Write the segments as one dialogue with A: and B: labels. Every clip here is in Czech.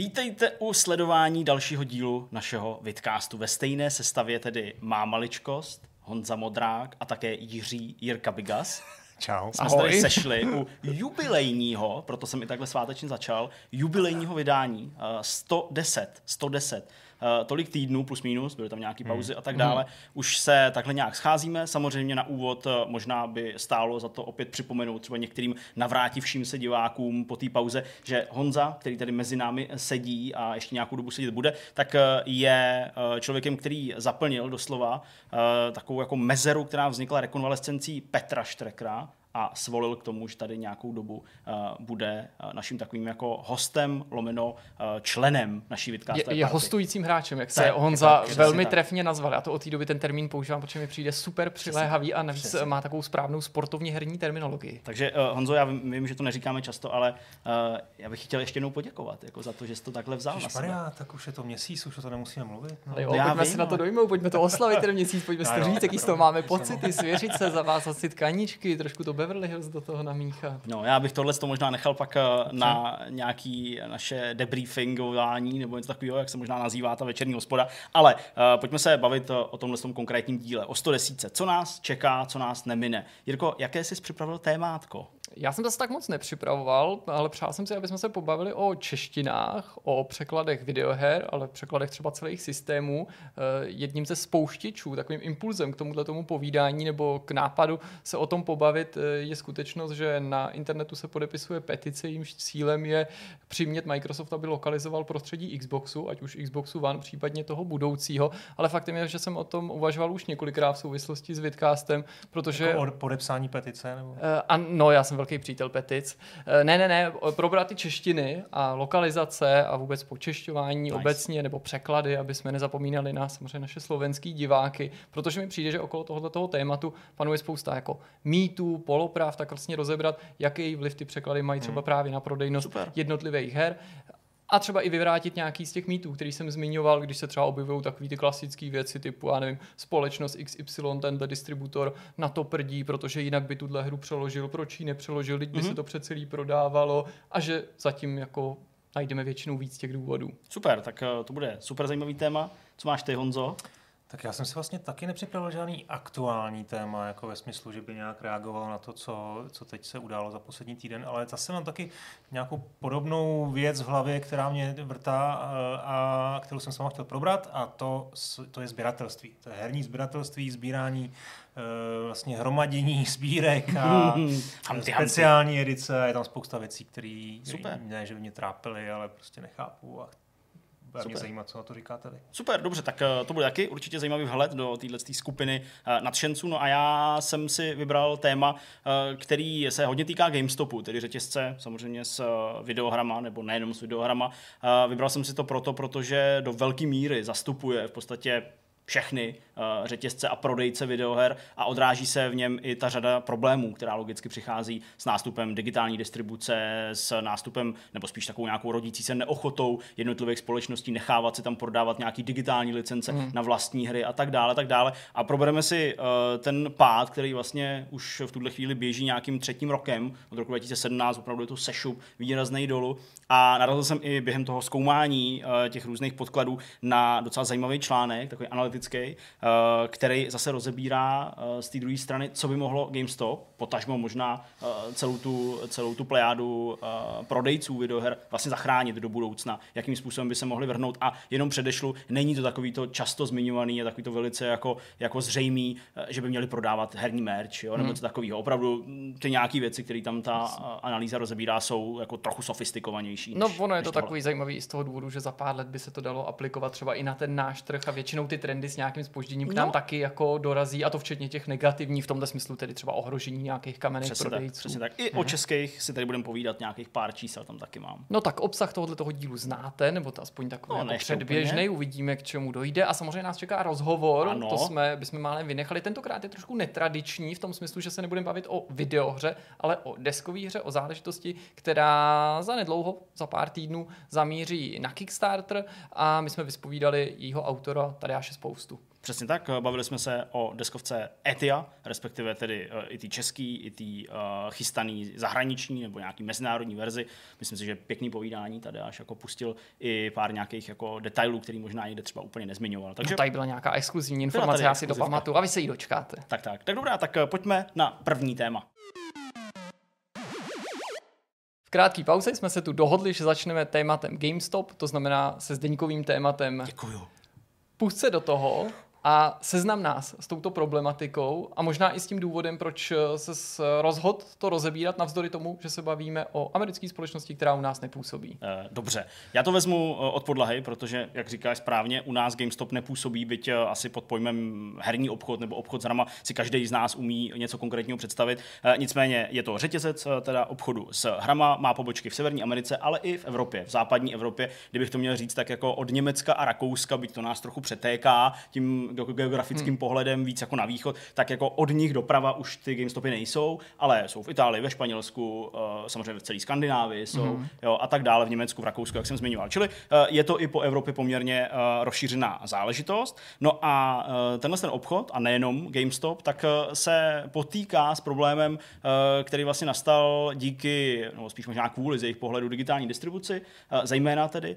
A: Vítejte u sledování dalšího dílu našeho vidcastu. Ve stejné sestavě tedy má maličkost, Honza Modrák a také Jiří Jirka Bigas.
B: Čau.
A: Jsme se tady sešli u jubilejního, proto jsem i takhle svátečně začal, jubilejního vydání uh, 110, 110 uh, tolik týdnů plus minus, byly tam nějaké pauzy hmm. a tak dále. Hmm. Už se takhle nějak scházíme. Samozřejmě na úvod uh, možná by stálo za to opět připomenout třeba některým navrátivším se divákům po té pauze, že Honza, který tady mezi námi sedí a ještě nějakou dobu sedět bude, tak uh, je člověkem, který zaplnil doslova takovou jako mezeru, která vznikla rekonvalescencí Petra Štrekra, a svolil k tomu, že tady nějakou dobu uh, bude uh, naším takovým jako hostem, lomeno uh, členem naší vidcastové
C: Je, je hostujícím hráčem, jak se Honza tak, velmi tak. trefně nazval. Já to od té doby ten termín používám, protože mi přijde super přiléhavý a navíc Přesně. má takovou správnou sportovně herní terminologii.
A: Takže uh, Honzo, já vím, vím, že to neříkáme často, ale uh, já bych chtěl ještě jednou poděkovat jako za to, že jsi to takhle vzal.
B: Ježiš, Maria, tak už je to měsíc, už to nemusíme mluvit.
C: No. Jo, já pojďme vím, si na to dojmout, pojďme to oslavit ten měsíc, pojďme si to říct, jaký z toho máme pocity, svěřit se, zavázat si tkaníčky, trošku to Beverly Hills do toho namíchat.
A: No, já bych tohle to možná nechal pak eh, na nějaký naše debriefingování nebo něco takového, jak se možná nazývá ta večerní hospoda. Ale uh, pojďme se bavit o tomhle tom konkrétním díle, o 110. Co nás čeká, co nás nemine. Jirko, jaké jsi připravil témátko?
C: Já jsem to tak moc nepřipravoval, ale přál jsem si, aby jsme se pobavili o češtinách, o překladech videoher, ale překladech třeba celých systémů. Eh, jedním ze spouštěčů, takovým impulzem k tomuhle tomu povídání nebo k nápadu se o tom pobavit eh, je skutečnost, že na internetu se podepisuje petice, jímž cílem je přimět Microsoft, aby lokalizoval prostředí Xboxu, ať už Xboxu One, případně toho budoucího. Ale faktem je, že jsem o tom uvažoval už několikrát v souvislosti s Vidcastem, protože...
B: Jako podepsání petice? Nebo?
C: Uh, ano, já jsem velký přítel petic. Eh, ne, ne, ne, probrat ty češtiny a lokalizace a vůbec počešťování nice. obecně nebo překlady, aby jsme nezapomínali na samozřejmě naše slovenský diváky, protože mi přijde, že okolo tohoto tématu panuje spousta jako mýtů, poloprav, tak vlastně rozebrat, jaký vliv ty překlady mají třeba hmm. právě na prodejnost Super. jednotlivých her a třeba i vyvrátit nějaký z těch mýtů, který jsem zmiňoval, když se třeba objevují takové ty klasické věci typu, já nevím, společnost XY, tenhle distributor na to prdí, protože jinak by tuhle hru přeložil, proč ji nepřeložil, teď by mm-hmm. se to přece prodávalo a že zatím jako najdeme většinou víc těch důvodů.
A: Super, tak eh, to bude super zajímavý téma. Co máš ty, Honzo?
B: Tak já jsem si vlastně taky nepřipravil žádný aktuální téma, jako ve smyslu, že by nějak reagoval na to, co, co teď se událo za poslední týden, ale zase mám taky nějakou podobnou věc v hlavě, která mě vrtá a, eh, a kterou jsem s vámi chtěl probrat a to, to je sběratelství. To je herní sběratelství, sbírání eh, vlastně hromadění sbírek a speciální edice. Je tam spousta věcí, které ne, že by mě trápily, ale prostě nechápu a bude mě zajímat, co na to říkáte vy.
A: Super, dobře, tak uh, to bude taky určitě zajímavý vhled do této skupiny uh, nadšenců. No a já jsem si vybral téma, uh, který se hodně týká GameStopu, tedy řetězce samozřejmě s videohrama, nebo nejenom s videohrama. Vybral jsem si to proto, protože do velké míry zastupuje v podstatě všechny řetězce a prodejce videoher a odráží se v něm i ta řada problémů, která logicky přichází s nástupem digitální distribuce, s nástupem, nebo spíš takovou nějakou rodící se neochotou jednotlivých společností nechávat si tam prodávat nějaký digitální licence mm. na vlastní hry a tak dále, tak dále. A probereme si uh, ten pád, který vlastně už v tuhle chvíli běží nějakým třetím rokem, od roku 2017, opravdu je to sešup výrazný dolů. A narazil jsem i během toho zkoumání uh, těch různých podkladů na docela zajímavý článek, takový analytický eh, který zase rozebírá eh, z té druhé strany, co by mohlo GameStop, potažmo možná eh, celou tu, celou tu plejádu prodejců videoher vlastně zachránit do budoucna, jakým způsobem by se mohli vrhnout a jenom předešlu, není to takový to často zmiňovaný a takový to velice jako, jako zřejmý, že by měli prodávat herní merch, jo, nebo hmm. něco takového. Opravdu hm, ty nějaké věci, které tam ta analýza rozebírá, jsou jako trochu sofistikovanější.
C: No, ono je to tohle. takový zajímavý z toho důvodu, že za pár let by se to dalo aplikovat třeba i na ten náš trh a většinou ty trendy s nějakým spožděním k nám no. taky jako dorazí, a to včetně těch negativních v tomto smyslu, tedy třeba ohrožení nějakých kamenných přesně prodejců.
A: Tak, přesně tak. I hmm. o českých si tady budeme povídat nějakých pár čísel, tam taky mám.
C: No tak obsah tohoto toho dílu znáte, nebo to aspoň takový no, jako předběžný, uvidíme, k čemu dojde. A samozřejmě nás čeká rozhovor, ano. to jsme, bychom málem vynechali. Tentokrát je trošku netradiční v tom smyslu, že se nebudeme bavit o videohře, ale o deskové hře, o záležitosti, která za nedlouho, za pár týdnů zamíří na Kickstarter a my jsme vyspovídali jeho autora Tadeáše Spoustu.
A: Přesně tak, bavili jsme se o deskovce Etia, respektive tedy i ty český, i ty chystaný zahraniční nebo nějaký mezinárodní verzi. Myslím si, že pěkný povídání tady až jako pustil i pár nějakých jako detailů, který možná někde třeba úplně nezmiňoval.
C: Takže no, tady byla nějaká exkluzivní informace, já si to pamatuju a vy se jí dočkáte.
A: Tak, tak. Tak dobrá, tak pojďme na první téma.
C: V krátké pauze jsme se tu dohodli, že začneme tématem GameStop, to znamená se zdeňkovým tématem.
A: Děkuju.
C: Pust se do toho a seznam nás s touto problematikou a možná i s tím důvodem, proč se rozhodl to rozebírat navzdory tomu, že se bavíme o americké společnosti, která u nás nepůsobí.
A: Eh, dobře, já to vezmu eh, od podlahy, protože, jak říkáš správně, u nás GameStop nepůsobí, byť eh, asi pod pojmem herní obchod nebo obchod s hrama si každý z nás umí něco konkrétního představit. Nicméně je to řetězec teda obchodu s hrama, má pobočky v Severní Americe, ale i v Evropě, v západní Evropě, kdybych to měl říct, tak jako od Německa a Rakouska, byť to nás trochu přetéká tím geografickým hmm. pohledem víc jako na východ, tak jako od nich doprava už ty GameStopy nejsou, ale jsou v Itálii, ve Španělsku, uh, samozřejmě v celé Skandinávii jsou hmm. jo, a tak dále, v Německu, v Rakousku, jak jsem zmiňoval. Čili uh, je to i po Evropě poměrně uh, rozšířená záležitost. No a tenhle ten obchod, a nejenom GameStop, tak se potýká s problémem, který vlastně nastal díky, no spíš možná kvůli z jejich pohledu digitální distribuci, zejména tedy,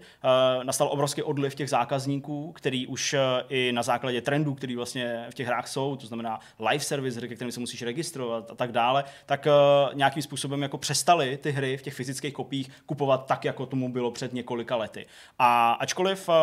A: nastal obrovský odliv těch zákazníků, který už i na základě trendů, který vlastně v těch hrách jsou, to znamená live service, ke kterým se musíš registrovat a tak dále, tak uh, nějakým způsobem jako přestali ty hry v těch fyzických kopích kupovat tak, jako tomu bylo před několika lety. A ačkoliv uh,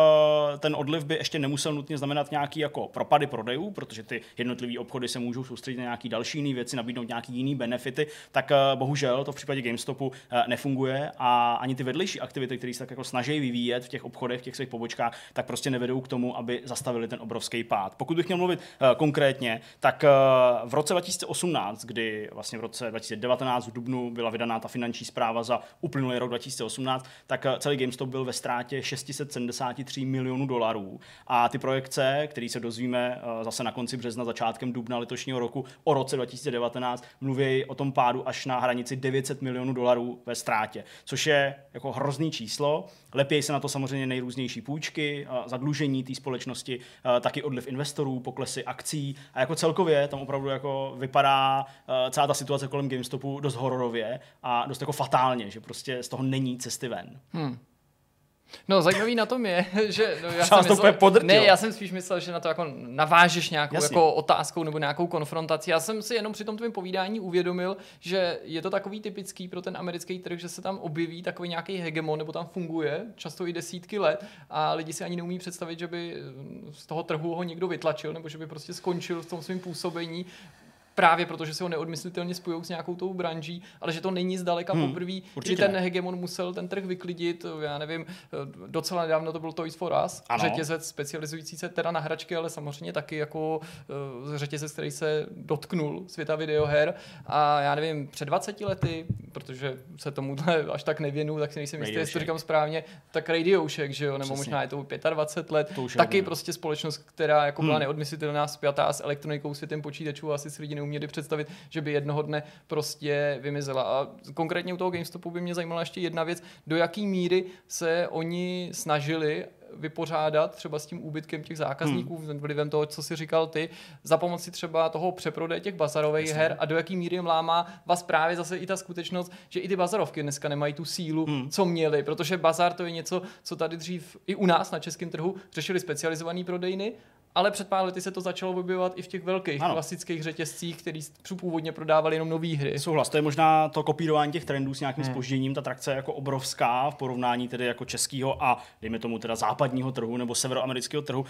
A: ten odliv by ještě nemusel nutně znamenat nějaký jako propady prodejů, protože ty jednotlivé obchody se můžou soustředit na nějaké další jiné věci, nabídnout nějaký jiný benefity, tak uh, bohužel to v případě GameStopu uh, nefunguje a ani ty vedlejší aktivity, které se tak jako snaží vyvíjet v těch obchodech, v těch svých pobočkách, tak prostě nevedou k tomu, aby zastavili ten obrovský pád. Pokud bych měl mluvit uh, konkrétně, tak uh, v roce 2018, kdy vlastně v roce 2019 v Dubnu byla vydaná ta finanční zpráva za uplynulý rok 2018, tak uh, celý GameStop byl ve ztrátě 673 milionů dolarů. A ty projekce, které se dozvíme uh, zase na konci března, začátkem dubna letošního roku o roce 2019, mluví o tom pádu až na hranici 900 milionů dolarů ve ztrátě, což je jako hrozný číslo. Lepějí se na to samozřejmě nejrůznější půjčky, zadlužení té společnosti, taky odliv investorů, poklesy akcí a jako celkově tam opravdu jako vypadá celá ta situace kolem GameStopu dost hororově a dost jako fatálně, že prostě z toho není cesty ven. Hmm.
C: No, zajímavý na tom je, že no, já, jsem myslel, ne, já jsem spíš myslel, že na to jako navážeš nějakou jako otázkou nebo nějakou konfrontaci. Já jsem si jenom při tom tvém povídání uvědomil, že je to takový typický pro ten americký trh, že se tam objeví takový nějaký hegemon nebo tam funguje často i desítky let a lidi si ani neumí představit, že by z toho trhu ho někdo vytlačil nebo že by prostě skončil v tom svém působení právě protože se ho neodmyslitelně spojují s nějakou tou branží, ale že to není zdaleka hmm, poprvé, kdy ten hegemon musel ten trh vyklidit, já nevím, docela nedávno to byl Toys for Us, ano. řetězec specializující se teda na hračky, ale samozřejmě taky jako uh, řetězec, který se dotknul světa videoher a já nevím, před 20 lety, protože se tomu až tak nevěnu, tak si nejsem jistý, jestli to říkám správně, tak Radio Shack, že jo, nebo Přesně. možná je to 25 let, to taky je prostě společnost, která jako byla hmm. neodmyslitelná spjatá s elektronikou, světem počítačů, asi si lidi neuměli představit, že by jednoho dne prostě vymizela. A konkrétně u toho GameStopu by mě zajímala ještě jedna věc, do jaký míry se oni snažili vypořádat třeba s tím úbytkem těch zákazníků, hmm. vlivem toho, co si říkal ty, za pomoci třeba toho přeprodeje těch bazarových Jasně. her a do jaký míry mlámá vás právě zase i ta skutečnost, že i ty bazarovky dneska nemají tu sílu, hmm. co měli, protože bazar to je něco, co tady dřív i u nás na českém trhu řešili specializovaný prodejny ale před pár lety se to začalo objevovat i v těch velkých ano. klasických řetězcích, který původně prodávali jenom nové hry.
A: Souhlas, to je možná to kopírování těch trendů s nějakým hmm. spožděním. Ta trakce je jako obrovská v porovnání tedy jako českého a dejme tomu teda západního trhu nebo severoamerického trhu. Uh,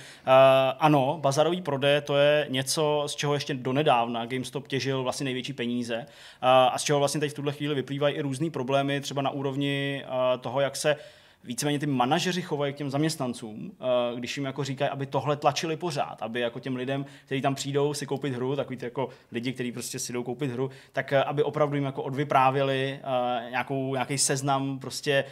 A: ano, bazarový prodej to je něco, z čeho ještě donedávna GameStop těžil vlastně největší peníze uh, a z čeho vlastně teď v tuhle chvíli vyplývají i různé problémy, třeba na úrovni uh, toho, jak se víceméně ty manažeři chovají k těm zaměstnancům, eh, když jim jako říkají, aby tohle tlačili pořád, aby jako těm lidem, kteří tam přijdou si koupit hru, takový ty jako lidi, kteří prostě si jdou koupit hru, tak eh, aby opravdu jim jako odvyprávěli uh, nějakou, nějaký seznam prostě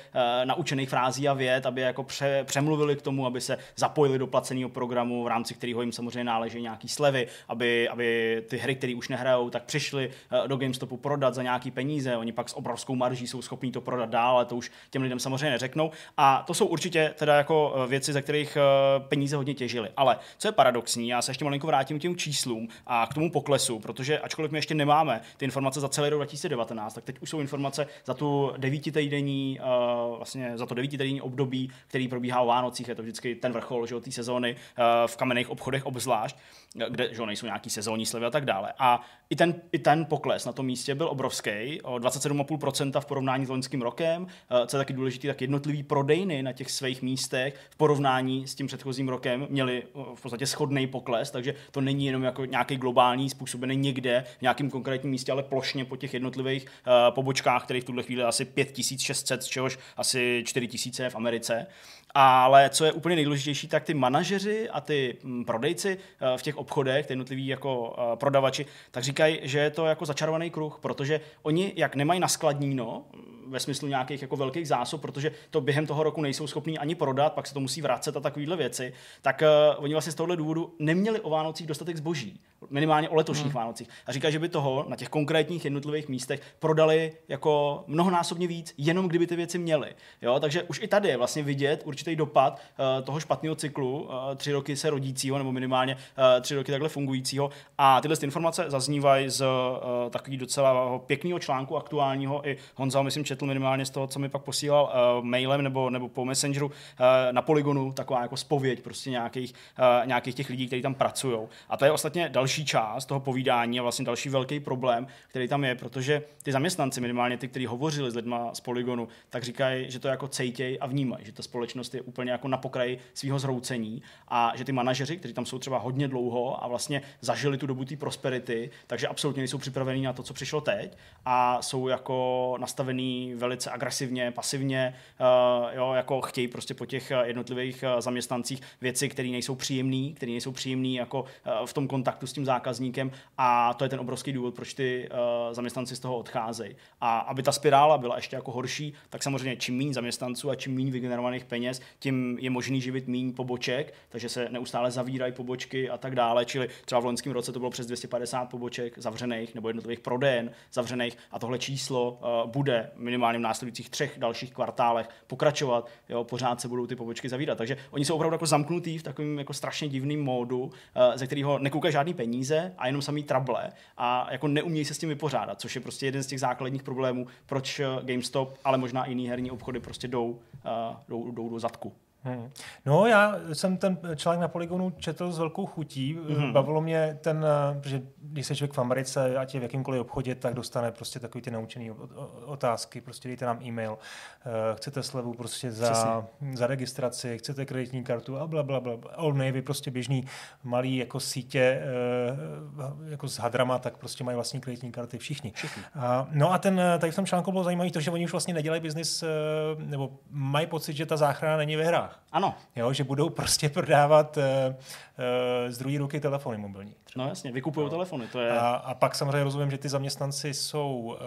A: naučených frází a věd, aby jako pře, přemluvili k tomu, aby se zapojili do placeného programu, v rámci kterého jim samozřejmě náleží nějaký slevy, aby, aby ty hry, které už nehrajou, tak přišli uh, do GameStopu prodat za nějaký peníze, oni pak s obrovskou marží jsou schopní to prodat dál, ale to už těm lidem samozřejmě neřeknou. A to jsou určitě teda jako eh, věci, ze kterých eh, peníze hodně těžily. Ale co je paradoxní, já se ještě malinko vrátím k těm číslům a k tomu poklesu, protože ačkoliv my ještě nemáme ty informace za celý rok 2019, tak teď už jsou informace za tu devítitýdenní, uh, vlastně za to devítitýdenní období, který probíhá o Vánocích, je to vždycky ten vrchol že, té sezóny v kamenných obchodech obzvlášť, kde že, nejsou nějaký sezónní slevy a tak dále. A i ten, i ten pokles na tom místě byl obrovský, o 27,5% v porovnání s loňským rokem. Uh, co je taky důležité, tak jednotlivý prodejny na těch svých místech v porovnání s tím předchozím rokem měli v podstatě schodný pokles, takže to není jenom jako nějaký globální způsobený někde v nějakém konkrétním místě, ale plošně po těch jednotlivých uh, pobočkách, kterých v tuhle chvíli asi 5600, z čehož asi 4000 v Americe. Ale co je úplně nejdůležitější, tak ty manažeři a ty mm, prodejci eh, v těch obchodech, ty jednotliví jako eh, prodavači, tak říkají, že je to jako začarovaný kruh, protože oni, jak nemají naskladníno, ve smyslu nějakých jako velkých zásob, protože to během toho roku nejsou schopní ani prodat, pak se to musí vracet a takovéhle věci, tak uh, oni vlastně z tohohle důvodu neměli o Vánocích dostatek zboží, minimálně o letošních hmm. Vánocích. A říká, že by toho na těch konkrétních jednotlivých místech prodali jako mnohonásobně víc, jenom kdyby ty věci měli. Jo? Takže už i tady je vlastně vidět určitý dopad uh, toho špatného cyklu, uh, tři roky se rodícího, nebo minimálně uh, tři roky takhle fungujícího. A tyhle informace zaznívají z uh, takový docela pěkného článku aktuálního. I Honza, myslím, četl minimálně z toho, co mi pak posílal uh, mailem nebo, nebo po Messengeru uh, na Polygonu, taková jako spověď prostě nějakých, uh, nějakých těch lidí, kteří tam pracují. A to je ostatně další část toho povídání a vlastně další velký problém, který tam je, protože ty zaměstnanci, minimálně ty, kteří hovořili s lidma z Polygonu, tak říkají, že to jako cejtěj a vnímají, že ta společnost je úplně jako na pokraji svého zhroucení a že ty manažeři, kteří tam jsou třeba hodně dlouho a vlastně zažili tu dobu té prosperity, takže absolutně nejsou připravení na to, co přišlo teď a jsou jako nastavený velice agresivně, pasivně, uh, jo, jako chtějí prostě po těch eh, jednotlivých uh, zaměstnancích věci, které nejsou příjemné, které nejsou příjemné jako uh, v tom kontaktu s tím zákazníkem a to je ten obrovský důvod, proč ty uh, zaměstnanci z toho odcházejí. A aby ta spirála byla ještě jako horší, tak samozřejmě čím méně zaměstnanců a čím méně vygenerovaných peněz, tím je možný živit méně poboček, takže se neustále zavírají pobočky a tak dále. Čili třeba v loňském roce to bylo přes 250 poboček zavřených nebo jednotlivých prodejen zavřených a tohle číslo uh, bude minimálně v následujících třech dalších kvartálech pokračovat. Jo, pořád se budou ty pobočky zavírat. Takže oni jsou opravdu jako zamknutí v takovém jako strašně divném módu, uh, ze kterého nekoukají žádný peníze a jenom samý trable a jako neumějí se s tím vypořádat, což je prostě jeden z těch základních problémů, proč GameStop, ale možná i jiný herní obchody prostě jdou, jdou, jdou do zadku.
B: Hmm. No, já jsem ten článek na Polygonu četl s velkou chutí. Hmm. Bavilo mě ten, že když se člověk v Americe, ať je v jakýmkoliv obchodě, tak dostane prostě takový ty naučený otázky. Prostě dejte nám e-mail, eh, chcete slevu prostě za, za registraci, chcete kreditní kartu a bla, bla, bla. Old Navy, prostě běžný malý jako sítě eh, jako s hadrama, tak prostě mají vlastní kreditní karty všichni. všichni. A, no a ten, tady v tom článku bylo zajímavé to, že oni už vlastně nedělají biznis, eh, nebo mají pocit, že ta záchrana není ve hrách hrách.
A: Ano.
B: Jo, že budou prostě prodávat uh, uh, z druhé ruky telefony mobilní.
A: Třeba. No jasně, vykupují no. telefony. To je...
B: a, a pak samozřejmě rozumím, že ty zaměstnanci jsou uh,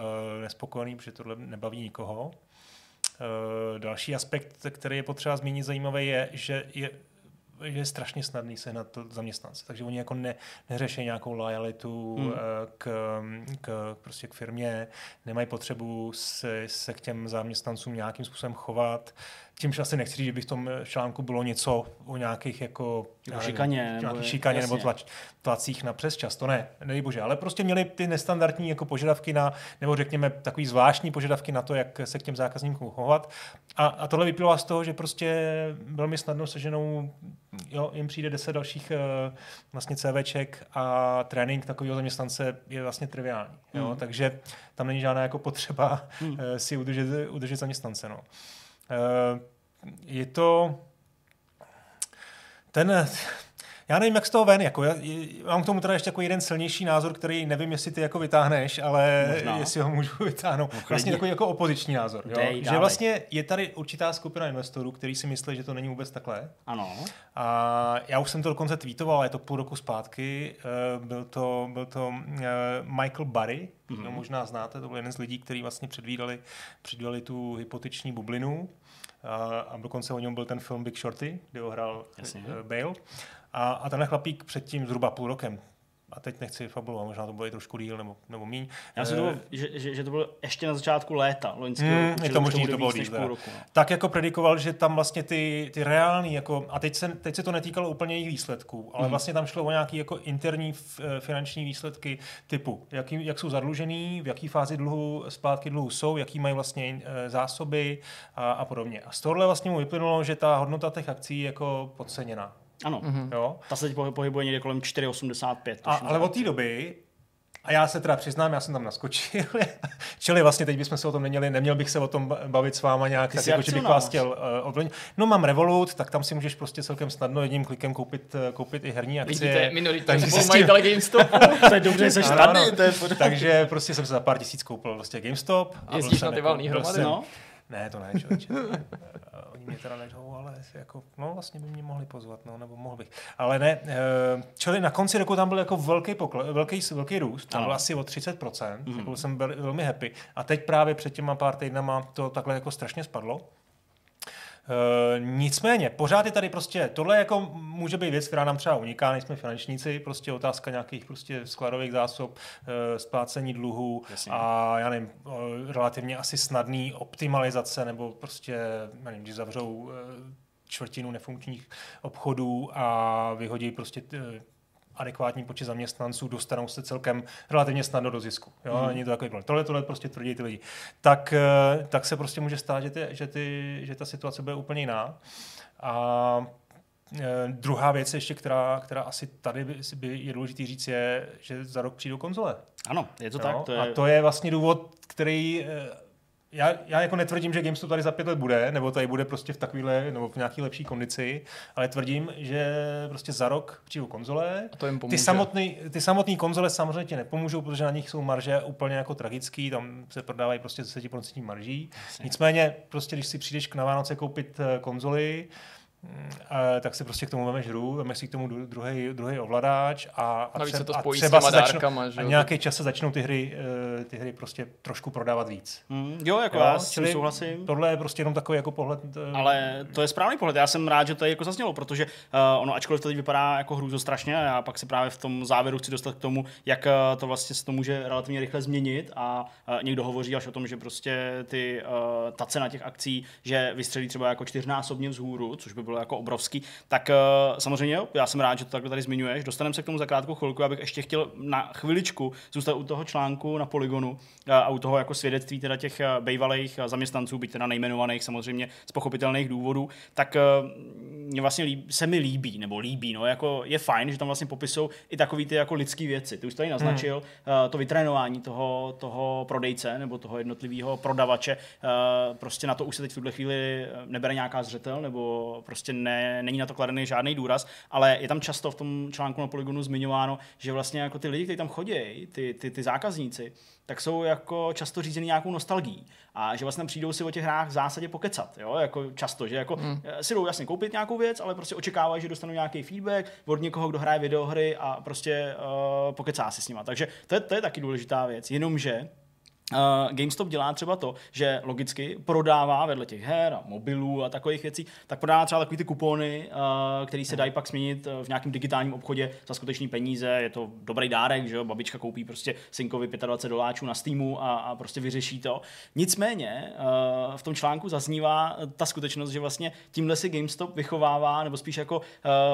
B: nespokojení, protože tohle nebaví nikoho. Uh, další aspekt, který je potřeba zmínit zajímavý, je, že je že je strašně snadný sehnat to zaměstnance. Takže oni jako ne, neřeší nějakou lojalitu hmm. k, k, prostě k firmě, nemají potřebu se, se k těm zaměstnancům nějakým způsobem chovat čímž asi nechci říct, že by v tom článku bylo něco o nějakých jako
A: šikaně,
B: nebo, šikaně nebo tlač, tlacích na přes čas, to ne, nedej bože, ale prostě měli ty nestandardní jako požadavky na, nebo řekněme takový zvláštní požadavky na to, jak se k těm zákazníkům chovat. A, a tohle vyplývá z toho, že prostě velmi snadno seženou, jo, jim přijde 10 dalších uh, vlastně CVček a trénink takového zaměstnance je vlastně triviální. Jo? Hmm. Takže tam není žádná jako potřeba hmm. uh, si udržet, udržet zaměstnance. No. Uh, je to ten, já nevím, jak z toho ven, jako, já, mám k tomu teda ještě jako jeden silnější názor, který nevím, jestli ty jako vytáhneš, ale Možná. jestli ho můžu vytáhnout. No, vlastně takový jako opoziční názor. Jo? Dej, že vlastně je tady určitá skupina investorů, který si myslí, že to není vůbec takhle.
A: Ano.
B: A já už jsem to dokonce tweetoval, je to půl roku zpátky. Uh, byl to, byl to uh, Michael Barry, mm-hmm. no, možná znáte, to byl jeden z lidí, kteří vlastně předvídali, předvídali tu hypoteční bublinu. A, a dokonce o něm byl ten film Big Shorty, kde ho hrál Jasně. Bale. A, a tenhle chlapík předtím zhruba půl rokem a teď nechci fabulovat, možná to bude i trošku díl nebo, nebo míň.
A: Já si to,
B: Eh,
A: že, že, že, to bylo ještě na začátku léta loňského
B: Hmm,
A: roku,
B: je to možný, to bylo
A: víc půl roku. No.
B: tak jako predikoval, že tam vlastně ty, ty reální, jako, a teď se, teď se to netýkalo úplně jejich výsledků, ale
A: Mhm.
B: vlastně tam šlo o nějaké jako interní eh, finanční výsledky typu, jaký, jak jsou zadlužený, v jaký fázi dluhu, splátky dluhu jsou, jaký mají vlastně eh, zásoby a, a podobně. A z tohohle vlastně mu vyplynulo, že ta hodnota těch akcí je jako podceněná.
A: Ano,
B: Jo?
A: ta se teď pohy- pohybuje někde kolem 4,85.
B: A, ale od té doby, a já se teda přiznám, já jsem tam naskočil, čili vlastně teď bychom se o tom neměli, neměl bych se o tom bavit s váma nějak,
A: Ty
B: tak jako, že bych vás chtěl uh, ovlivnit. No mám Revolut, tak tam si můžeš prostě celkem snadno jedním klikem koupit, uh, koupit i herní akcie.
C: Vidíte, minoritní
B: takže si s tím-
C: GameStopu.
A: To je dobře, že jsi tady, to je.
B: Takže prostě jsem se za pár tisíc koupil prostě GameStop.
C: Jezdíš na ty
B: jako-
C: valný hromady?
A: No.
B: Ne, to ne, člověče. Oni mě teda neřvou, ale jako, no vlastně by mě mohli pozvat, no, nebo mohl bych. Ale ne, eh, čili na konci roku tam byl jako velký, pokle, velký, velký růst, tam byl asi o 30%,
A: Mhm.
B: mm. byl jsem vel, velmi happy. A teď právě před těma pár týdnama to takhle jako strašně spadlo. Uh, nicméně, pořád je tady prostě, tohle jako může být věc, která nám třeba uniká, nejsme finančníci, prostě otázka nějakých prostě skladových zásob, uh, splácení dluhů
A: Jasně.
B: a já nevím, uh, relativně asi snadný optimalizace nebo prostě, já nevím, když zavřou uh, čtvrtinu nefunkčních obchodů a vyhodí prostě adekvátní počet zaměstnanců, dostanou se celkem relativně snadno do zisku. Jo? Mm. Není to takový problém. Tohle, tohle prostě tvrdí ty lidi. Tak, eh, tak se prostě může stát, že, ty, že, ty, že ta situace bude úplně jiná. A eh, druhá věc ještě, která, která asi tady by, by je důležitý říct, je, že za rok přijdou konzole.
A: Ano, je to
B: jo?
A: tak. To je,
B: A to je vlastně důvod, který eh, já, já jako netvrdím, že GameStop tady za pět let bude, nebo tady bude prostě v takovýhle, nebo v nějaký lepší kondici, ale tvrdím, že prostě za rok přijdou konzole.
C: A to jim
B: Ty
C: pomůže.
B: samotné ty samotný konzole samozřejmě ti nepomůžou, protože na nich jsou marže úplně jako tragický, tam se prodávají prostě 10% marží. Nicméně, prostě když si přijdeš k na Vánoce koupit eh, konzoli, eh, tak si prostě k tomu vemeš hru, vemeš si k tomu druhý, druhý ovladač a, a,
C: Navíc se to
B: a
C: spojí s
B: třeba
C: těma
B: se začnou,
C: dárkama, že
B: a nějaký čas se začnou ty hry, eh, ty hry prostě trošku prodávat víc.
A: Mm, jo, jako
B: Jo,
A: já s tím
B: čili
A: souhlasím.
B: Tohle je prostě jenom takový jako pohled. eh,
A: Ale to je správný pohled. Já jsem rád, že to jako zaznělo, protože uh, ono, ačkoliv to teď vypadá jako hrůzo strašně, a já pak se právě v tom závěru chci dostat k tomu, jak uh, to vlastně se to může relativně rychle změnit a uh, někdo hovoří až o tom, že prostě ty, uh, ta cena těch akcí, že vystřelí třeba jako čtyřnásobně vzhůru, což by bylo jako obrovský, tak uh, samozřejmě jo, já jsem rád, že to takhle tady zmiňuješ. Dostaneme se k tomu za krátkou chvilku, já bych ještě chtěl na chviličku zůstat u toho článku na Polygonu uh, a u toho jako svědectví teda těch uh, bývalých zaměstnanců, byť teda nejmenovaných samozřejmě z pochopitelných důvodů, tak mě vlastně líbí, se mi líbí, nebo líbí, no, jako je fajn, že tam vlastně popisují i takový ty jako lidský věci. Ty už tady naznačil, hmm. to vytrénování toho, toho prodejce nebo toho jednotlivého prodavače, prostě na to už se teď v tuhle chvíli eh, nebere nějaká zřetel, nebo prostě ne, není na to kladený žádný důraz, ale je tam často v tom článku na Polygonu zmiňováno, že vlastně jako ty lidi, kteří tam chodí, ty, ty, ty zákazníci, tak jsou jako často řízení nějakou nostalgií. A že vlastně přijdou si o těch hrách v zásadě pokecat, jo, jako často, že jako mm. si jdou jasně koupit nějakou věc, ale prostě očekávají, že dostanou nějaký feedback od někoho, kdo hraje videohry a prostě uh, pokecá si s nima. Takže to je, to je taky důležitá věc. Jenomže Uh, GameStop dělá třeba to, že logicky prodává vedle těch her a mobilů a takových věcí, tak prodává třeba takový ty kupony, uh, který se dají pak směnit uh, v nějakém digitálním obchodě za skutečný peníze. Je to dobrý dárek, že jo? Babička koupí prostě synkovi 25 doláčů na Steamu a, a prostě vyřeší to. Nicméně uh, v tom článku zaznívá ta skutečnost, že vlastně tímhle si GameStop vychovává, nebo spíš jako uh,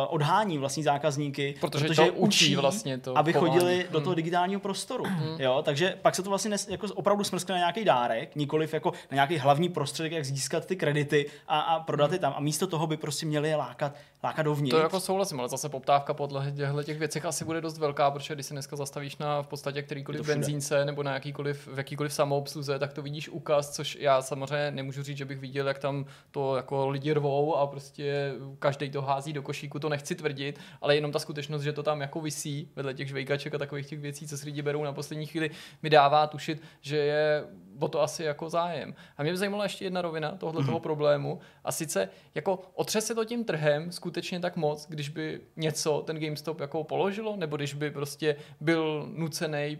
A: odhání vlastní zákazníky,
C: Protože
A: protože
C: to učí vlastně to
A: aby
C: chování.
A: chodili do toho digitálního prostoru. Jo, takže pak se to vlastně nes, jako opravdu smrskne na nějaký dárek, nikoliv jako na nějaký hlavní prostředek, jak získat ty kredity a, a prodat je tam. A místo toho by prostě měli je lákat, lákat dovnitř.
C: To jako souhlasím, ale zase poptávka po těchto těch věcech asi bude dost velká, protože když se dneska zastavíš na v podstatě kterýkoliv benzínce nebo na jakýkoliv, v jakýkoliv samoobsluze, tak to vidíš ukaz, což já samozřejmě nemůžu říct, že bych viděl, jak tam to jako lidi rvou a prostě každý to hází do košíku, to nechci tvrdit, ale jenom ta skutečnost, že to tam jako visí vedle těch žvejkaček a takových těch věcí, co si lidi berou na poslední chvíli, mi dává tušit, že je o to asi jako zájem. A mě by zajímala ještě jedna rovina tohoto toho problému. A sice jako otře se to tím trhem skutečně tak moc, když by něco ten GameStop jako položilo, nebo když by prostě byl nucený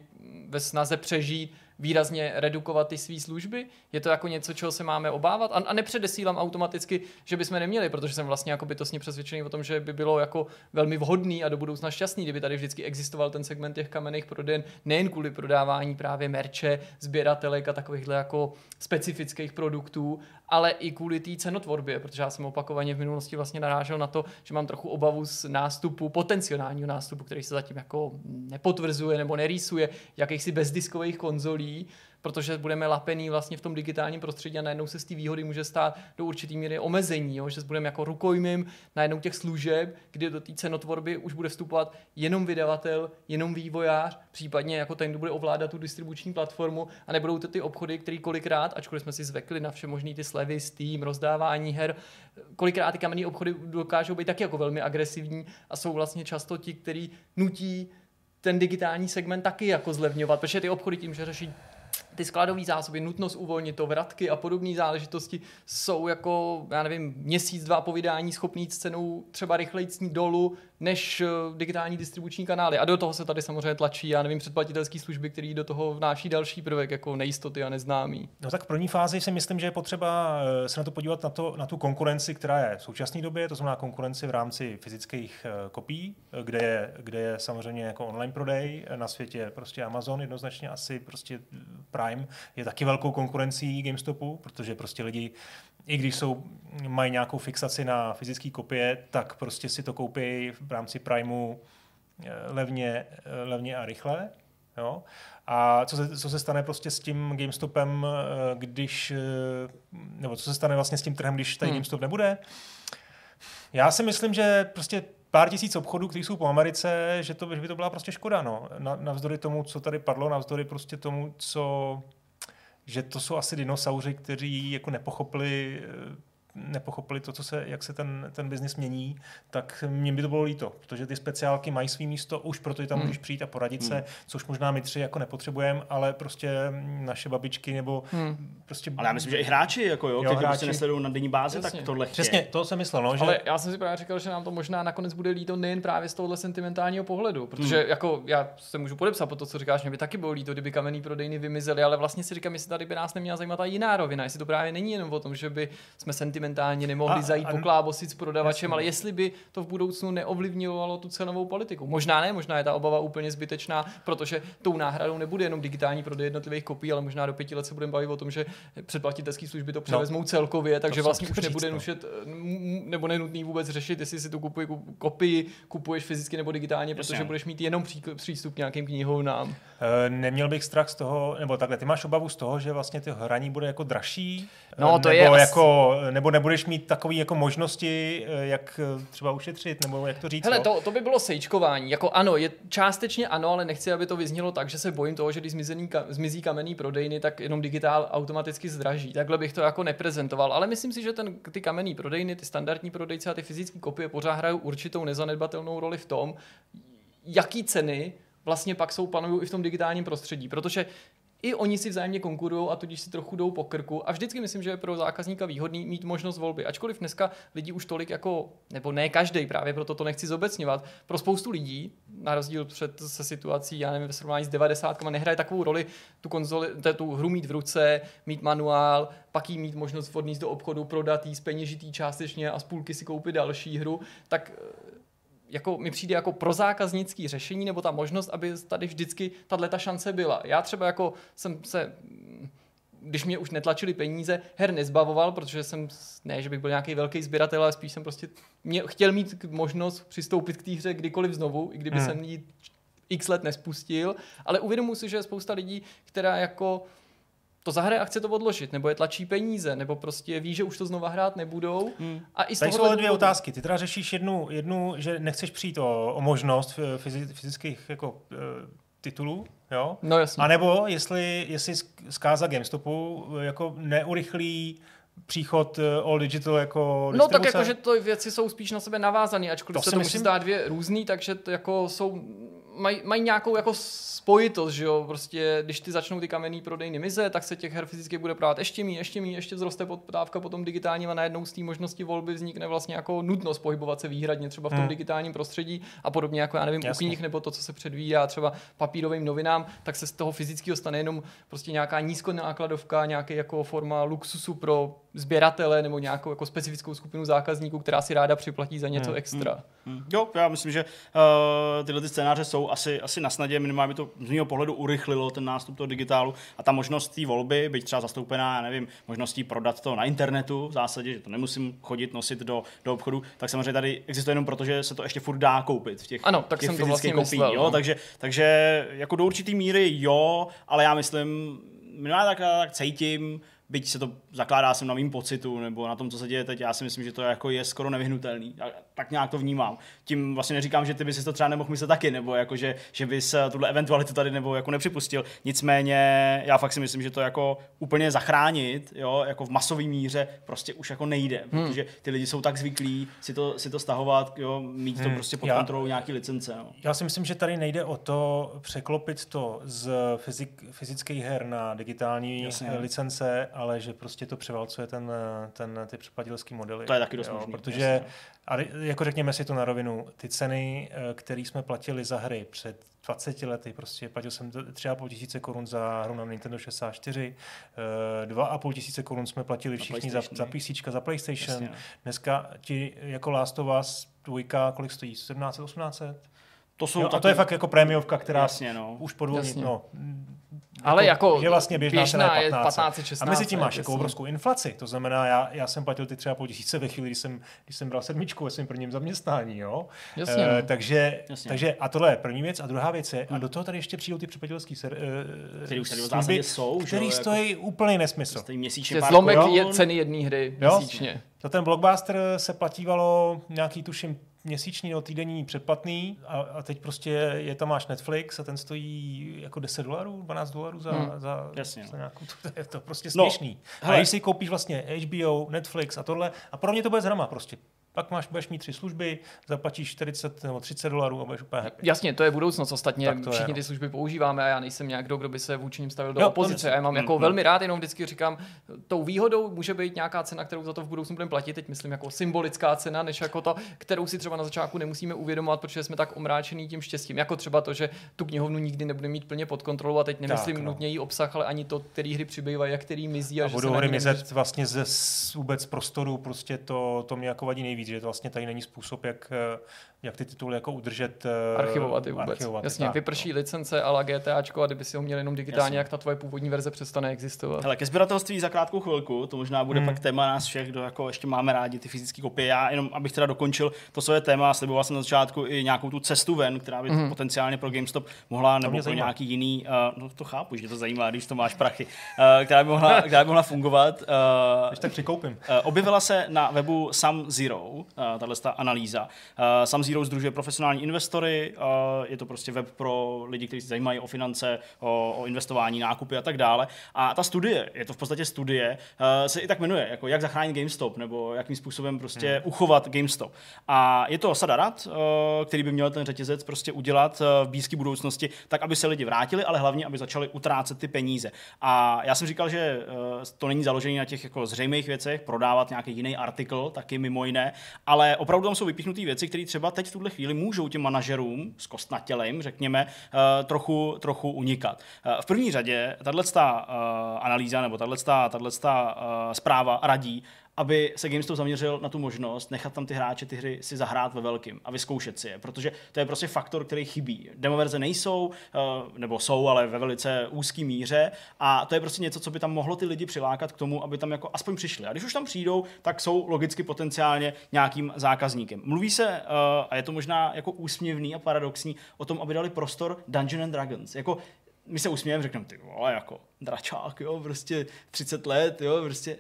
C: ve snaze přežít výrazně redukovat ty své služby? Je to jako něco, čeho se máme obávat? A, a nepředesílám automaticky, že bychom neměli, protože jsem vlastně jako bytostně přesvědčený o tom, že by bylo jako velmi vhodný a do budoucna šťastný, kdyby tady vždycky existoval ten segment těch kamenných prodejen, nejen kvůli prodávání právě merče, sběratelek a takovýchhle jako specifických produktů, ale i kvůli té cenotvorbě, protože já jsem opakovaně v minulosti vlastně narážel na to, že mám trochu obavu z nástupu, potenciálního nástupu, který se zatím jako nepotvrzuje nebo nerýsuje, jakýchsi bezdiskových konzolí, protože budeme lapený vlastně v tom digitálním prostředí a najednou se z té výhody může stát do určitý míry omezení, jo? že budeme jako rukojmím najednou těch služeb, kdy do té cenotvorby už bude vstupovat jenom vydavatel, jenom vývojář, případně jako ten, kdo bude ovládat tu distribuční platformu a nebudou to ty obchody, který kolikrát, ačkoliv jsme si zvekli na vše možný ty slevy, Steam, rozdávání her, kolikrát ty kamenné obchody dokážou být taky jako velmi agresivní a jsou vlastně často ti, kteří nutí ten digitální segment taky jako zlevňovat, protože ty obchody tím, že řeší ty skladové zásoby, nutnost uvolnit to, vratky a podobné záležitosti jsou jako, já nevím, měsíc, dva povídání schopný s cenou třeba rychleji dolů, než eh, digitální distribuční kanály. A do toho se tady samozřejmě tlačí, já nevím, předplatitelské služby, který do toho vnáší další prvek, jako nejistoty a neznámý.
B: No tak v první fázi si myslím, že je potřeba eh, se na to podívat na, to, na tu konkurenci, která je v současné době, to znamená konkurenci v rámci fyzických eh, kopií, kde je, kde je samozřejmě jako online prodej, na světě prostě Amazon jednoznačně asi prostě Prime je taky velkou konkurencí GameStopu, protože prostě lidi i když jsou, mají nějakou fixaci na fyzické kopie, tak prostě si to koupí v rámci Primeu eh, levně, eh, levně a rychle. Jo? A co se, co se stane prostě s tím GameStopem, eh, když, nebo co se stane vlastně s tím trhem, když tady hmm. GameStop nebude? Já si myslím, že prostě pár tisíc obchodů, které jsou po Americe, že, to, že by to byla prostě škoda. No. Navzdory tomu, co tady padlo, navzdory prostě tomu, co že to jsou asi dinosauři, kteří jako nepochopili nepochopili to, co se, jak se ten, ten biznis mění, tak mě by to bylo líto, protože ty speciálky mají svý místo, už proto tam hmm. můžeš přijít a poradit hmm. se, což možná my tři jako nepotřebujeme, ale prostě naše babičky nebo hmm. prostě...
A: Ale já myslím, že i hráči, jako jo, jo kteří prostě hráči... prostě nesledují na denní bázi, Přesně. tak tohle
B: chtějí. Přesně, to jsem myslel, no, že...
C: Ale já jsem si právě říkal, že nám to možná nakonec bude líto nejen právě z tohohle sentimentálního pohledu, protože hmm. jako já se můžu podepsat po to, co říkáš, mě by taky bylo líto, kdyby kamenný prodejny vymizely, ale vlastně si říkám, jestli tady by nás neměla zajímat ta jiná rovina, jestli to právě není jenom o tom, že by jsme sentimentálně nemohli zajít a, poklábosit s prodavačem, jasný. ale jestli by to v budoucnu neovlivňovalo tu cenovou politiku. Možná ne, možná je ta obava úplně zbytečná, protože tou náhradou nebude jenom digitální prodej jednotlivých kopií, ale možná do pěti let se budeme bavit o tom, že předplatitelské služby to převezmou no, celkově, takže vlastně už nebude říct, nušet, nebo nenutný vůbec řešit, jestli si tu kupuji, kopii kupuješ fyzicky nebo digitálně, protože Jasně. budeš mít jenom pří, přístup k nějakým knihovnám.
B: E, neměl bych strach z toho, nebo takhle, ty máš obavu z toho, že vlastně ty hraní bude jako dražší,
C: no, to
B: nebo
C: je
B: jako, nebo nebudeš mít takový jako možnosti, eh, jak eh, třeba ušetřit, nebo jak to říct?
C: Hele, to, to by bylo sejčkování. Jako ano, je částečně ano, ale nechci, aby to vyznělo tak, že se bojím toho, že když zmizený, zmizí kamenný prodejny, tak jenom digitál automaticky zdraží. Takhle bych to jako neprezentoval. Ale myslím si, že ten, ty kamenný prodejny, ty standardní prodejce a ty fyzické kopie pořád hrají určitou nezanedbatelnou roli v tom, jaký ceny vlastně pak jsou panují i v tom digitálním prostředí. Protože i oni si vzájemně konkurují a tudíž si trochu jdou po krku. A vždycky myslím, že je pro zákazníka výhodný mít možnost volby. Ačkoliv dneska lidi už tolik jako, nebo ne každý, právě proto to nechci zobecňovat, pro spoustu lidí, na rozdíl před se situací, já nevím, ve srovnání s 90 nehraje takovou roli tu, konzoli, tu hru mít v ruce, mít manuál, pak jí mít možnost odníst do obchodu, prodat jí, speněžitý částečně a z půlky si koupit další hru, tak jako mi přijde jako pro zákaznický řešení nebo ta možnost, aby tady vždycky tahle ta šance byla. Já třeba jako jsem se když mě už netlačili peníze, her nezbavoval, protože jsem, ne, že bych byl nějaký velký sběratel, ale spíš jsem prostě mě, chtěl mít možnost přistoupit k té hře kdykoliv znovu, i kdyby hmm. jsem ji x let nespustil, ale uvědomuji si, že je spousta lidí, která jako to zahraje a chce to odložit, nebo je tlačí peníze, nebo prostě ví, že už to znova hrát nebudou. Hmm.
B: A i z Tady jsou ale dvě otázky. Ty teda řešíš jednu, jednu že nechceš přijít o, o možnost fyzických jako, uh, titulů, jo?
C: No jasně.
B: A nebo jestli, jestli zkáza GameStopu jako neurychlí příchod eh, All Digital jako
C: No tak jako, že to věci jsou spíš na sebe navázané, ačkoliv to se to musím... zdá dvě různý, takže to jako jsou mají maj nějakou jako spojitost, že jo, prostě když ty začnou ty kamenný prodejny mize, tak se těch her fyzicky bude prodávat ještě mí, ještě mí, ještě vzroste poptávka potom digitálním a najednou z té možnosti volby vznikne vlastně jako nutnost pohybovat se výhradně třeba v tom hmm. digitálním prostředí a podobně jako já nevím, Jasně. u knih nebo to, co se předvídá třeba papírovým novinám, tak se z toho fyzického stane jenom prostě nějaká nízkonákladovka, nějaký jako forma luxusu pro sběratele nebo nějakou jako specifickou skupinu zákazníků, která si ráda připlatí za něco hmm. extra.
A: Hmm. Hmm. Jo, já myslím, že uh, tyhle ty scénáře jsou asi, asi na snadě, minimálně by to z mého pohledu urychlilo ten nástup toho digitálu a ta možnost té volby, být třeba zastoupená, já nevím, možností prodat to na internetu v zásadě, že to nemusím chodit, nosit do, do obchodu, tak samozřejmě tady existuje jenom proto, že se to ještě furt dá koupit v těch,
C: ano, tak
A: těch
C: jsem to vlastně
A: kopí,
C: myslel,
A: jo?
C: No.
A: Takže, takže jako do určitý míry jo, ale já myslím, minimálně tak, tak cítím, byť se to zakládá sem na mým pocitu nebo na tom, co se děje teď, já si myslím, že to jako je skoro nevyhnutelný. Tak nějak to vnímám. Tím vlastně neříkám, že ty bys si to třeba nemohl myslet taky, nebo jako, že, že bys eh, tuhle eventualitu tady nebo jako nepřipustil. Nicméně já fakt si myslím, že to jako úplně zachránit, jo, jako v masové míře prostě už jako nejde, hmm. protože ty lidi jsou tak zvyklí si to, si to stahovat, jo, mít hmm. to prostě pod já, kontrolou nějaký licence. No.
B: Já si myslím, že tady nejde o to překlopit to z fyzik, fyzických her na digitální Jasně. licence, ale že prostě to převalcuje ten, ten, ty předplatitelský modely.
A: To je taky dost jo, možný,
B: Protože, jasně. Ale jako řekněme si to na rovinu, ty ceny, eh, které jsme platili za hry před 20 lety, prostě platil jsem 3,5 tisíce korun za hru na Nintendo 64, 2,5 eh, tisíce korun jsme platili všichni za, za PC, za PlayStation. Jasně. No. Dneska ti jako Last of Us dvojka, kolik stojí? 17, 1800? To jsou jo, taky... A to je fakt jako prémiovka, která Jasně, no. už podvolní, no,
C: ale jako,
B: jako je vlastně běžná,
C: běžná
B: cena
C: je 15. 15 16,
B: a mezi tím máš jako obrovskou inflaci. To znamená, já, já jsem platil ty třeba po tisíce ve chvíli, kdy jsem, když jsem bral sedmičku ve svém prvním zaměstnání. Jo?
C: Jasně, uh,
B: takže, Jasně. takže, a tohle je první věc. A druhá věc je, hmm. a do toho tady ještě přijdou ty přeplatitelský ser, uh,
A: který už tady v zásadě jsou,
B: který že? stojí jako, úplný nesmysl.
A: Stojí měsíčně
C: zlomek je ceny jedné hry měsíčně.
B: Za ten blockbuster se platívalo nějaký, tuším, měsíční nebo týdenní předplatný a, a teď prostě je tam máš Netflix a ten stojí jako 10 dolarů, 12 dolarů za, hmm. za,
A: Jasně,
B: za no. nějakou, to je to prostě no, směšný. No, a když si koupíš vlastně HBO, Netflix a tohle, a pro mě to bude zrama prostě pak máš, budeš mít tři služby, zaplatíš 40 nebo 30 dolarů a budeš úplně happy.
C: Jasně, to je budoucnost. Ostatně všichni je, no. ty služby používáme a já nejsem nějak kdo by se vůči ním stavil do jo, opozice. Já mám jako mm, velmi rád, jenom vždycky říkám, tou výhodou může být nějaká cena, kterou za to v budoucnu budeme platit. Teď myslím jako symbolická cena, než jako to, kterou si třeba na začátku nemusíme uvědomovat, protože jsme tak omráčený tím štěstím. Jako třeba to, že tu knihovnu nikdy nebudeme mít plně pod kontrolou a teď nemyslím tak, no. nutně její obsah, ale ani to, který hry přibývají a který mizí. A, a že
B: budou hry mizet vlastně ze vůbec prostoru, prostě to, to mě jako vadí nejvíc, že to vlastně tady není způsob, jak, eh, jak ty tituly jako udržet.
C: Eh, archivovat i vůbec. Archivovat, Jasně, tak, vyprší no. licence a la GTAčko a kdyby si ho měl jenom digitálně, Jasně. jak ta tvoje původní verze přestane existovat.
A: Hele, ke sběratelství za krátkou chvilku, to možná bude hmm. pak téma nás všech, kdo jako ještě máme rádi ty fyzické kopie. Já jenom, abych teda dokončil to své téma, sliboval jsem na začátku i nějakou tu cestu ven, která by hmm. potenciálně pro GameStop mohla, nebo pro nějaký jiný, uh, no to chápu, že to zajímá, když to máš prachy, uh, která, by mohla, která by mohla fungovat.
B: Uh, tak přikoupím. Uh,
A: objevila se na webu Sam Zero, uh, tahle analýza. Uh, Sam Zero združuje profesionální investory, je to prostě web pro lidi, kteří se zajímají o finance, o, o investování, nákupy a tak dále. A ta studie, je to v podstatě studie, uh, se i tak jmenuje, jako jak zachránit GameStop, nebo jakým způsobem prostě hmm. uchovat GameStop. A je to sada rad, uh, který by měl ten řetězec prostě udělat uh, v blízké budoucnosti, tak aby se lidi vrátili, ale hlavně, aby začali utrácet ty peníze. A já jsem říkal, že to není založené na těch jako zřejmých věcech, prodávat nějaký jiný artikl, taky mimo jiné, ale opravdu tam jsou vypíchnuté věci, které třeba teď v tuhle chvíli můžou těm manažerům s kostnatělem, řekněme, uh, trochu, trochu unikat. Uh, v první řadě tahle uh, analýza nebo uh, zpráva radí, aby se GameStop zaměřil na tu možnost nechat tam ty hráče ty hry si zahrát ve velkým a vyzkoušet si je, protože to je prostě faktor, který chybí. Demoverze nejsou, eh, nebo jsou, ale ve velice úzký míře a to je prostě něco, co by tam mohlo ty lidi přilákat k tomu, aby tam jako aspoň přišli. A když už tam přijdou, tak jsou logicky potenciálně nějakým zákazníkem. Mluví se, eh, a je to možná jako úsměvný a paradoxní, o tom, aby dali prostor Dungeon and Dragons. Jako my se usmějeme, řekneme, ty vole, jako dračák, jo, prostě 30 let, jo, prostě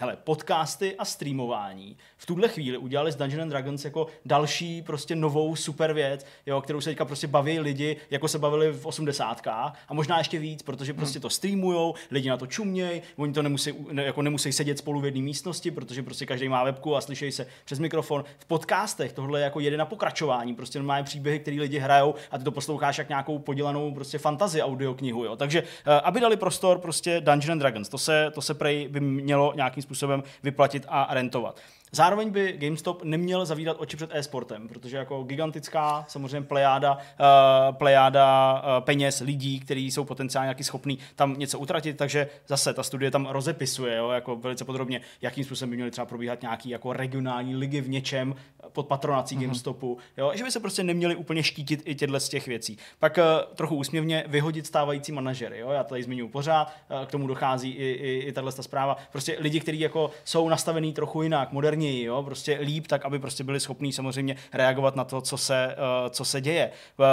A: hele, podcasty a streamování v tuhle chvíli udělali z Dungeons and Dragons jako další prostě novou super věc, jo, kterou se teďka prostě baví lidi, jako se bavili v osmdesátkách a možná ještě víc, protože prostě to streamujou, lidi na to čumějí, oni to nemusí, ne, jako nemusí sedět spolu v jedné místnosti, protože prostě každý má webku a slyšejí se přes mikrofon. V podcastech tohle je jako jede na pokračování, prostě normálně příběhy, které lidi hrajou a ty to posloucháš jak nějakou podělanou prostě fantazi audioknihu, jo. Takže eh, aby dali prostor prostě Dungeons and Dragons, to se, to se prej by mělo nějakým způsobem vyplatit a rentovat. Zároveň by GameStop neměl zavírat oči před e-sportem, protože jako gigantická samozřejmě plejáda, uh, plejáda uh, peněz lidí, kteří jsou potenciálně nějaký schopní tam něco utratit, takže zase ta studie tam rozepisuje jo, jako velice podrobně, jakým způsobem by měly třeba probíhat nějaký jako regionální ligy v něčem pod patronací mm-hmm. GameStopu, jo, že by se prostě neměli úplně štítit i těchto z těch věcí. Pak uh, trochu úsměvně vyhodit stávající manažery, jo, já tady zmiňuji pořád, uh, k tomu dochází i, i, i tahle zpráva, prostě lidi, kteří jako jsou nastavení trochu jinak, moderní moderněji, jo, prostě líp, tak aby prostě byli schopní samozřejmě reagovat na to, co se, uh, co se děje. Uh,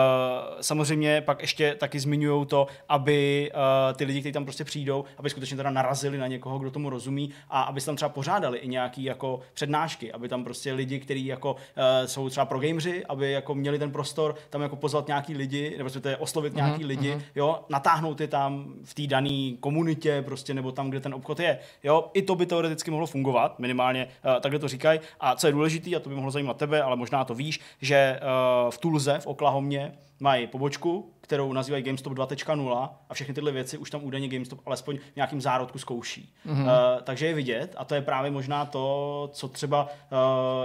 A: samozřejmě pak ještě taky zmiňují to, aby uh, ty lidi, kteří tam prostě přijdou, aby skutečně teda narazili na někoho, kdo tomu rozumí a aby se tam třeba pořádali i nějaký jako přednášky, aby tam prostě lidi, kteří jako uh, jsou třeba pro gameři, aby jako měli ten prostor tam jako pozvat nějaký lidi, nebo to oslovit mm-hmm, nějaký lidi, mm-hmm. jo, natáhnout je tam v té dané komunitě prostě, nebo tam, kde ten obchod je, jo, i to by teoreticky mohlo fungovat, minimálně uh, takhle to říkají. A co je důležité, a to by mohlo zajímat tebe, ale možná to víš, že uh, v Tulze v Oklahomě mají pobočku, kterou nazývají GameStop 2.0 a všechny tyhle věci už tam údajně GameStop alespoň v nějakým zárodku zkouší. Mm-hmm. Uh, takže je vidět a to je právě možná to, co třeba uh,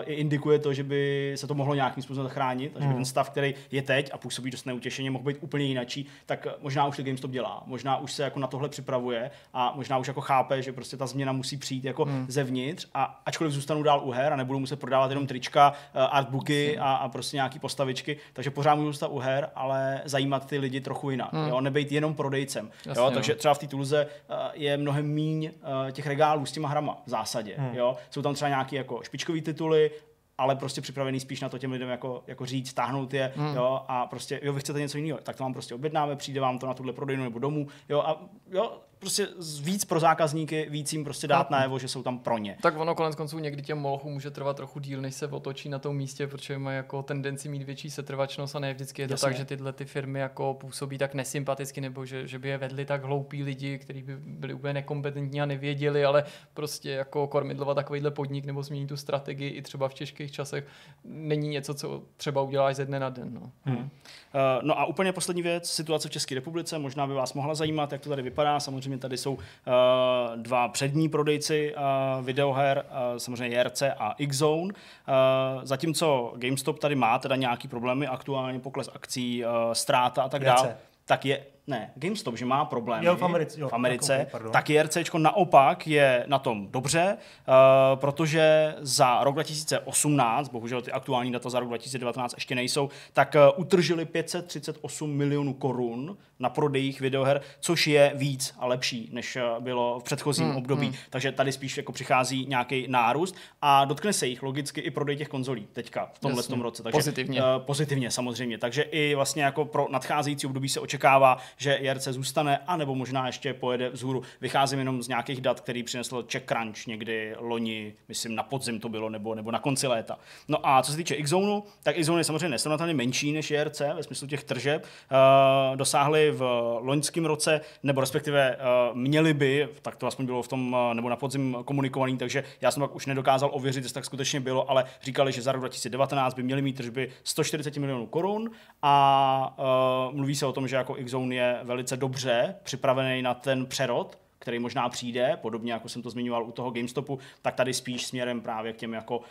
A: indikuje to, že by se to mohlo nějakým způsobem zachránit a že by mm. ten stav, který je teď a působí dost neutěšeně, mohl být úplně jinačí, tak možná už to GameStop dělá. Možná už se jako na tohle připravuje a možná už jako chápe, že prostě ta změna musí přijít jako mm. zevnitř a ačkoliv zůstanu dál u her a nebudu muset prodávat jenom trička, uh, artbooky a, a prostě nějaký postavičky, takže pořád můžu zůstat u her, ale zajímat ty lidi trochu jinak. Hmm. Jo? Nebejt jenom prodejcem. Jasně, jo? Takže třeba v té Tulze uh, je mnohem míň uh, těch regálů s těma hrama v zásadě. Hmm. Jo? Jsou tam třeba nějaké jako špičkové tituly, ale prostě připravený spíš na to těm lidem jako, jako říct, stáhnout je, hmm. jo, a prostě, jo, vy chcete něco jiného, tak to vám prostě objednáme, přijde vám to na tuhle prodejnu nebo domů, jo, a jo, prostě víc pro zákazníky, víc jim prostě dát najevo, že jsou tam pro ně.
C: Tak ono konec konců někdy těm molchům může trvat trochu díl, než se otočí na tom místě, protože mají jako tendenci mít větší setrvačnost a ne vždycky je to Jasně. tak, že tyhle ty firmy jako působí tak nesympaticky nebo že, že by je vedli tak hloupí lidi, kteří by byli úplně nekompetentní a nevěděli, ale prostě jako kormidlovat takovýhle podnik nebo změnit tu strategii i třeba v těžkých časech není něco, co třeba uděláš ze dne na den. No.
A: Hmm. Uh, no a úplně poslední věc, situace v České republice, možná by vás mohla zajímat, jak to tady vypadá. Samozřejmě samozřejmě tady jsou uh, dva přední prodejci uh, videoher, uh, samozřejmě JRC a Xzone. Uh, zatímco GameStop tady má teda nějaký problémy, aktuálně pokles akcí, uh, ztráta a tak dále, tak je ne, GameStop, že má problémy
B: jo, v Americe, jo,
A: v Americe tak, okay, tak JRC naopak je na tom dobře, uh, protože za rok 2018, bohužel ty aktuální data za rok 2019 ještě nejsou, tak uh, utržili 538 milionů korun na prodejích videoher, což je víc a lepší, než uh, bylo v předchozím hmm, období. Hmm. Takže tady spíš jako přichází nějaký nárůst a dotkne se jich logicky i prodej těch konzolí teďka v tomhle tom roce.
C: Takže, pozitivně.
A: Uh, pozitivně samozřejmě. Takže i vlastně jako pro nadcházející období se očekává, že JRC zůstane, anebo možná ještě pojede vzhůru. Vycházím jenom z nějakých dat, který přinesl Czech Crunch někdy loni, myslím na podzim to bylo, nebo, nebo na konci léta. No a co se týče Xzone, tak Xzone je samozřejmě nesrovnatelně menší než JRC ve smyslu těch tržeb. Uh, dosáhli v loňském roce, nebo respektive uh, měli by, tak to aspoň bylo v tom, uh, nebo na podzim komunikovaný, takže já jsem pak už nedokázal ověřit, jestli tak skutečně bylo, ale říkali, že za rok 2019 by měli mít tržby 140 milionů korun a uh, mluví se o tom, že jako Xzone je velice dobře připravený na ten přerod, který možná přijde, podobně jako jsem to zmiňoval u toho GameStopu, tak tady spíš směrem právě k těm jako uh,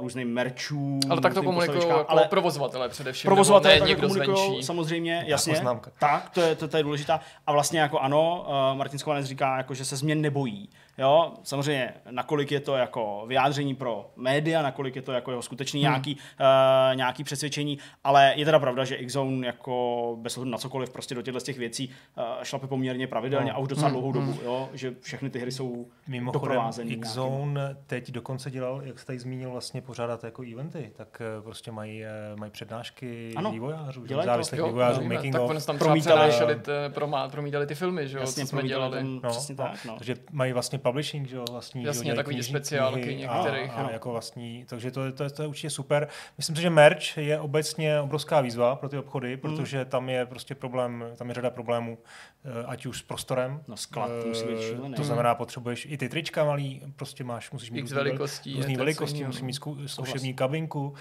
A: různým merčům.
C: Ale tak to komunikují jako ale provozovatele především.
A: Provozovatele tak komunikují, samozřejmě, jasně. Tak, to je, to, to je důležitá. A vlastně jako ano, uh, Martin Schovanec říká, jako, že se změn nebojí. Jo, samozřejmě, nakolik je to jako vyjádření pro média, nakolik je to jako jeho skutečný hmm. nějaký, uh, nějaký přesvědčení, ale je teda pravda, že Xzone jako bez ohledu na cokoliv prostě do těchto těch věcí uh, šlape poměrně pravidelně no. a už docela hmm. dlouhou dobu, hmm. jo, že všechny ty hry jsou
B: Mimochodem, Xzone teď dokonce dělal, jak jste tady zmínil, vlastně pořádat jako eventy, tak eh, prostě mají, mají přednášky
A: Ano,
B: vývojářů, závislých
C: Jo,
B: vývojářů,
C: víme,
B: making
C: tak
B: of.
C: oni tam třeba
A: promítali-
C: přenášeli, t- promá- promítali ty filmy, že jo,
A: Jasně,
C: co jsme dělali.
A: ten-
B: No,
A: Přesně tak, no.
B: Takže mají vlastně publishing, že jo, vlastní. jo,
C: Jasně,
B: dělají
C: takový
B: knižní
C: speciálky
B: knihy
C: některých,
B: A, a
C: no.
B: jako vlastní, takže to, je- to, je- to je určitě super. Myslím si, že merch je obecně obrovská výzva pro ty obchody, protože tam je prostě problém, tam je řada problémů, eh, ať už s prostorem.
A: No, sklad musí být šílený.
B: To znamená, potřebuješ i ty trička malý, prostě máš, musíš mít
C: X
B: různý vel-
C: velikostí, je
B: různý velikosti, musíš
C: jiného.
B: mít zku, zkušební kabinku,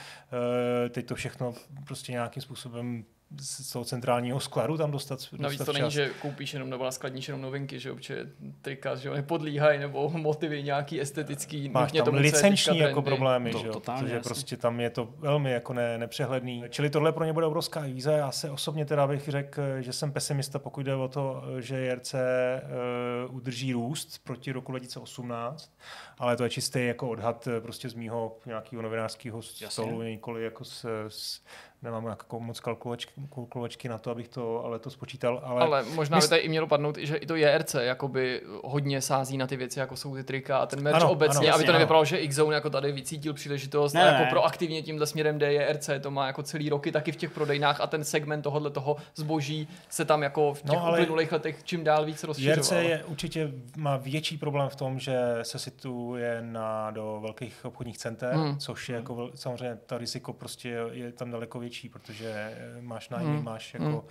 B: eh, teď to všechno prostě nějakým způsobem z toho centrálního skladu tam dostat,
C: Navíc
B: dostat
C: to není,
B: včas.
C: že koupíš jenom nebo skladníš jenom novinky, že obče trika, že nepodlíhají, nebo motivy nějaký estetický,
B: Máš tam
C: tomu,
B: licenční jako
C: trendy.
B: problémy,
A: To-
B: že jo?
A: totálně,
B: protože
A: jasně.
B: prostě tam je to velmi jako ne, nepřehledný. Čili tohle pro ně bude obrovská výzva. Já se osobně teda bych řekl, že jsem pesimista, pokud jde o to, že JRC uh, udrží růst proti roku 2018, ale to je čistý jako odhad eh, prostě z mýho nějakého novinářského stolu, nikoli jako s, s nemám jako moc kalkulačky, kalkulačky na to, abych to ale to spočítal. Ale,
C: Ale možná
B: Mys-
C: by tady i mělo padnout, že i to JRC jakoby hodně sází na ty věci, jako jsou ty trika a ten merch
B: Ano,
C: obecně,
B: ano,
C: aby
A: jasně,
C: to
A: ano.
C: nevypadalo, že X-Zone jako tady vycítil příležitost
A: Ne,
C: a jako
A: ne.
C: proaktivně tímhle směrem jde JRC, to má jako celý roky taky v těch prodejnách a ten segment tohohle toho zboží se tam jako v těch
B: No,
C: no,
B: ale
C: uplynulých letech čím dál víc rozšiřoval.
B: JRC je určitě má větší problém v tom, že se situuje na, do velkých obchodních center,
C: Hmm.
B: což je jako samozřejmě ta riziko prostě je, je tam daleko větší, protože eh, máš nájmy,
C: Hmm.
B: hmm. máš jako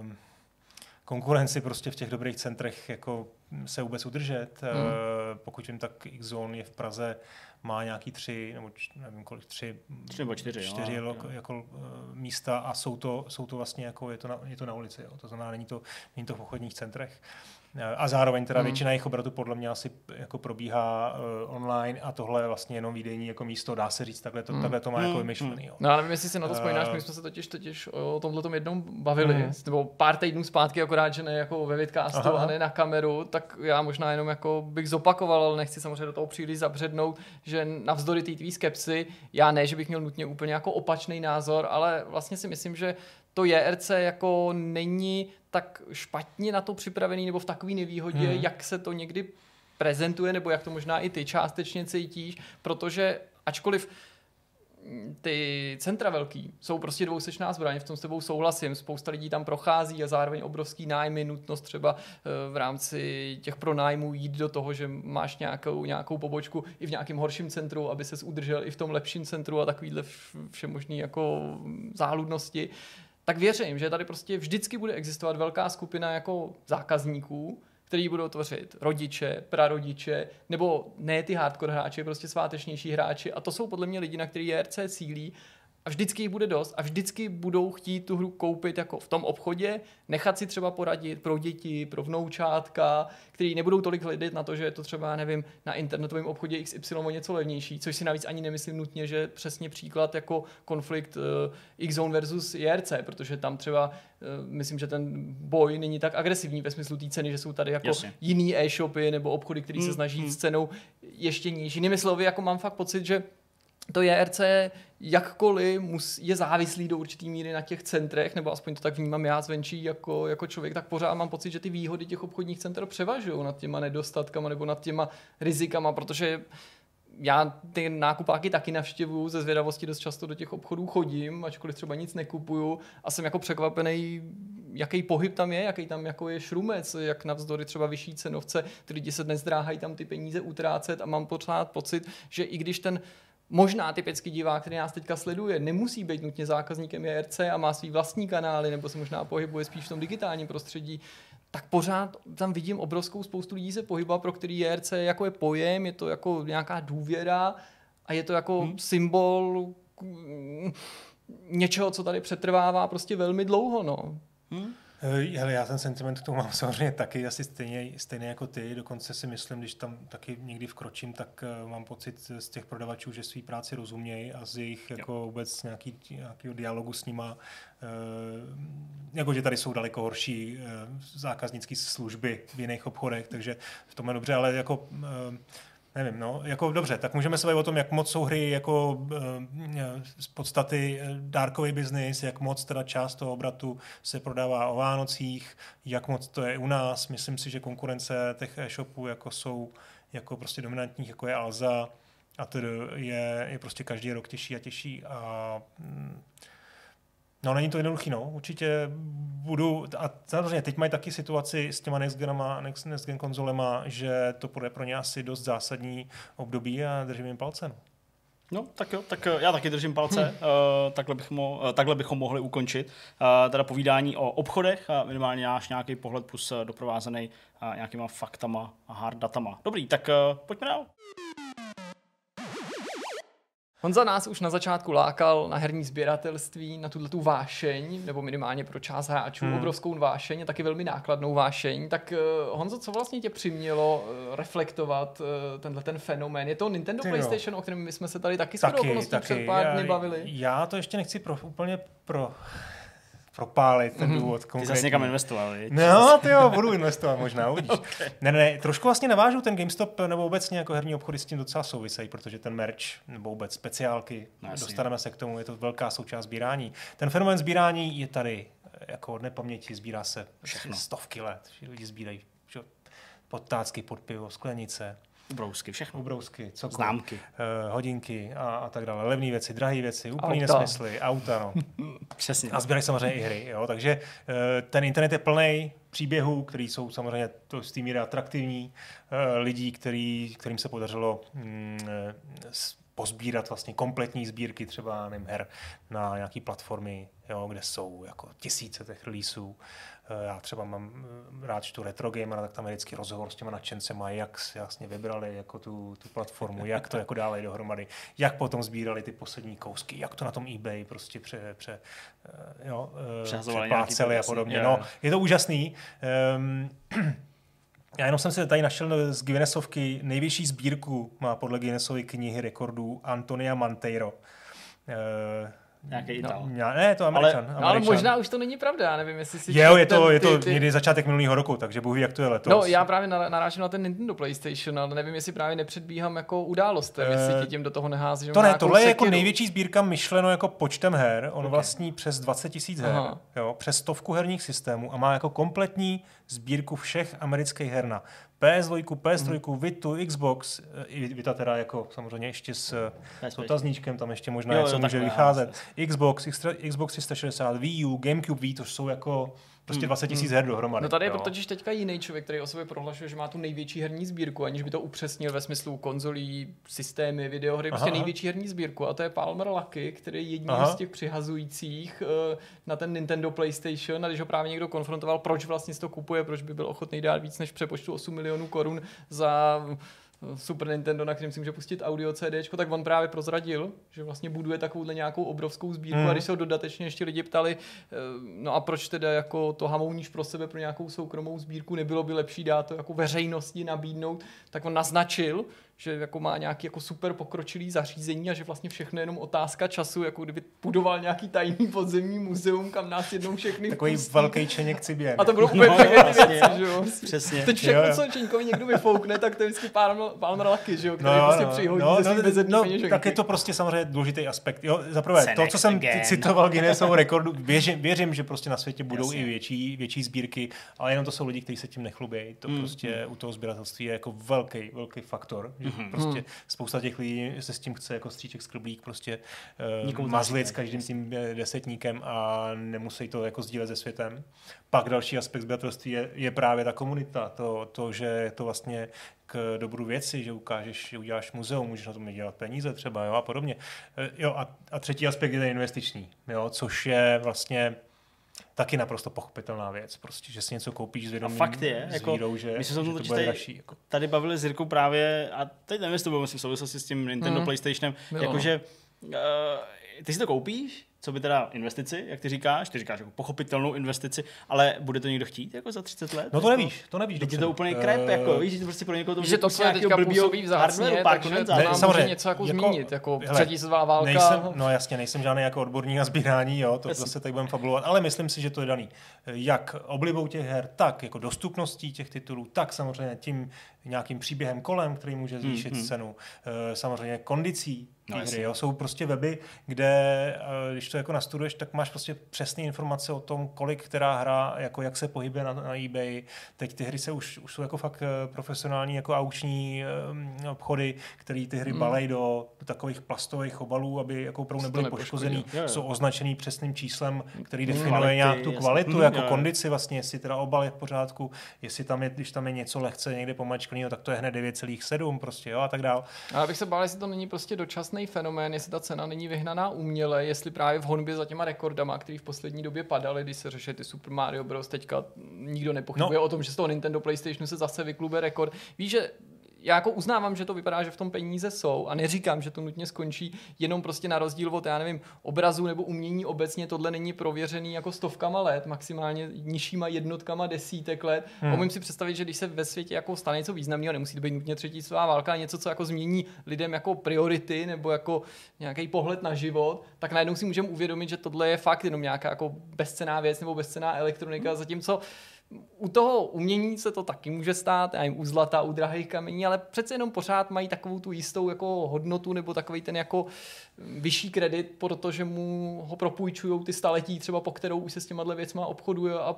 B: um, konkurenci prostě v těch dobrých centrech jako se vůbec udržet.
C: Hmm.
B: Hmm. Pokud vím, tak X-Zone je v Praze, má nějaký tři, nebo č, nevím kolik, tři,
A: Tři nebo čtyři, jo,
B: čtyři
A: jo.
B: lo, jako, uh, místa a jsou to, jsou to vlastně jako, je to na, je to na ulici, jo. to znamená, není to, není to v obchodních centrech. A zároveň teda
C: Hmm.
B: hmm. většina jejich obratů podle mě asi jako probíhá uh, online a tohle je vlastně jenom výdejní jako místo, dá se říct, takhle to,
C: Hmm.
B: hmm. takhle to má
A: Hmm.
B: jako vymyšlený. Jo.
C: No ale nevím, jestli si na to vzpomínáš,
B: Eh.
C: my jsme se totiž, totiž o tomhle tom jednou bavili,
B: Mhm.
C: nebo pár týdnů zpátky, akorát, že ne jako ve vidcastu
B: Aha.
C: a ne na kameru, tak já možná jenom jako bych zopakoval, ale nechci samozřejmě do toho příliš zabřednout, že navzdory té tvý skepsy, já ne, že bych měl nutně úplně jako opačný názor, ale vlastně si myslím, že to JRC jako není tak špatně na to připravený nebo v takové nevýhodě,
B: Mhm.
C: jak se to někdy prezentuje, nebo jak to možná i ty částečně cítíš, protože ačkoliv ty centra velký jsou prostě dvousečná zbraň, v tom s tebou souhlasím, spousta lidí tam prochází a zároveň obrovský nájmy, nutnost třeba eh, v rámci těch pronájmů jít do toho, že máš nějakou, nějakou pobočku i v nějakém horším centru, aby ses udržel i v tom lepším centru a takovýhle vš- všemožný jako záludnosti. Tak věřím, že tady prostě vždycky bude existovat velká skupina jako zákazníků, který budou tvořit rodiče, prarodiče, nebo ne ty hardcore hráči, prostě svátečnější hráči. A to jsou podle mě lidi, na který JRC cílí. A vždycky jich bude dost a vždycky budou chtít tu hru koupit jako v tom obchodě, nechat si třeba poradit pro děti, pro vnoučátka, který nebudou tolik hledat na to, že je to třeba, nevím, na internetovém obchodě XY o něco levnější, což si navíc ani nemyslím nutně, že přesně příklad jako konflikt uh, X-Zone versus JRC, protože tam třeba uh, myslím, že ten boj není tak agresivní ve smyslu té ceny, že jsou tady jako
A: Jasně.
C: jiný e-shopy nebo obchody, které se
A: Mm,
C: snaží
A: mm.
C: s cenou ještě níž. Jinými slovy, jako mám fakt pocit, že to JRC jakkoliv mus, je závislý do určitý míry na těch centrech, nebo aspoň to tak vnímám já zvenčí jako, jako člověk, tak pořád mám pocit, že ty výhody těch obchodních center převažují nad těma nedostatkama nebo nad těma rizikama, protože já ty nákupáky taky navštěvuju, ze zvědavosti dost často do těch obchodů chodím, ačkoliv třeba nic nekupuju a jsem jako překvapený, jaký pohyb tam je, jaký tam jako je šrumec, jak navzdory třeba vyšší cenovce, ty lidi se dnes dráhají tam ty peníze utrácet a mám pořád pocit, že i když ten možná typický divák, který nás teďka sleduje, nemusí být nutně zákazníkem JRC a má svý vlastní kanály, nebo se možná pohybuje spíš v tom digitálním prostředí, tak pořád tam vidím obrovskou spoustu lidí se pohyba, pro který JRC jako je pojem, je to jako nějaká důvěra a je to jako hmm. symbol mm, něčeho, co tady přetrvává prostě velmi dlouho. No.
A: Hm?
B: Eh, Hele, já ten sentiment k tomu mám samozřejmě taky asi stejně, stejně jako ty. Dokonce si myslím, když tam taky někdy vkročím, tak uh, mám pocit z těch prodavačů, že svý práci rozumějí a z jejich jako vůbec nějaký, nějakého dialogu s nima, uh, jako že tady jsou daleko horší zákaznické služby v jiných obchodech, takže v tom je dobře, ale jako Nevím, no, jako dobře, tak můžeme se bavit o tom, jak moc jsou hry jako e, z podstaty dárkový biznis, jak moc teda část toho obratu se prodává o Vánocích, jak moc to je u nás. Myslím si, že konkurence těch e-shopů jako jsou jako prostě dominantních, jako je Alza, a to je, je prostě každý rok těžší a těžší a mm, No, není to jednoduchý, no. Určitě budu, a samozřejmě teď mají taky situaci s těma next, genama, next, next gen konzolema, že to bude pro ně asi dost zásadní období a držím jim palce. No.
A: No, tak jo, tak já taky držím palce. Hmm. Uh, takhle, bychom, uh, takhle bychom mohli ukončit. Uh, teda povídání o obchodech a minimálně náš nějaký pohled plus doprovázený uh, nějakýma faktama a hard datama. Dobrý, tak uh, pojďme dál.
C: Honza nás už na začátku lákal na herní sběratelství, na tuhle tu vášeň, nebo minimálně pro část hráčů, hmm. obrovskou vášeň a taky velmi nákladnou vášeň. Tak uh, Honzo, co vlastně tě přimělo uh, reflektovat uh, tenhle ten fenomén? Je to Nintendo Ty PlayStation, jo. o kterém my jsme se tady taky, taky, taky. před pár dny bavili?
B: Já to ještě nechci pro, úplně pro propálit ten mm-hmm. důvod.
A: Ty jsi někam investoval, viď?
B: No, ty jo, budu investovat možná, uvidíš. okay. Ne, ne, trošku vlastně navážu ten GameStop nebo obecně jako herní obchody s tím docela souvisejí, protože ten merch nebo vůbec speciálky, no, dostaneme se k tomu, je to velká součást sbírání. Ten fenomén sbírání je tady jako od nepaměti, sbírá se Všechno. stovky let. Lidi sbírají podtácky pod pivo, sklenice,
A: Ubrousky, všechno.
B: Ubrousky, cokoliv.
A: Známky.
B: Uh, hodinky a, a tak dále. Levné věci, drahé věci, úplný auta. nesmysly, auta, no.
A: Přesně.
B: A sbírají samozřejmě i hry, jo. Takže uh, ten internet je plný příběhů, který jsou samozřejmě to z té míry atraktivní, uh, lidí, který, kterým se podařilo mm, pozbírat vlastně kompletní sbírky třeba nevím, her na nějaké platformy, jo, kde jsou jako tisíce těch releaseů. Eh, já třeba mám eh, rád čtu retro gamer, tak tam je vždycky rozhovor s těma nadšencema, jak si jasně vybrali jako tu, tu platformu, jak to jako dávají dohromady, jak potom sbírali ty poslední kousky, jak to na tom eBay prostě pře, pře, eh, jo, přepláceli a podobně. Je. No, je to úžasný. Um, já jenom jsem si tady našel z Guinnessovky největší sbírku má podle Guinnessovy knihy rekordů Antonia Manteiro. Uh,
A: Nějaký Ital.
B: No, ne, to Američan.
C: Ale, no, ale možná už to není pravda, já nevím, jestli si...
B: Jo, je to, ten, je to ty, někdy začátek minulého roku, takže Bůh ví, jak to je letos.
C: No, já právě narážím na ten Nintendo PlayStation, ale nevím, jestli právě nepředbíhám jako událost, uh, jestli ti tím do toho nehází.
B: To ne, tohle je jako největší sbírka myšleno jako počtem her. On okay. vlastní přes 20 tisíc her, jo, přes stovku herních systémů a má jako kompletní sbírku všech amerických her na PS2, PS3, mm. Vitu, Xbox, eh, i Vita teda jako samozřejmě ještě s, s otazníčkem, tam ještě možná jo, něco může vycházet. Xbox, Xbox 360, Wii U, GameCube Wii, to jsou jako prostě 20 hmm, tisíc hmm. her dohromady.
C: No tady je totiž teďka jiný člověk, který o sobě prohlašuje, že má tu největší herní sbírku, aniž by to upřesnil ve smyslu konzolí, systémy, videohry, prostě aha, největší herní sbírku. A to je Palmer Lucky, který je jedním aha. z těch přihazujících uh, na ten Nintendo PlayStation. A když ho právě někdo konfrontoval, proč vlastně to kupuje, proč by byl ochotný dát víc než přepočtu 8 milionů korun za Super Nintendo, na kterém si může pustit audio CD, tak on právě prozradil, že vlastně buduje takovouhle nějakou obrovskou sbírku mm. a když se ho dodatečně ještě lidi ptali, eh, no a proč teda jako to hamouníš pro sebe pro nějakou soukromou sbírku, nebylo by lepší dát to jako veřejnosti nabídnout, tak on naznačil, že jako má nějaký jako super pokročilý zařízení a že vlastně všechno je jenom otázka času, jako kdyby budoval nějaký tajný podzemní muzeum, kam nás jednou všechny
B: Takový pustí. velký čeněk ciběn.
C: A to bylo úplně no, vlastně, věci, že jo?
A: Přesně.
C: Teď všechno, jo, jo. co Čeňkovi někdo vyfoukne, tak to je vždycky pár mraky, že jo? Který no, prostě no, přihodí no, ze no, no,
B: no, tak je to prostě samozřejmě důležitý aspekt. Jo, zaprvé, to, co jsem again. citoval Guinnessovou rekordu, věřím, věřím, že prostě na světě budou Jasně. i větší, větší sbírky, ale jenom to jsou lidi, kteří se tím nechlubí. To mm. prostě u toho sběratelství je jako velký, velký faktor. Že mm-hmm. prostě hmm. spousta těch lidí se s tím chce jako stříček skrblík prostě uh, mazlit s každým tím eh, desetníkem a nemusí to jako sdílet se světem. Pak další aspekt sběratelství je, je právě ta komunita, to, to, že to vlastně k dobru věci, že ukážeš, že uděláš muzeum, můžeš na tom dělat peníze třeba jo, a podobně. Eh, jo, a, a třetí aspekt je investiční, jo, což je vlastně taky naprosto pochopitelná věc. Prostě, že si něco koupíš s vědomím, a
A: fakt je, s jako, vírou, že, my jsme že to bude dražší. Jako. Tady bavili s Jirkou právě, a teď nevím, jestli to bylo v souvislosti s tím Nintendo mm. PlayStationem, jakože uh, ty si to koupíš, co by teda investici, jak ty říkáš, ty říkáš jako pochopitelnou investici, ale bude to někdo chtít jako za 30 let?
B: No to nevíš, to nevíš.
A: Teď je to úplně krep, uh, jako víš, že to prostě pro někoho to
C: že to se teďka působí vzácně, takže ne, samozřejmě něco jako, jako zmínit, jako hele, třetí světová válka.
B: Nejsem, no jasně, nejsem žádný jako odborník na sbírání, jo, to jasně. zase tady budeme fabulovat, ale myslím si, že to je daný jak oblibou těch her, tak jako dostupností těch titulů, tak samozřejmě tím, nějakým příběhem kolem, který může zvýšit
A: hmm.
B: cenu, eh, samozřejmě kondicí
A: No,
B: hry. Jo. Jsou prostě weby, kde, eh, když to jako nastuduješ, tak máš prostě přesné informace o tom, kolik která hra, jako jak se pohybuje na, na eBay. Teď ty hry se už, už jsou jako fakt eh, profesionální jako auční obchody, které ty hry
C: Hmm.
B: balej do, do takových plastových obalů, aby jako opravdu nebyly poškozený.
A: jo, jo.
B: Jsou označený přesným číslem, který definuje
A: Kvality,
B: nějak tu kvalitu,
A: Mhm,
B: jako
A: jo.
B: kondici vlastně, jestli teda obal je v pořádku, jestli tam je, když tam je něco lehce někde pomačkaného, tak to je hned 9,7 prostě, jo, a tak dál.
C: A já bych se bál, jestli to není prostě dočasný fenomén, jestli ta cena není vyhnaná uměle, jestli právě v honbě za těma rekordama, který v poslední době padaly, když se řeší ty Super Mario Bros. teďka nikdo nepochybuje
B: No.
C: o tom, že z toho Nintendo PlayStationu se zase vyklube rekord. Víš, že já jako uznávám, že to vypadá, že v tom peníze jsou a neříkám, že to nutně skončí jenom prostě na rozdíl od, já nevím, obrazu nebo umění obecně, tohle není prověřený jako stovkama let, maximálně nižšíma jednotkama desítek let. Hmm. Umím si představit, že když se ve světě jako stane něco významného, nemusí to být nutně třetí světová válka, něco, co jako změní lidem jako priority nebo jako nějaký pohled na život, tak najednou si můžeme uvědomit, že tohle je fakt jenom nějaká jako bezcená věc nebo bezcená elektronika, zatímco u toho umění se to taky může stát, já jim u zlata, u drahých kamení, ale přece jenom pořád mají takovou tu jistou jako hodnotu nebo takový ten jako vyšší kredit, protože mu ho propůjčují ty staletí třeba po kterou už se s těma věcma obchoduje a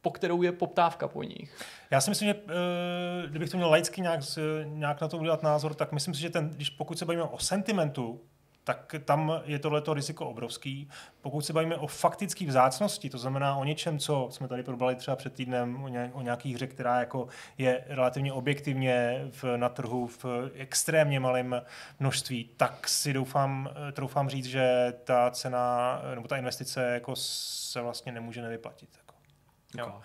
C: po kterou je poptávka po nich.
B: Já si myslím, že eh, kdybych to měl laicky nějak, nějak na to udělat názor, tak myslím si, že ten, když pokud se bavíme o sentimentu, tak tam je tohleto riziko obrovský. Pokud se bavíme o faktické vzácnosti, to znamená o něčem, co jsme tady probrali třeba před týdnem, o, ně, o nějaký hře, která jako je relativně objektivně v, na trhu v extrémně malém množství, tak si doufám, troufám říct, že ta cena nebo ta investice jako se vlastně nemůže nevyplatit. Jako. Jo.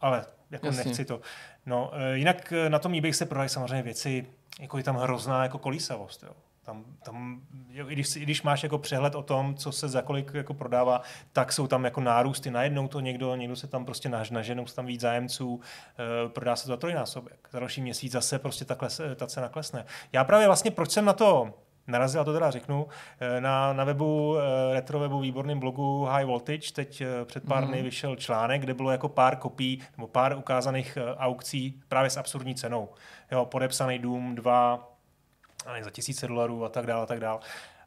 B: Ale jako
C: Jasně.
B: nechci to. No, eh, jinak eh, na tom eBay se prodají samozřejmě věci, jako je tam hrozná jako kolísavost. Jo. Tam, tam, jo, i, když, i když máš jako přehled o tom, co se za kolik jako prodává, tak jsou tam jako nárůsty. Najednou to někdo, někdo se tam prostě naž, naženou, tam víc zájemců, eh, prodá se to za trojnásobek. Za další měsíc zase prostě ta, kles, ta cena klesne. Já právě vlastně, proč jsem na to narazil, a to teda řeknu, eh, na, na webu, eh, retro webu výborným blogu High Voltage, teď eh, před pár
C: Mhm.
B: dny vyšel článek, kde bylo jako pár kopií nebo pár ukázaných eh, aukcí právě s absurdní cenou. Jo, podepsaný Doom 2 a nevím, za tisíce dolarů a tak dále a tak dále.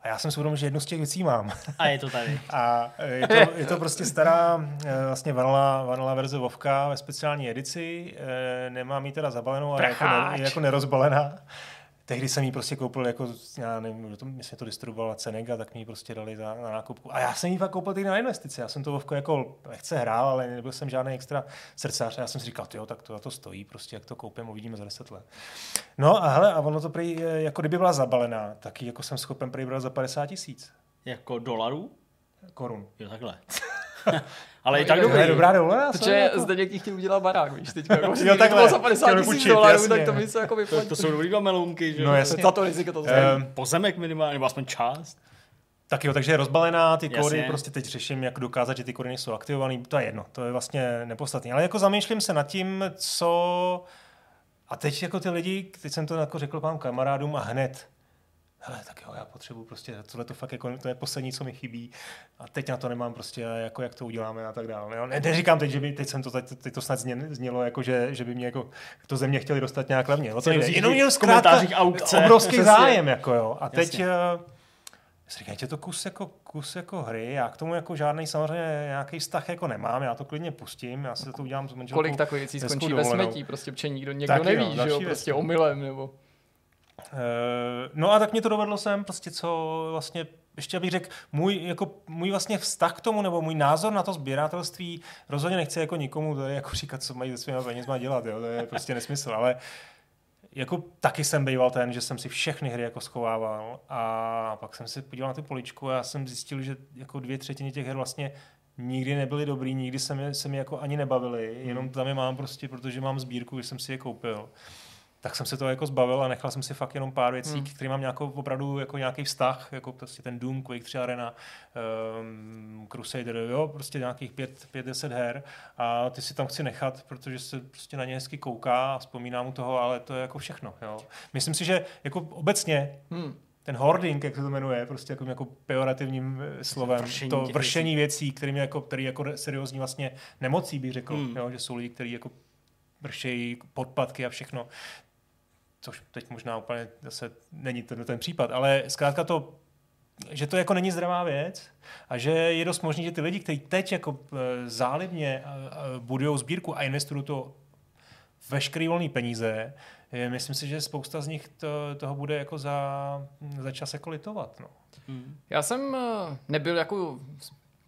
B: A já jsem si uvědomil, že jednu z těch věcí mám.
A: A je to tady.
B: A je to, je to prostě stará eh, vlastně vanila, vanila verze Vovka ve speciální edici. Eh, Nemám ji teda zabalenou, ale jako, ne, jako nerozbalená. Tehdy jsem ji prostě koupil jako, já nevím, kdo to, myslím, to distribuovala Cenega, tak mi ji prostě dali za, na nákupku. A já jsem ji fakt koupil teď na investici. Já jsem to Vovko jako lehce hrál, ale nebyl jsem žádný extra srdcář. A já jsem si říkal, jo, tak to za to stojí, prostě jak to koupím, uvidíme za 10 let. No a hele, a ono to prý, eh, jako kdyby byla zabalená, tak ji jako jsem schopen prý brát za 50 tisíc
A: Jako dolarů?
B: korun.
A: Jo, takhle. Ale i
C: No,
A: tak
C: je-
A: dobrý.
B: To je dobrá dovolená.
C: Protože
B: jako...
C: zde někdy chtěl udělat barák, víš, teď jako,
B: Jo,
C: jo,
B: takhle.
C: za 50
B: Chtěl
C: tisíc dolarů,
B: jasně.
C: tak to by se jako
A: To,
C: vyplatilo.
A: to jsou dobrý dva melonky, že
B: No,
A: jo?
B: jasně.
C: Za to riziko to
B: Ehm,
A: Pozemek minimálně, nebo aspoň část.
B: Tak jo, takže je rozbalená, ty kódy,
A: Jasně.
B: prostě teď řeším, jak dokázat, že ty kódy nejsou aktivované, to je jedno, to je vlastně nepodstatné. Ale jako zamýšlím se nad tím, co... A teď jako ty lidi, teď jsem to jako řekl pán kamarádům a hned, hele, tak jo, já potřebuji prostě, tohle to fakt jako, to je poslední, co mi chybí a teď na to nemám prostě, jako jak to uděláme a tak dále. Jo? Ne, neříkám teď, že by, teď jsem to, teď, teď to snad zně, znělo, jako že, že by mě jako to země chtěli dostat nějak levně. O to nejde. Jenom měl
A: v
B: zkrátka
A: aukce.
B: obrovský
A: Přesně.
B: zájem, jako jo. A teď,
A: Jasně.
B: eh, říkám, je to kus jako, kus jako hry, já k tomu jako žádný samozřejmě nějaký vztah jako nemám, já to klidně pustím, já si to udělám s manželkou.
C: Kolik takových věcí skončí ve smetí, prostě protože nikdo někdo
B: Taky,
C: neví,
B: no,
C: že jo, prostě
B: no.
C: omylem, nebo...
B: Eh, No a tak mě to dovedlo sem, prostě co vlastně, ještě abych řekl, můj, jako, můj vlastně vztah k tomu, nebo můj názor na to sběratelství, rozhodně nechci jako nikomu tady jako říkat, co mají se svými penězma dělat, jo, to je prostě nesmysl, ale jako taky jsem býval ten, že jsem si všechny hry jako schovával a pak jsem se podíval na tu poličku a já jsem zjistil, že jako dvě třetiny těch her vlastně nikdy nebyly dobrý, nikdy se mi, se mi jako ani nebavili, jenom tam je mám prostě, protože mám sbírku, že jsem si je koupil. Tak jsem se to jako zbavil a nechal jsem si fakt jenom pár věcí,
C: Hmm.
B: které mám nějakou, opravdu jako nějaký vztah, jako prostě ten Doom, Quake 3 Arena, um, Crusader, jo, prostě nějakých 5-10 her a ty si tam chci nechat, protože se prostě na ně hezky kouká a vzpomínám u toho, ale to je jako všechno, jo. Myslím si, že jako obecně
C: Hmm.
B: ten hoarding, jak se to jmenuje, prostě jako, jako pejorativním eh, slovem,
A: Vršení
B: to vršení věcí, kterým je jako, který jako seriózní vlastně nemocí, bych řekl,
A: Hmm.
B: jo, že jsou lidi, kteří jako vršejí podpatky a všechno. Což teď možná úplně zase není ten, ten případ, ale zkrátka to že to jako není zdravá věc a že je dost možné, že ty lidi, kteří teď jako e, zálivně budují sbírku a investují to veškerý volný peníze, myslím si, že spousta z nich to, toho bude jako za, za čas jako litovat. No.
C: Hmm. Já jsem nebyl jako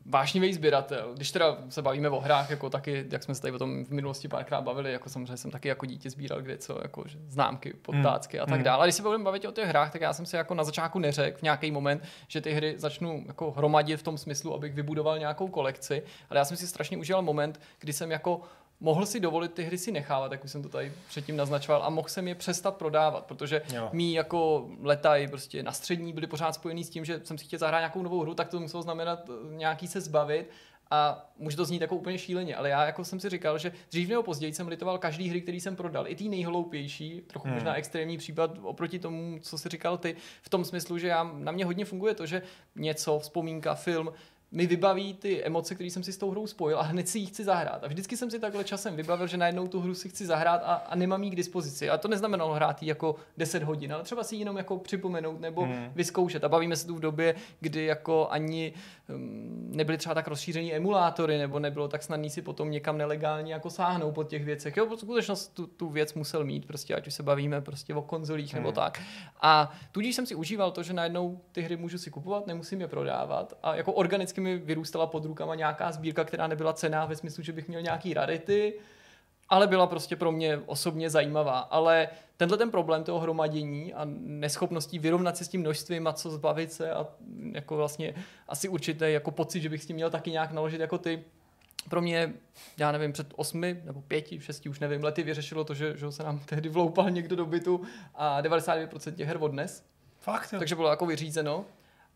C: vášnivý sběratel. Když teda se bavíme o hrách, jako taky, jak jsme se tady o tom v minulosti párkrát bavili, jako samozřejmě jsem taky jako dítě sbíral kde co, jako že známky, podtácky a tak hmm. dále. A když se budeme bavit o těch hrách, tak já jsem si jako na začátku neřekl v nějaký moment, že ty hry začnu jako hromadit v tom smyslu, abych vybudoval nějakou kolekci, ale já jsem si strašně užil moment, kdy jsem jako mohl si dovolit ty hry si nechávat, jak už jsem to tady předtím naznačoval, a mohl jsem je přestat prodávat, protože jo. mý jako letají prostě na střední byly pořád spojený s tím, že jsem si chtěl zahrát nějakou novou hru, tak to muselo znamenat eh, nějaký se zbavit a může to znít jako úplně šíleně, ale já jako jsem si říkal, že dřív nebo později jsem litoval každý hry, který jsem prodal. I ty nejhloupější, trochu hmm. možná extrémní případ oproti tomu, co si říkal ty, v tom smyslu, že já, na mě hodně funguje to, že něco, vzpomínka, film, mi vybaví ty emoce, které jsem si s tou hrou spojil a hned si ji chci zahrát. A vždycky jsem si takhle časem vybavil, že najednou tu hru si chci zahrát a, a nemám ji k dispozici. A to neznamenalo hrát ji jako 10 hodin, ale třeba si ji jenom jako připomenout nebo hmm. vyzkoušet. A bavíme se tu v době, kdy jako ani um, nebyly třeba tak rozšířený emulátory, nebo nebylo tak snadný si potom někam nelegálně jako sáhnout po těch věcech. Jo, skutečnost tu, tu věc musel mít, prostě ať už se bavíme prostě o konzolích hmm. nebo tak. A tudíž jsem si užíval to, že najednou ty hry můžu si kupovat, nemusím je prodávat a jako organicky mi vyrůstala pod rukama nějaká sbírka, která nebyla cená ve smyslu, že bych měl nějaký rarity, ale byla prostě pro mě osobně zajímavá. Ale tenhle ten problém toho hromadění a neschopností vyrovnat se s tím množstvím a co zbavit se a jako vlastně asi určitě jako pocit, že bych s tím měl taky nějak naložit jako ty, pro mě, já nevím, před osmi nebo pěti, šesti, už nevím, lety vyřešilo to, že, že se nám tehdy vloupal někdo do bytu a 99% těch her odnes.
B: Fakt, jo.
C: Takže bylo jako vyřízeno.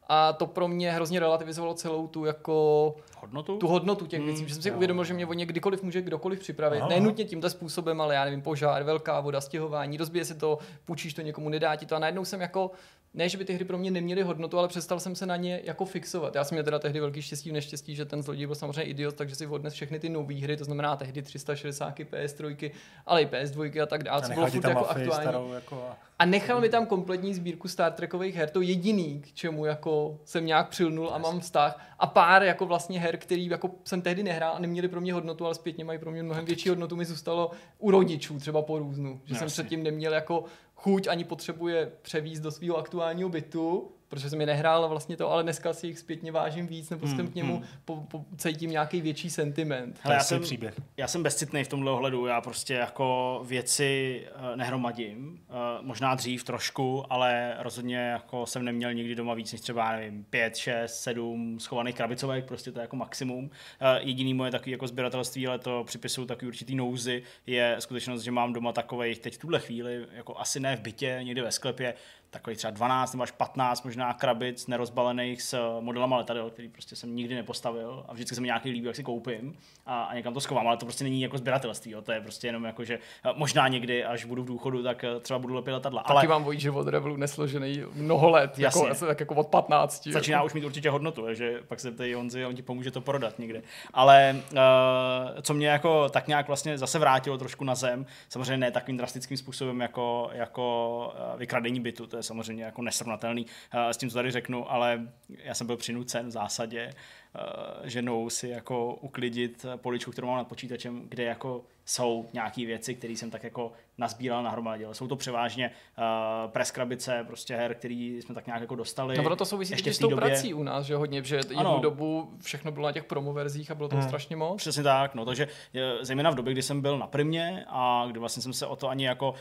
C: A to pro mě hrozně relativizovalo celou tu jako
A: hodnotu,
C: tu hodnotu těch věcí, mm, že jsem si jo. uvědomil, že mě o ně kdykoliv může kdokoliv připravit. Aha. Nenutně tímto způsobem, ale já nevím, požár, velká voda, stěhování, rozbije se to, půjčíš to někomu, nedá ti to a najednou jsem jako ne, že by ty hry pro mě neměly hodnotu, ale přestal jsem se na ně jako fixovat. Já jsem měl teda tehdy velký štěstí v neštěstí, že ten zloděj byl samozřejmě idiot, takže si odnes všechny ty nové hry, to znamená tehdy 360 PS3, ale i PS2 a tak dále, co bylo furt jako aktuální. Jako... A nechal mi tam kompletní sbírku Star Trekových her, to jediný, k čemu jako jsem nějak přilnul a mám vztah. A pár jako vlastně her, který jako jsem tehdy nehrál a neměli pro mě hodnotu, ale zpětně mají pro mě mnohem větší hodnotu, mi zůstalo u rodičů třeba po různu. Že Jasně. jsem předtím neměl jako chuť ani potřebuje převízt do svého aktuálního bytu, protože jsem je nehrál vlastně to, ale dneska si jich zpětně vážím víc, nebo jsem hmm, k němu hmm. po, po, cítím nějaký větší sentiment.
A: Hele, já, jsem, příběh. já jsem bezcitný v tomhle ohledu, já prostě jako věci uh, nehromadím, uh, možná dřív trošku, ale rozhodně jako jsem neměl nikdy doma víc než třeba, nevím, pět, šest, sedm schovaných krabicovek, prostě to je jako maximum. Uh, jediný moje takový jako sběratelství, ale to připisuju takový určitý nouzy, je skutečnost, že mám doma takových teď v tuhle chvíli, jako asi ne v bytě, někde ve sklepě, takových třeba 12 nebo až 15 možná krabic nerozbalených s modelama letadel, který prostě jsem nikdy nepostavil a vždycky se mi nějaký líbí, jak si koupím a, a někam to schovám, ale to prostě není jako sběratelství, jo. to je prostě jenom jako, že eh, možná někdy, až budu v důchodu, tak eh, třeba budu lepit letadla.
C: Taky ale... vám vojí život Revolu nesložený mnoho let, jako Jasně. jako, tak jako od 15.
A: Začíná jako. už mít určitě hodnotu, že pak se ptají Honzi on ti pomůže to prodat někde. Ale uh, co mě jako tak nějak vlastně zase vrátilo trošku na zem, samozřejmě ne takovým drastickým způsobem jako, jako vykradení bytu, to je samozřejmě jako nesrovnatelný. Uh, s tím, co tady řeknu, ale já jsem byl přinucen v zásadě uh, ženou si jako uklidit poličku, kterou mám nad počítačem, kde jako jsou nějaké věci, které jsem tak jako nazbíral na hromadě. Jsou to převážně uh, preskrabice, prostě her, který jsme tak nějak jako dostali.
C: No proto to souvisí ještě s tou době. prací u nás, že hodně, že jednu ano. dobu všechno bylo na těch promoverzích a bylo to hmm. strašně moc.
A: Přesně tak, no, takže zejména v době, kdy jsem byl na primě a kdy vlastně jsem se o to ani jako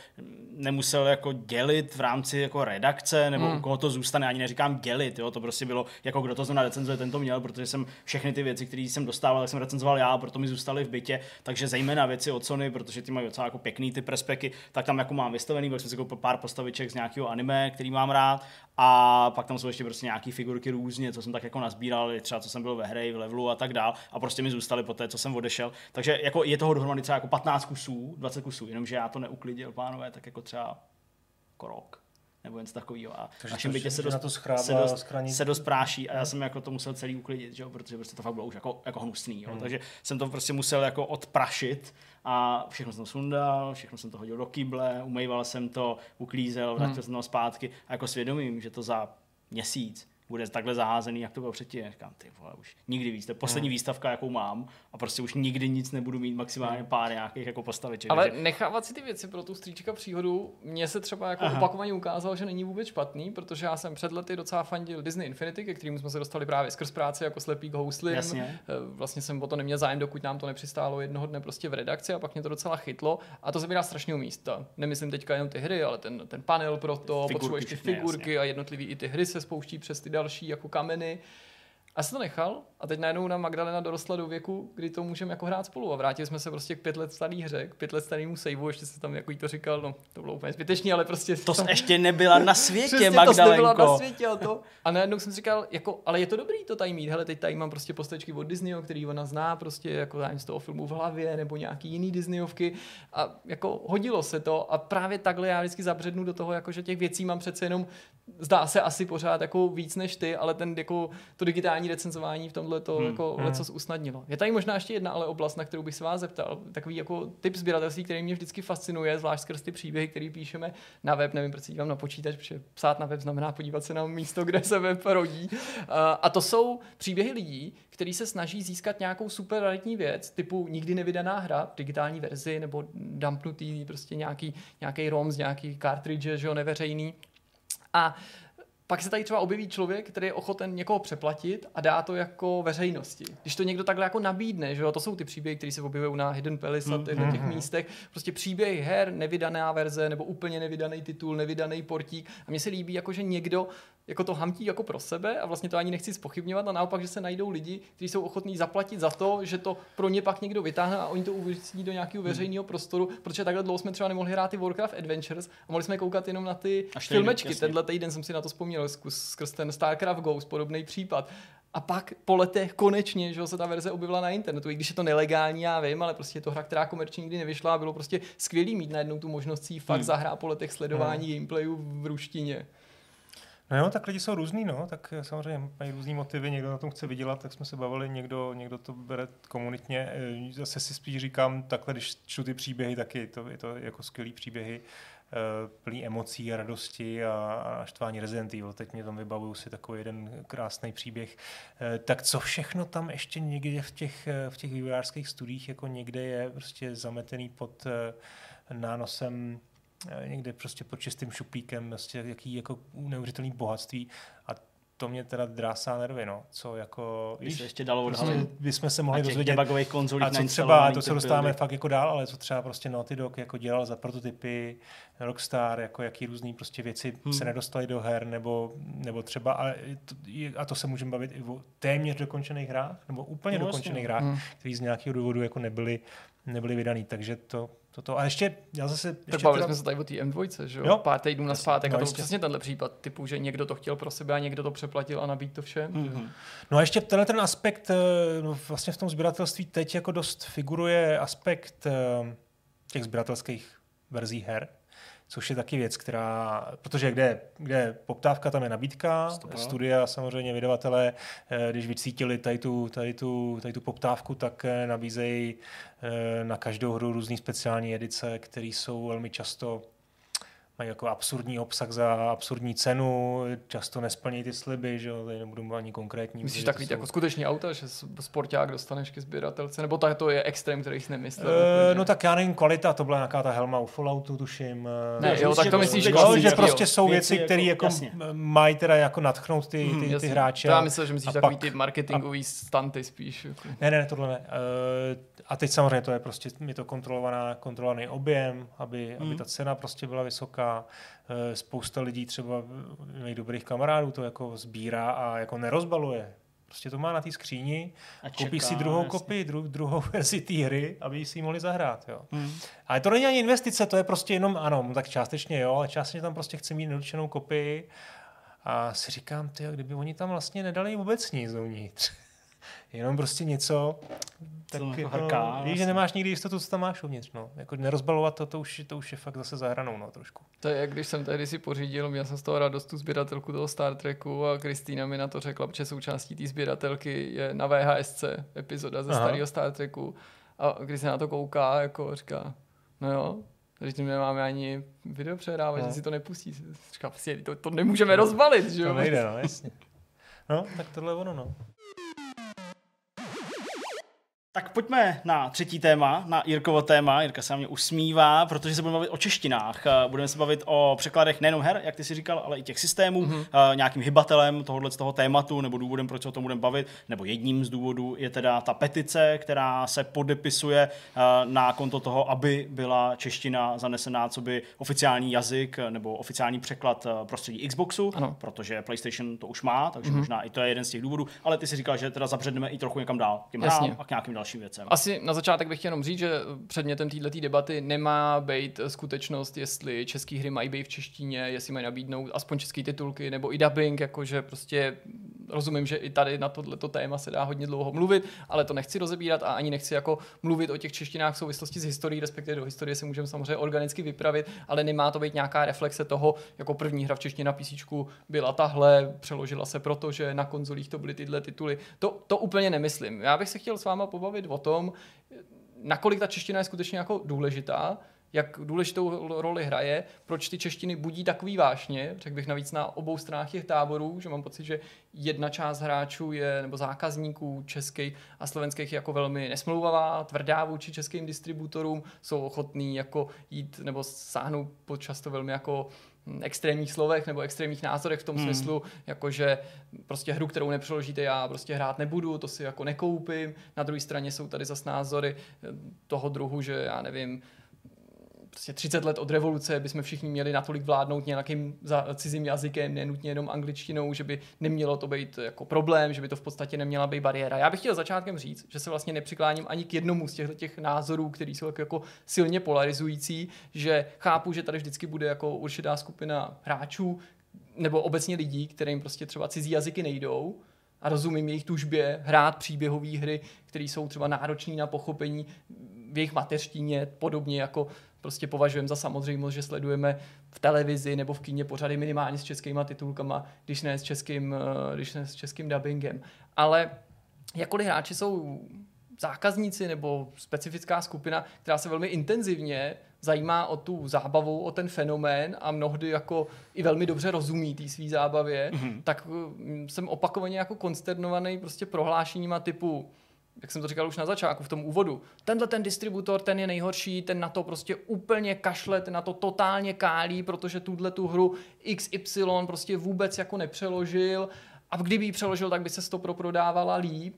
A: nemusel jako dělit v rámci jako redakce, nebo hmm. u koho to zůstane, ani neříkám dělit, jo, to prostě bylo jako kdo to zrovna recenzuje, ten to měl, protože jsem všechny ty věci, které jsem dostával, tak jsem recenzoval já, proto mi zůstaly v bytě, takže zejména věci od Sony, protože ty mají docela jako pěkný ty prespeky, tak tam jako mám vystavený, byl jsem si koupil pár postaviček z nějakého anime, který mám rád a pak tam jsou ještě prostě nějaké figurky různě, co jsem tak jako nazbíral, třeba co jsem byl ve hře, v levelu a tak dál a prostě mi zůstaly po té, co jsem odešel. Takže jako je toho dohromady třeba jako 15 kusů, 20 kusů, jenomže já to neuklidil, pánové, tak jako třeba jako rok. nebo něco takového. A
B: Takže
A: našem bytě se
B: na
A: dost,
B: to
A: se dost, se dost práší a já jsem jako to musel celý uklidit, že jo, protože prostě to fakt bylo už jako, jako hnusný. Jo.
B: Hmm.
A: Takže jsem to prostě musel jako odprašit a všechno jsem to sundal, všechno jsem to hodil do kýble, umýval jsem to, uklízel, vrátil jsem to zpátky. A jako svědomím, že to za měsíc bude takhle zaházený, jak to bylo předtím. Říkám, ty vole, už nikdy víc. To je poslední výstavka, jakou mám a prostě už nikdy nic nebudu mít, maximálně pár nějakých jako postaviček.
C: Ale
A: Takže-
C: nechávat si ty věci pro tu stříčka příhodu, mně se třeba jako
A: Aha.
C: opakovaně ukázalo, že není vůbec špatný, protože já jsem před lety docela fandil Disney Infinity, ke kterému jsme se dostali právě skrz práci jako slepý k houslim.
A: Jasně.
C: Eh, Vlastně jsem o to neměl zájem, dokud nám to nepřistálo jednoho dne prostě v redakci a pak mě to docela chytlo a to zabírá strašného místa. Nemyslím teďka jenom ty hry, ale ten, ten panel pro to, potřebuješ ty figurky
A: jasně.
C: a jednotlivý i ty hry se spouští přes ty další jako kameny. A jsem to nechal a teď najednou na Magdalena dorostla do věku, kdy to můžeme jako hrát spolu a vrátili jsme se prostě k pět let starý hře, k pět let starému saveu, ještě se tam jako jí to říkal, no to bylo úplně zbytečný, ale prostě
A: To
C: tam,
A: ještě nebyla na světě,
C: Přesně, to nebyla na
A: Magdalenko.
C: světě a to. A najednou jsem si říkal, jako, ale je to dobrý to tady mít. Hele, teď tady mám prostě postačky od Disneyho, který ona zná, prostě jako nevím, z toho filmu v hlavě, nebo nějaký jiný Disneyovky. A jako hodilo se to a právě takhle já vždycky zabřednu do toho, jako, že těch věcí mám přece jenom, zdá se asi pořád jako víc než ty, ale ten jako to digitální recenzování v tomhle to
A: Hmm,
C: jako
B: hmm.
C: lecos usnadnilo. Je tady možná ještě jedna ale oblast, na kterou bych se vás zeptal. Takový jako typ sběratelství, který mě vždycky fascinuje, zvlášť skrz ty příběhy, které píšeme na web. Nevím, proč se dívám na počítač, protože psát na web znamená podívat se na místo, kde se web rodí. A- to jsou příběhy lidí, kteří se snaží získat nějakou super raritní věc, typu nikdy nevydaná hra v digitální verzi, nebo dumpnutý prostě nějaký, nějaký ROM z nějaký cartridge, že jo, neveřejný. A pak se tady třeba objeví člověk, který je ochoten někoho přeplatit a dá to jako veřejnosti. Když to někdo takhle jako nabídne, že jo, to jsou ty příběhy, které se objevují na Hidden Palace a
A: Mm,
C: těchto těch
B: mhm.
C: místech, prostě příběhy her, nevydaná verze nebo úplně nevydaný titul, nevydaný portík. A mně se líbí, jako že někdo jako to hamtí jako pro sebe a vlastně to ani nechci spochybňovat a naopak, že se najdou lidi, kteří jsou ochotní zaplatit za to, že to pro ně pak někdo vytáhne a oni to uvěcí do nějakého
A: Hmm.
C: veřejného prostoru, protože takhle dlouho jsme třeba nemohli hrát ty Warcraft Adventures a mohli jsme koukat jenom na ty
A: Až
C: filmečky. Tenhle týden jsem si na to vzpomněl zkus, skrz ten StarCraft Ghost, podobný případ. A pak po letech konečně, že se ta verze objevila na internetu, i když je to nelegální, já vím, ale prostě je to hra, která komerčně nikdy nevyšla a bylo prostě skvělý mít najednou tu možnost si fakt
A: Hmm.
C: zahrát po letech sledování gameplayů v ruštině.
B: No jo, tak lidi jsou různý, no, tak samozřejmě mají různý motivy, někdo na tom chce vydělat, tak jsme se bavili, někdo, někdo to bere komunitně. Eh, Zase si spíš říkám, takhle, když čtu ty příběhy, tak je to, je to jako skvělý příběhy, plný emocí a radosti a, a naštvání Resident Evil. Teď mě tam vybavuju si takový jeden krásný příběh. Eh, Tak co všechno tam ještě někde v těch, eh, v těch vývojářských studiích jako někde je prostě zametený pod eh, nánosem eh, někde prostě pod čistým šuplíkem, prostě jaký jako neuvěřitelný bohatství a to mě teda drásá nervy, no. Co jako,
A: Když
B: víš,
A: se ještě dalo
B: prostě
A: odhalit.
B: bychom se mohli dozvědět, a co třeba, to se
A: ty
B: dostáváme
A: buildy.
B: fakt jako dál, ale co třeba prostě Naughty Dog jako dělal za prototypy, Rockstar, jako jaký různý prostě věci
A: Hmm.
B: se nedostaly do her, nebo, nebo třeba, a to, a to se můžeme bavit i o téměř dokončených hrách, nebo úplně
A: No,
B: dokončených hrách,
C: Hmm.
B: hmm. které z nějakého důvodu jako nebyly, nebyly vydaný, takže to, toto. A ještě, já zase...
C: Tak
B: ještě
C: bavili jsme se tady o té M2, že jo?
B: Jo.
C: Pár týdnů na zpátek
B: No,
C: a to
B: jistě.
C: přesně tenhle případ typu, že někdo to chtěl pro sebe a někdo to přeplatil a nabít to všem.
A: Mhm.
B: No a ještě tenhle ten aspekt, eh, no vlastně v tom sběratelství teď jako dost figuruje aspekt eh, těch sběratelských verzí her, což je taky věc, která, protože kde, kde je poptávka, tam je nabídka,
A: Stopro.
B: studia samozřejmě, vydavatelé, eh, když vycítili tady tu, tady tu, tady tu poptávku, tak eh, nabízejí eh, na každou hru různý speciální edice, které jsou velmi často mají jako absurdní obsah za absurdní cenu, často nesplnějí ty sliby, že jo, tady nebudu ani konkrétní.
C: Myslíš takový
B: jsou-
C: jako skutečný auta, že sporták dostaneš ke sběratelce, nebo tak to je extrém, který jsi nemyslel? Úplně?
B: no tak já nevím, kvalita, to byla nějaká ta helma u Falloutu, tuším. eh,
C: Ne,
A: že
C: jo, tak to myslíš
A: klasický,
B: že prostě
C: jo.
B: jsou
A: Věci
B: věci,
A: jako-
B: které jako m- mají teda jako natchnout ty, ty, ty
C: jasně.
B: hráče.
C: To já myslel, že myslíš
B: a
C: takový
B: pak-
C: ty marketingový stanty spíš. Jako.
B: Ne, ne, tohle ne. Eh, A teď samozřejmě to je prostě, je to kontrolovaná, kontrolovaný objem, aby, aby ta cena prostě byla vysoká. Eh, Spousta lidí třeba mých dobrých kamarádů to jako sbírá a jako nerozbaluje. Prostě to má na té skříni,
A: A
B: koupí
A: čeká,
B: si druhou
A: jasně.
B: kopii, dru, druhou verzi té hry, aby si ji mohli zahrát. Jo.
A: Mhm.
B: Ale to není ani investice, to je prostě jenom, ano, no tak částečně jo, ale částečně tam prostě chci mít nedočenou kopii a si říkám, ty, kdyby oni tam vlastně nedali vůbec nic dovnitř. Jenom prostě něco, tak
A: Co jako
B: jako,
A: hrká,
B: víš,
A: vlastně.
B: že nemáš nikdy jistotu, co tam máš uvnitř, no. Jako nerozbalovat to, to už, to už je fakt zase za hranou, no, trošku.
C: To je, jak když jsem tady si pořídil, měl jsem z toho radost tu sběratelku toho Star Treku a Kristýna mi na to řekla, protože součástí té sběratelky je na VHSC epizoda ze
B: Aha.
C: starého Star Treku. A když se na to kouká, jako říká, no jo, když tím nemáme ani video přehrávat,
B: No.
C: že si to nepustí. Říká, prostě to, to nemůžeme rozbalit, že
B: To
C: jo?
B: nejde, no, jasně. No, tak tohle je ono, no.
A: Tak pojďme na třetí téma, na Jirkovo téma. Jirka se na mě usmívá, protože se budeme bavit o češtinách. Eh, Budeme se bavit o překladech nejenom her, jak ty si říkal, ale i těch systémů. Mm-hmm. Nějakým hybatelem tohohle z toho tématu, nebo důvodem, proč se o tom budeme bavit, nebo jedním z důvodů je teda ta petice, která se podepisuje eh, na konto toho, aby byla čeština zanesená, co by oficiální jazyk nebo oficiální překlad prostředí Xboxu,
C: Ano.
A: protože PlayStation to už má, takže
C: Mhm.
A: mm-hmm. možná i to je jeden z těch důvodů. Ale ty si říkal, že teda zabředneme i trochu někam dál, těm hrám a k nějakým dalším věcem.
C: Asi na začátek bych chtěl jenom říct, že předmětem této debaty nemá být skutečnost, jestli české hry mají být v češtině, jestli mají nabídnout aspoň české titulky nebo i dubbing, jakože prostě rozumím, že i tady na tohleto téma se dá hodně dlouho mluvit, ale to nechci rozebírat a ani nechci jako mluvit o těch češtinách v souvislosti s historií, respektive do historie se můžeme samozřejmě organicky vypravit, ale nemá to být nějaká reflexe toho, jako první hra v češtině na PC byla tahle, přeložila se proto, že na konzolích to byly tyhle tituly. To, to úplně nemyslím. Já bych se chtěl s váma pobavit o tom, nakolik ta čeština je skutečně jako důležitá, jak důležitou roli hraje, proč ty češtiny budí takový vášně, řekl bych navíc na obou stranách těch táborů, že mám pocit, že jedna část hráčů je, nebo zákazníků českých a slovenských jako velmi nesmlouvavá, tvrdá vůči českým distributorům, jsou ochotní jako jít nebo sáhnout po často velmi jako hm, extrémních slovech nebo extrémních názorech v tom
A: Hmm.
C: smyslu, jakože prostě hru, kterou nepřeložíte, já prostě hrát nebudu, to si jako nekoupím. Na druhé straně jsou tady zas názory eh, toho druhu, že já nevím, prostě 30 let od revoluce bychom všichni měli natolik vládnout nějakým cizím jazykem, nenutně jenom angličtinou, že by nemělo to být jako problém, že by to v podstatě neměla být bariéra. Já bych chtěl začátkem říct, že se vlastně nepřikláním ani k jednomu z těchto těch názorů, který jsou jako, jako silně polarizující, že chápu, že tady vždycky bude jako určitá skupina hráčů nebo obecně lidí, kterým prostě třeba cizí jazyky nejdou, a rozumím jejich tužbě hrát příběhové hry, které jsou třeba náročné na pochopení v jejich mateřštině, podobně jako prostě považujeme za samozřejmost, že sledujeme v televizi nebo v kíně pořady minimálně s českýma titulkama, když ne s českým, eh, když ne s českým dubbingem. Ale jakkoliv hráči jsou zákazníci nebo specifická skupina, která se velmi intenzivně zajímá o tu zábavu, o ten fenomén a mnohdy jako i velmi dobře rozumí té své zábavě, mm-hmm. tak mm, jsem opakovaně jako konsternovaný prostě prohlášeníma typu jak jsem to říkal už na začátku, v tom úvodu, tenhle ten distributor, ten je nejhorší, ten na to prostě úplně kašle, ten na to totálně kálí, protože tuhle tu hru XY prostě vůbec jako nepřeložil a kdyby ji přeložil, tak by se to proprodávala líp.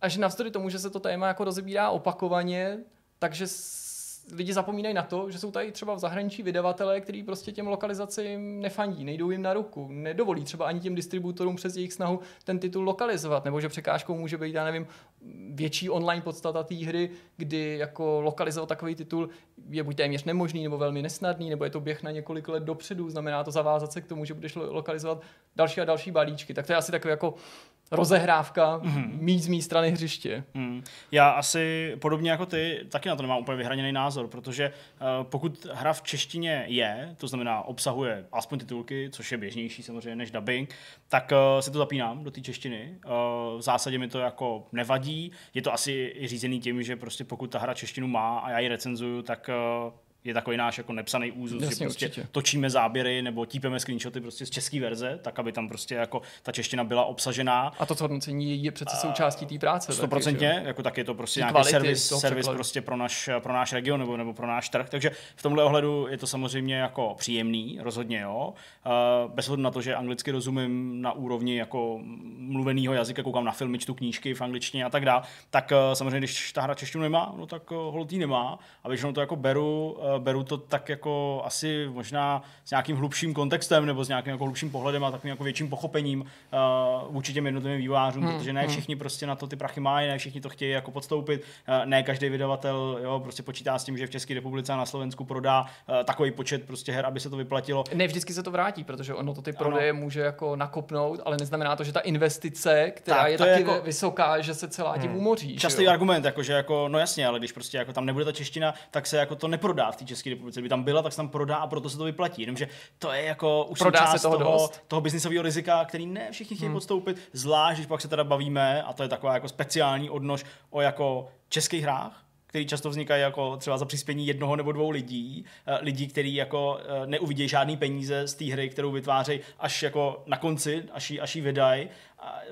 C: A že navzdory tomu, že se to téma jako rozebírá opakovaně, takže lidi zapomínají na to, že jsou tady třeba v zahraničí vydavatelé, kteří prostě těm lokalizacím nefandí, nejdou jim na ruku, nedovolí třeba ani těm distributorům přes jejich snahu ten titul lokalizovat, nebo že překážkou může být, já nevím, větší online podstata té hry, kdy jako lokalizovat takový titul je buď téměř nemožný, nebo velmi nesnadný, nebo je to běh na několik let dopředu, znamená to zavázat se k tomu, že budeš lo- lokalizovat další a další balíčky. Tak to je asi takový jako rozehrávka, mm-hmm. mít z mé strany hřiště.
A: Hmm. Já asi podobně jako ty taky na to nemám úplně vyhraněný názor, protože uh, pokud hra v češtině je, to znamená obsahuje aspoň titulky, což je běžnější samozřejmě než dubbing, tak uh, si to zapínám do té češtiny. Uh, v zásadě mi to jako nevadí. Je to asi řízený tím, že prostě pokud ta hra češtinu má a já ji recenzuju, tak uh, je takový náš jako nepsaný úzus,
C: Jasně,
A: že prostě
C: určitě.
A: točíme záběry nebo típeme screenshoty prostě z české verze, tak aby tam prostě jako ta čeština byla obsažená.
C: A to hodnocení je přece součástí té práce.
A: Stoprocentně, jako tak je to prostě nějaký
C: kvality
A: servis, servis prostě pro náš, pro náš region nebo, nebo pro náš trh, takže v tomhle ohledu je to samozřejmě jako příjemný, rozhodně jo. Uh, bez ohledu na to, že anglicky rozumím na úrovni jako mluveného jazyka, koukám na filmy, čtu knížky v angličtině a tak dále, tak uh, samozřejmě, když ta hra češtinu nemá, no tak uh, holtý nemá a většinou to jako beru beru to tak jako asi možná s nějakým hlubším kontextem nebo s nějakým jako hlubším pohledem a takovým jako větším pochopením uh, vůči těm jednotlivým vývojářům, hmm, protože ne hmm. všichni hmm. prostě na to ty prachy mají, ne všichni to chtějí jako podstoupit, uh, ne každý vydavatel jo, prostě počítá s tím, že v České republice a na Slovensku prodá uh, takový počet prostě her, aby se to vyplatilo.
C: Ne vždycky se to vrátí, protože ono to ty prodeje ano. může jako nakopnout, ale neznamená to, že ta investice, která tak, je taky je jako... vysoká, že se celá tím hmm. umoří.
A: Častý argument, jako, že jako, no jasně, ale když prostě jako tam nebude ta čeština, tak se jako to neprodá v té České republice. Kdyby tam byla, tak se tam prodá a proto se to vyplatí. Jenomže to je jako už
C: Prodá se toho, toho,
A: toho biznisového rizika, který ne všichni chtějí hmm. podstoupit, zvlášť, když pak se teda bavíme, a to je taková jako speciální odnož o jako českých hrách, který často vznikají jako třeba za přispění jednoho nebo dvou lidí, eh, lidí, kteří jako eh, neuvidí žádný peníze z té hry, kterou vytvářejí až jako na konci, až ji, až ji vydají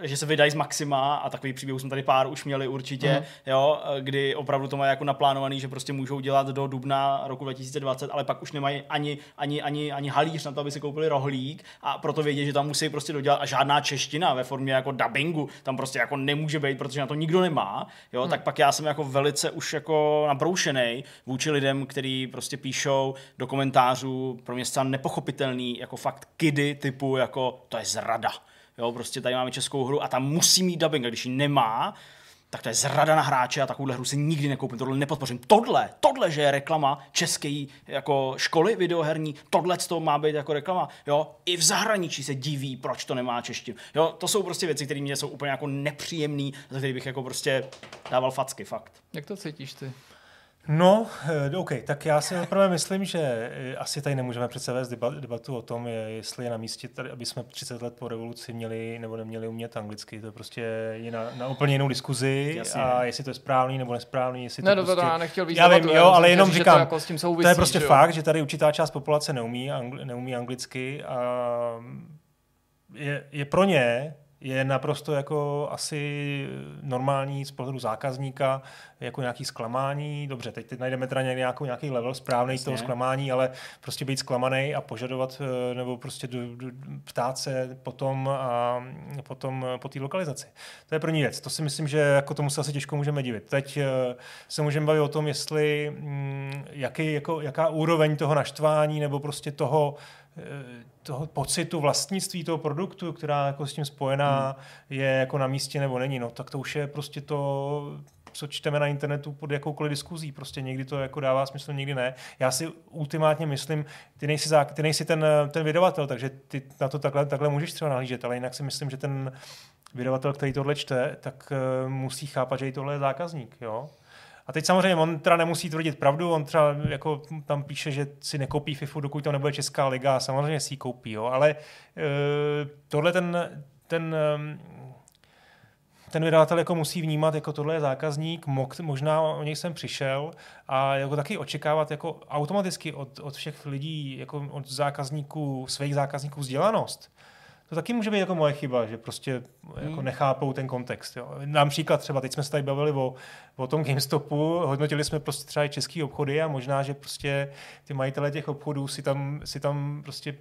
A: že se vydají z maxima a takový příběh jsme tady pár už měli určitě, mm. jo, kdy opravdu to mají jako naplánovaný, že prostě můžou dělat do dubna roku 2020, ale pak už nemají ani, ani, ani, ani halíř na to, aby si koupili rohlík a proto vědí, že tam musí prostě dodělat a žádná čeština ve formě jako dubbingu tam prostě jako nemůže být, protože na to nikdo nemá, jo, mm. tak pak já jsem jako velice už jako nabroušený vůči lidem, kteří prostě píšou do komentářů pro mě zcela nepochopitelný jako fakt kidy typu jako to je zrada Jo, prostě tady máme českou hru a tam musí mít dubbing, a když ji nemá, tak to je zrada na hráče a takovouhle hru si nikdy nekoupím, tohle nepodpořím. Tohle, tohle, že je reklama české jako školy videoherní, tohle to má být jako reklama, jo, i v zahraničí se diví, proč to nemá češtinu. Jo, to jsou prostě věci, které mě jsou úplně jako nepříjemné, za které bych jako prostě dával facky, fakt.
C: Jak to cítíš ty?
B: No, eh, OK, tak já si opravdu myslím, že eh, asi tady nemůžeme přece vést debatu o tom, jestli je na místě, tady, aby jsme 30 let po revoluci měli nebo neměli umět anglicky. To je prostě je na, na úplně jinou diskuzi Jasně. a jestli to je správný nebo nesprávný. Jestli
C: ne,
B: to prostě...
C: to já nechtěl víc
B: já vím, jo, ale jenom říkám, to, jako s tím souvisí, to je prostě fakt, že tady určitá část populace neumí, angli, neumí anglicky a je, je pro ně je naprosto jako asi normální z pohledu zákazníka, jako nějaký zklamání. Dobře, teď, teď najdeme teda nějakou, nějaký level správný z toho zklamání, ale prostě být zklamaný a požadovat eh, nebo prostě do, do, ptát se potom a potom po té lokalizaci. To je první věc. To si myslím, že jako tomu se asi těžko můžeme divit. Teď eh, se můžeme bavit o tom, jestli mm, jaký, jako, jaká úroveň toho naštvání nebo prostě toho Eh, toho pocitu vlastnictví toho produktu, která jako s tím spojená, hmm. je jako na místě nebo není, no tak to už je prostě to, co čteme na internetu pod jakoukoliv diskuzí. Prostě někdy to jako dává smysl, někdy ne. Já si ultimátně myslím, ty nejsi, zá, ty nejsi ten, ten vydavatel, takže ty na to takhle, takhle můžeš třeba nahlížet, ale jinak si myslím, že ten vydavatel, který tohle čte, tak uh, musí chápat, že i tohle je zákazník. Jo? A teď samozřejmě on teda nemusí tvrdit pravdu, on třeba jako tam píše, že si nekoupí FIFU, dokud to nebude Česká liga, samozřejmě si ji koupí, jo, ale uh, tohle ten, ten um, ten vydavatel jako musí vnímat, jako tohle je zákazník, možná o něj jsem přišel a jako taky očekávat jako automaticky od, od všech lidí, jako od zákazníků, svých zákazníků vzdělanost. To taky může být jako moje chyba, že prostě jako hmm. nechápou ten kontext. Jo. Například třeba teď jsme se tady bavili o, o tom GameStopu, hodnotili jsme prostě třeba i český obchody a možná, že prostě ty majitele těch obchodů si tam, si tam prostě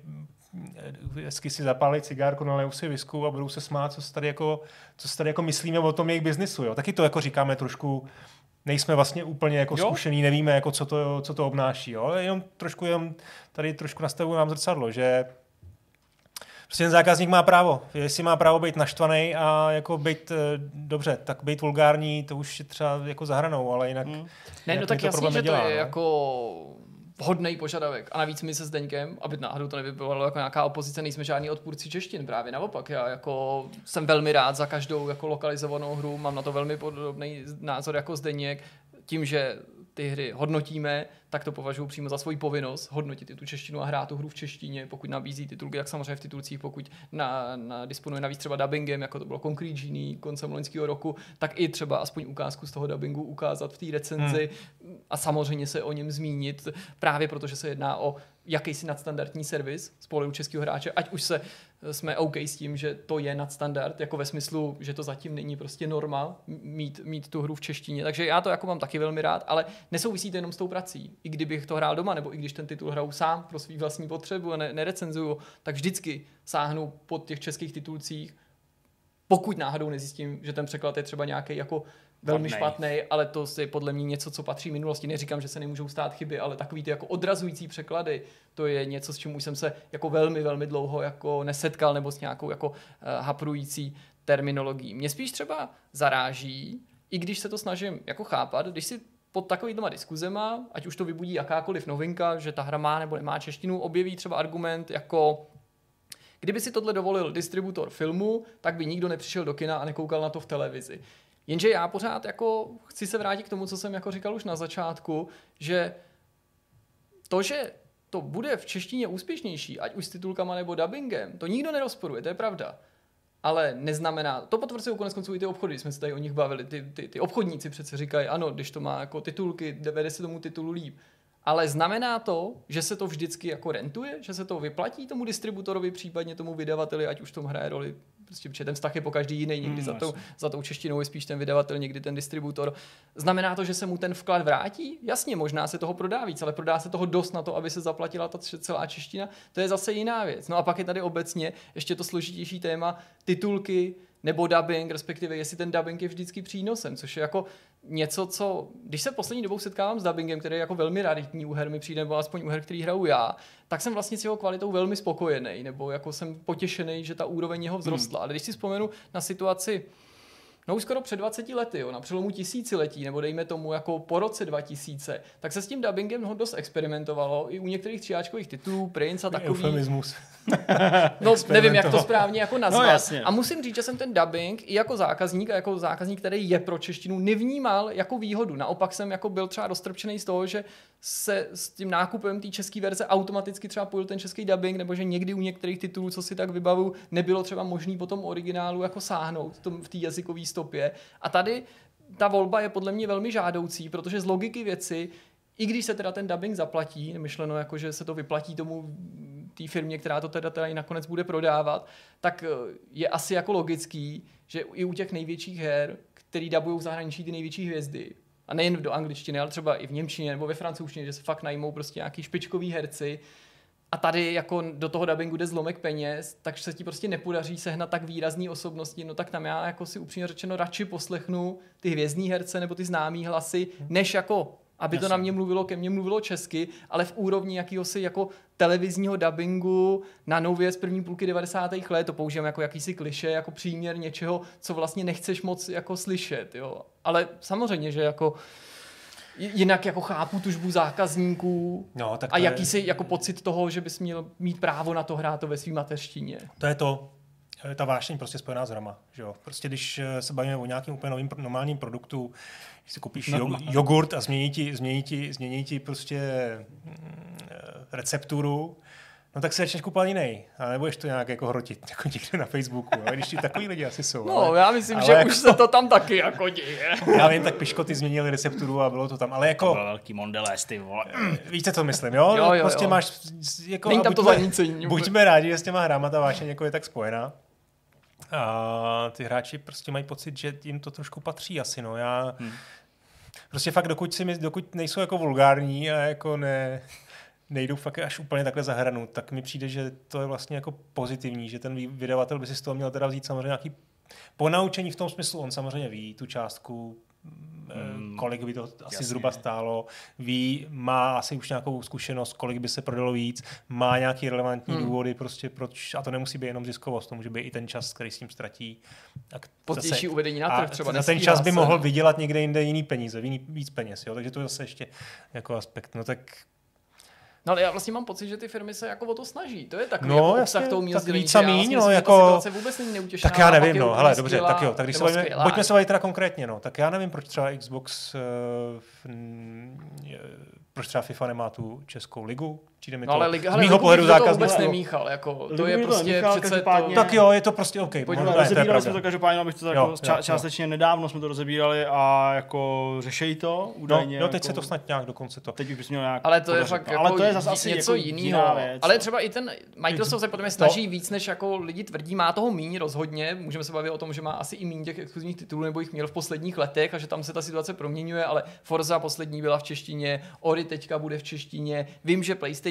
B: eh, hezky si zapálí cigárku, nalejou si visku a budou se smát, co se tady jako, co se tady jako myslíme o tom jejich biznisu. Jo. Taky to jako říkáme trošku nejsme vlastně úplně jako jo? zkušený, nevíme, jako co, to, co to obnáší. Jo. Jenom trošku jenom tady trošku nastavuju nám zrcadlo, že Prostě ten zákazník má právo. Jestli má právo být naštvaný a jako být, eh, dobře, tak být vulgární, to už je třeba jako zahranou, ale jinak... Hmm.
C: Ne, no tak jasně, že nedělá, to je no? jako vhodný požadavek. A navíc my se Zdeňkem, aby náhodou to nevypadalo jako nějaká opozice, nejsme žádní odpůrci češtin, právě naopak. Já jako jsem velmi rád za každou jako lokalizovanou hru, mám na to velmi podobný názor jako Zdeněk, tím, že ty hry hodnotíme, tak to považuji přímo za svoji povinnost hodnotit i tu češtinu a hrát tu hru v češtině, pokud nabízí titulky, jak samozřejmě v titulcích, pokud na, na disponuje navíc třeba dubbingem, jako to bylo Concrete Genie koncem loňského roku, tak i třeba aspoň ukázku z toho dubbingu ukázat v té recenzi hmm. a samozřejmě se o něm zmínit, právě protože se jedná o jakýsi nadstandardní servis z pohledu českého hráče, ať už se jsme OK s tím, že to je nadstandard, jako ve smyslu, že to zatím není prostě norma mít, mít tu hru v češtině. Takže já to jako mám taky velmi rád, ale nesouvisí to jenom s tou prací. I kdybych to hrál doma, nebo i když ten titul hraju sám pro svý vlastní potřebu a ne, nerecenzuju, tak vždycky sáhnu pod těch českých titulcích, pokud náhodou nezjistím, že ten překlad je třeba nějaký jako velmi špatný, ale to je podle mě něco, co patří minulosti. Neříkám, že se nemůžou stát chyby, ale takový ty jako odrazující překlady, to je něco, s čím už jsem se jako velmi, velmi dlouho jako nesetkal nebo s nějakou jako uh, haprující terminologií. Mě spíš třeba zaráží, i když se to snažím jako chápat, když si pod takovýma diskuzema, ať už to vybudí jakákoliv novinka, že ta hra má nebo nemá češtinu, objeví třeba argument jako Kdyby si tohle dovolil distributor filmu, tak by nikdo nepřišel do kina a nekoukal na to v televizi. Jenže já pořád jako chci se vrátit k tomu, co jsem jako říkal už na začátku, že to, že to bude v češtině úspěšnější, ať už s titulkama nebo dubbingem, to nikdo nerozporuje, to je pravda. Ale neznamená, to potvrzují konec konců i ty obchody, jsme se tady o nich bavili, ty, ty, ty obchodníci přece říkají, ano, když to má jako titulky, vede se tomu titulu líp. Ale znamená to, že se to vždycky jako rentuje, že se to vyplatí tomu distributorovi, případně tomu vydavateli, ať už tom hraje roli prostě protože ten vztah je po každý jiný, někdy mm, za, tou, za tou češtinou je spíš ten vydavatel, někdy ten distributor. Znamená to, že se mu ten vklad vrátí? Jasně, možná se toho prodá víc, ale prodá se toho dost na to, aby se zaplatila ta celá čeština. To je zase jiná věc. No a pak je tady obecně ještě to složitější téma titulky, nebo dubbing, respektive jestli ten dubbing je vždycky přínosem, což je jako něco, co, když se poslední dobou setkávám s dubbingem, který je jako velmi raritní u her mi přijde, nebo aspoň u her, který hraju já, tak jsem vlastně s jeho kvalitou velmi spokojený, nebo jako jsem potěšený, že ta úroveň jeho vzrostla. Hmm. Ale když si vzpomenu na situaci, no už skoro před 20 lety, jo, na přelomu tisíciletí, nebo dejme tomu jako po roce 2000, tak se s tím dubbingem no, dost experimentovalo i u některých tříáčkových titulů, Prince a takový.
B: Eufemismus.
C: no, nevím, jak to správně jako nazvat. No, jasně. A musím říct, že jsem ten dubbing i jako zákazník a jako zákazník, který je pro češtinu, nevnímal jako výhodu. Naopak jsem jako byl třeba dostrpčený z toho, že se s tím nákupem té české verze automaticky třeba pojil ten český dubbing, nebo že někdy u některých titulů, co si tak vybavu, nebylo třeba možný potom originálu jako sáhnout tom, v té jazykové stopě. A tady ta volba je podle mě velmi žádoucí, protože z logiky věci i když se teda ten dubbing zaplatí, myšleno jako, že se to vyplatí tomu té firmě, která to teda, teda i nakonec bude prodávat, tak eh, je asi jako logický, že i u těch největších her, který dabují v zahraničí ty největší hvězdy, a nejen do angličtiny, ale třeba i v němčině nebo ve francouzštině, že se fakt najmou prostě nějaký špičkový herci, a tady jako do toho dubbingu jde zlomek peněz, takže se ti prostě nepodaří sehnat tak výrazný osobnosti, no tak tam já jako si upřímně řečeno radši poslechnu ty hvězdní herce nebo ty známý hlasy, než jako aby Jasně. to na mě mluvilo, ke mně mluvilo česky, ale v úrovni jakýhosi jako televizního dubbingu na nově z první půlky 90. let, to používám jako jakýsi kliše, jako příměr něčeho, co vlastně nechceš moc jako slyšet, jo. Ale samozřejmě, že jako jinak jako chápu tužbu zákazníků no, tak a jakýsi je... jako pocit toho, že bys měl mít právo na to hrát to ve své mateřštině.
B: To je to, ta vášeň prostě spojená s hrama. Že jo? Prostě když eh, se bavíme o nějakém úplně novým normálním produktu, když si koupíš no, jogurt a změní ti, změní ti, změní ti prostě mm, eh, recepturu, No tak se začneš kupovat jiný. A nebudeš to nějak jako hrotit jako někde na Facebooku. Ale když ti takový lidi asi jsou.
C: No, ale, já myslím, ale že jako, už se to tam taky jako děje.
B: Já vím, tak piškoty změnili recepturu a bylo to tam. Ale jako... To
A: velký mondelés, ty vole.
B: Víte, co myslím, jo?
C: jo, jo
B: prostě
C: jo.
B: máš... Jako,
C: Není tam to zanícení.
B: Buďme rádi, že s těma hrama ta vášeň jako je tak spojená. A ty hráči prostě mají pocit, že jim to trošku patří asi, no. Já... Hmm. Prostě fakt, dokud, si my, dokud nejsou jako vulgární a jako ne, nejdou fakt až úplně takhle za hranu, tak mi přijde, že to je vlastně jako pozitivní, že ten vydavatel by si z toho měl teda vzít samozřejmě nějaký ponaučení v tom smyslu, on samozřejmě ví tu částku, kolik by to asi jasně. zhruba stálo, ví, má asi už nějakou zkušenost, kolik by se prodalo víc, má nějaký relevantní hmm. důvody, prostě proč, a to nemusí být jenom ziskovost, to může být i ten čas, který s tím ztratí.
C: Pozdější uvedení na trh třeba
B: Na ten čas by se. mohl vydělat někde jinde jiný peníze, jiný, víc peněz, jo? takže to je zase ještě jako aspekt. No tak
C: No ale já vlastně mám pocit, že ty firmy se jako o to snaží. To je takový no, jako obsah toho míl
B: víc a míň, no, jako... Ta vůbec není neutěšená. Tak já nevím, no, hele, dobře, tak jo, tak když se bavíme, pojďme se bavit teda konkrétně, no, tak já nevím, proč třeba Xbox uh, proč třeba FIFA nemá tu českou ligu? Přijde mi
C: no,
B: to
C: ale liga, z mýho pohledu zákaz vůbec nemíchal, jako, to je prostě nemíchal, přece to...
B: Tak jo, je to prostě OK.
A: Pojďme, rozebírali jsme to každopádně, abych to jo, jako částečně nedávno jsme to rozebírali a jako řešejí to údajně.
B: No, no teď
A: jako,
B: se to snad nějak dokonce to.
A: Teď už měl nějak
C: Ale to je fakt jako
A: ale to je zase asi
C: něco
A: jako
C: jiného. Ale třeba i ten Microsoft se potom snaží no. víc, než jako lidi tvrdí, má toho míň rozhodně. Můžeme se bavit o tom, že má asi i míň těch exkluzivních titulů, nebo jich měl v posledních letech a že tam se ta situace proměňuje, ale Forza poslední byla v češtině, Ori teďka bude v češtině. Vím, že PlayStation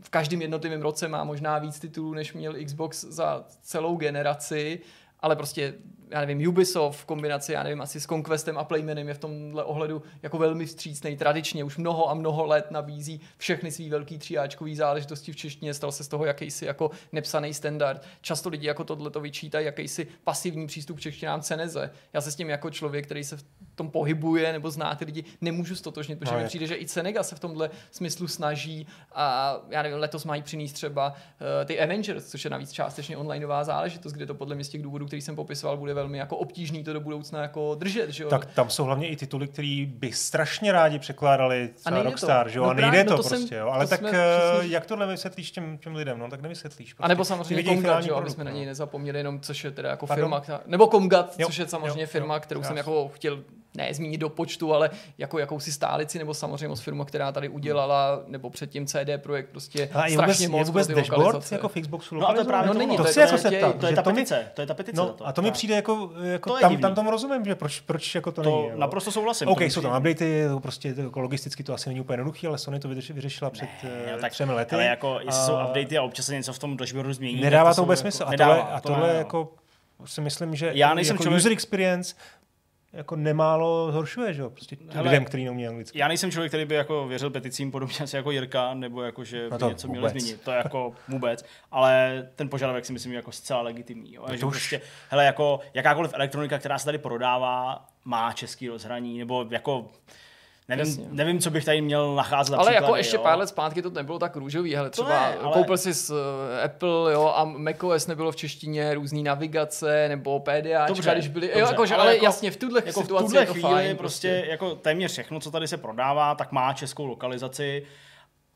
C: v každém jednotlivém roce má možná víc titulů, než měl Xbox za celou generaci, ale prostě já nevím, Ubisoft v kombinaci, já nevím, asi s Conquestem a Playmanem je v tomhle ohledu jako velmi vstřícný. Tradičně už mnoho a mnoho let nabízí všechny svý velký tříáčkový záležitosti v češtině, stal se z toho jakýsi jako nepsaný standard. Často lidi jako tohle to vyčítají, jakýsi pasivní přístup k češtinám ceneze. Já se s tím jako člověk, který se v tom pohybuje nebo zná ty lidi, nemůžu stotožnit, protože
B: No,
C: mi přijde, že i Cenega se v tomhle smyslu snaží a já nevím, letos mají přinést třeba uh, ty Avengers, což je navíc částečně onlineová záležitost, kde to podle mě z těch důvodů, který jsem popisoval, bude velmi jako obtížný to do budoucna jako držet, že jo?
B: Tak tam jsou hlavně i tituly, které by strašně rádi překládali
C: A
B: třeba
C: nejde to.
B: Rockstar, že jo?
C: No
B: a nejde
C: právě,
B: to,
C: no to jsem-
B: prostě, jo. Ale
C: to
B: tak
C: jsme
B: eh,
C: přesně-
B: jak tohle vysvětlíš těm, těm lidem? No tak nevysvětlíš. Prostě.
C: A nebo samozřejmě Komgat, jo, aby jsme na
B: no.
C: něj nezapomněli, jenom což je teda jako
B: Pardon?
C: firma, nebo Komgat, což je samozřejmě
B: jo,
C: firma,
B: jo,
C: kterou jsem jako chtěl ne zmínit do počtu, ale jako jakousi stálici, nebo samozřejmě firma, která tady udělala, nebo předtím CD Projekt prostě
B: A je vůbec,
C: strašně
B: je
C: moc
B: vůbec
C: pro ty
B: dashboard
C: lokalizace.
B: jako Xboxu
A: No a to je právě
C: No
A: to,
C: není,
B: to
C: to je
B: jako
C: to
B: se
C: je-
B: ptat,
A: To je ta
B: to
A: petice, to je ta petice.
B: No, a to mi přijde jako, jako
A: To je
B: tam, tam tomu rozumím, že proč, proč jako to,
A: To
B: není.
A: naprosto souhlasím.
B: OK,
A: to
B: jsou tam updaty, to prostě to jako logisticky to asi není úplně jednoduché, ale Sony to vyřešila, vyřešila před eh,
A: no tak,
B: třemi lety.
A: Ale jako, jestli jsou updaty a občas se něco v tom dashboardu změní.
B: Nedává to vůbec
A: jako-
B: smysl. A
A: nedává,
B: tohle, a
A: to
B: tohle
A: ne, no.
B: jako si myslím, že
A: Já nejsem
B: jako
A: člověk-
B: user experience jako nemálo zhoršuje, že jo? Prostě
A: Hele,
B: lidem, kteří neumí anglicky.
A: Já nejsem člověk, který by jako věřil peticím podobně asi jako Jirka, nebo jako, že
B: No
A: by
B: to
A: něco
B: vůbec.
A: změnit. To je jako vůbec. Ale ten požadavek si myslím je jako zcela legitimní. Jo?
B: No
A: že
B: už-
A: prostě, hele, jako jakákoliv elektronika, která se tady prodává, má český rozhraní, nebo jako Nevím,
C: Jasně.
A: nevím, co bych tady měl nacházet.
C: Ale jako ještě
A: jo.
C: pár let zpátky to nebylo tak růžový. Hele, třeba
A: ne, ale-
C: koupil si z eh, Apple jo, a macOS nebylo v češtině, různý navigace nebo PDA,
A: Dobře,
C: když byly,
A: dobře,
C: jo, jakože,
A: ale
C: ale,
A: jako-
C: jasně, v tuhle
A: jako v
C: situaci
A: tuhle
C: je to
A: chvíli
C: fajn.
A: prostě, jako téměř všechno, co tady se prodává, tak má českou lokalizaci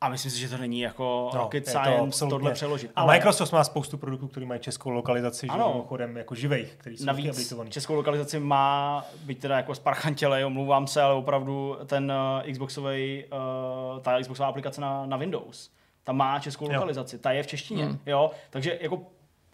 A: a myslím si, že to není jako
B: No,
A: rocket
B: to
A: science
B: absolutně.
A: tohle přeložit.
B: A Microsoft má spoustu produktů, které mají českou lokalizaci, že
A: Ano.
B: jo, mimochodem jako živejch, který jsou
A: Navíc českou lokalizaci má, byť teda jako sparchantělej, omlouvám se, ale opravdu ten uh, Xboxový, uh, ta Xboxová aplikace na, na Windows, ta má českou
B: Jo.
A: lokalizaci, ta je v češtině,
C: Hmm.
A: jo, takže jako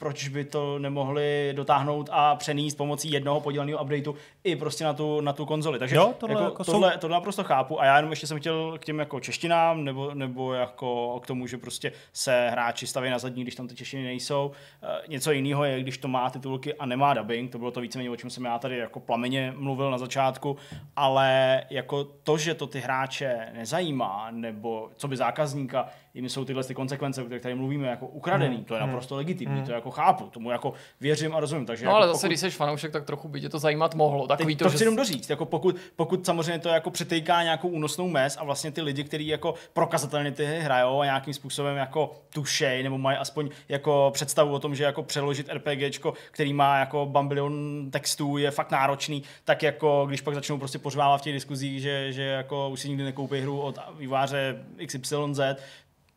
A: proč by to nemohli dotáhnout a přenést pomocí jednoho podíleného updateu i prostě na tu, na tu konzoli. Takže
B: Jo, tohle
A: jako
B: jako jsou-
A: tohle, tohle naprosto chápu a já jenom ještě jsem chtěl k těm jako češtinám nebo, nebo jako k tomu, že prostě se hráči staví na zadní, když tam ty češtiny nejsou. Eh, Něco jiného je, když to má titulky a nemá dubbing, to bylo to víceméně, o čem jsem já tady jako plameně mluvil na začátku, ale jako to, že to ty hráče nezajímá, nebo co by zákazníka, jim jsou tyhle ty konsekvence, o kterých tady mluvíme, jako ukradený,
B: Hmm.
A: to je naprosto legitimní, to jako chápu, tomu jako věřím a rozumím. Takže
C: No
A: jako
C: ale zase,
A: pokud-
C: když jsi fanoušek, tak trochu by tě to zajímat mohlo. Takový to,
A: to
C: že
A: chci jenom doříct, jako pokud, pokud samozřejmě to jako přetejká nějakou únosnou mez a vlastně ty lidi, kteří jako prokazatelně ty hry hrajou a nějakým způsobem jako tušej nebo mají aspoň jako představu o tom, že jako přeložit RPGčko, který má jako bambilion textů, je fakt náročný, tak jako když pak začnou prostě pořvávat v těch diskuzích, že, že jako už si nikdy nekoupí hru od výváře XYZ,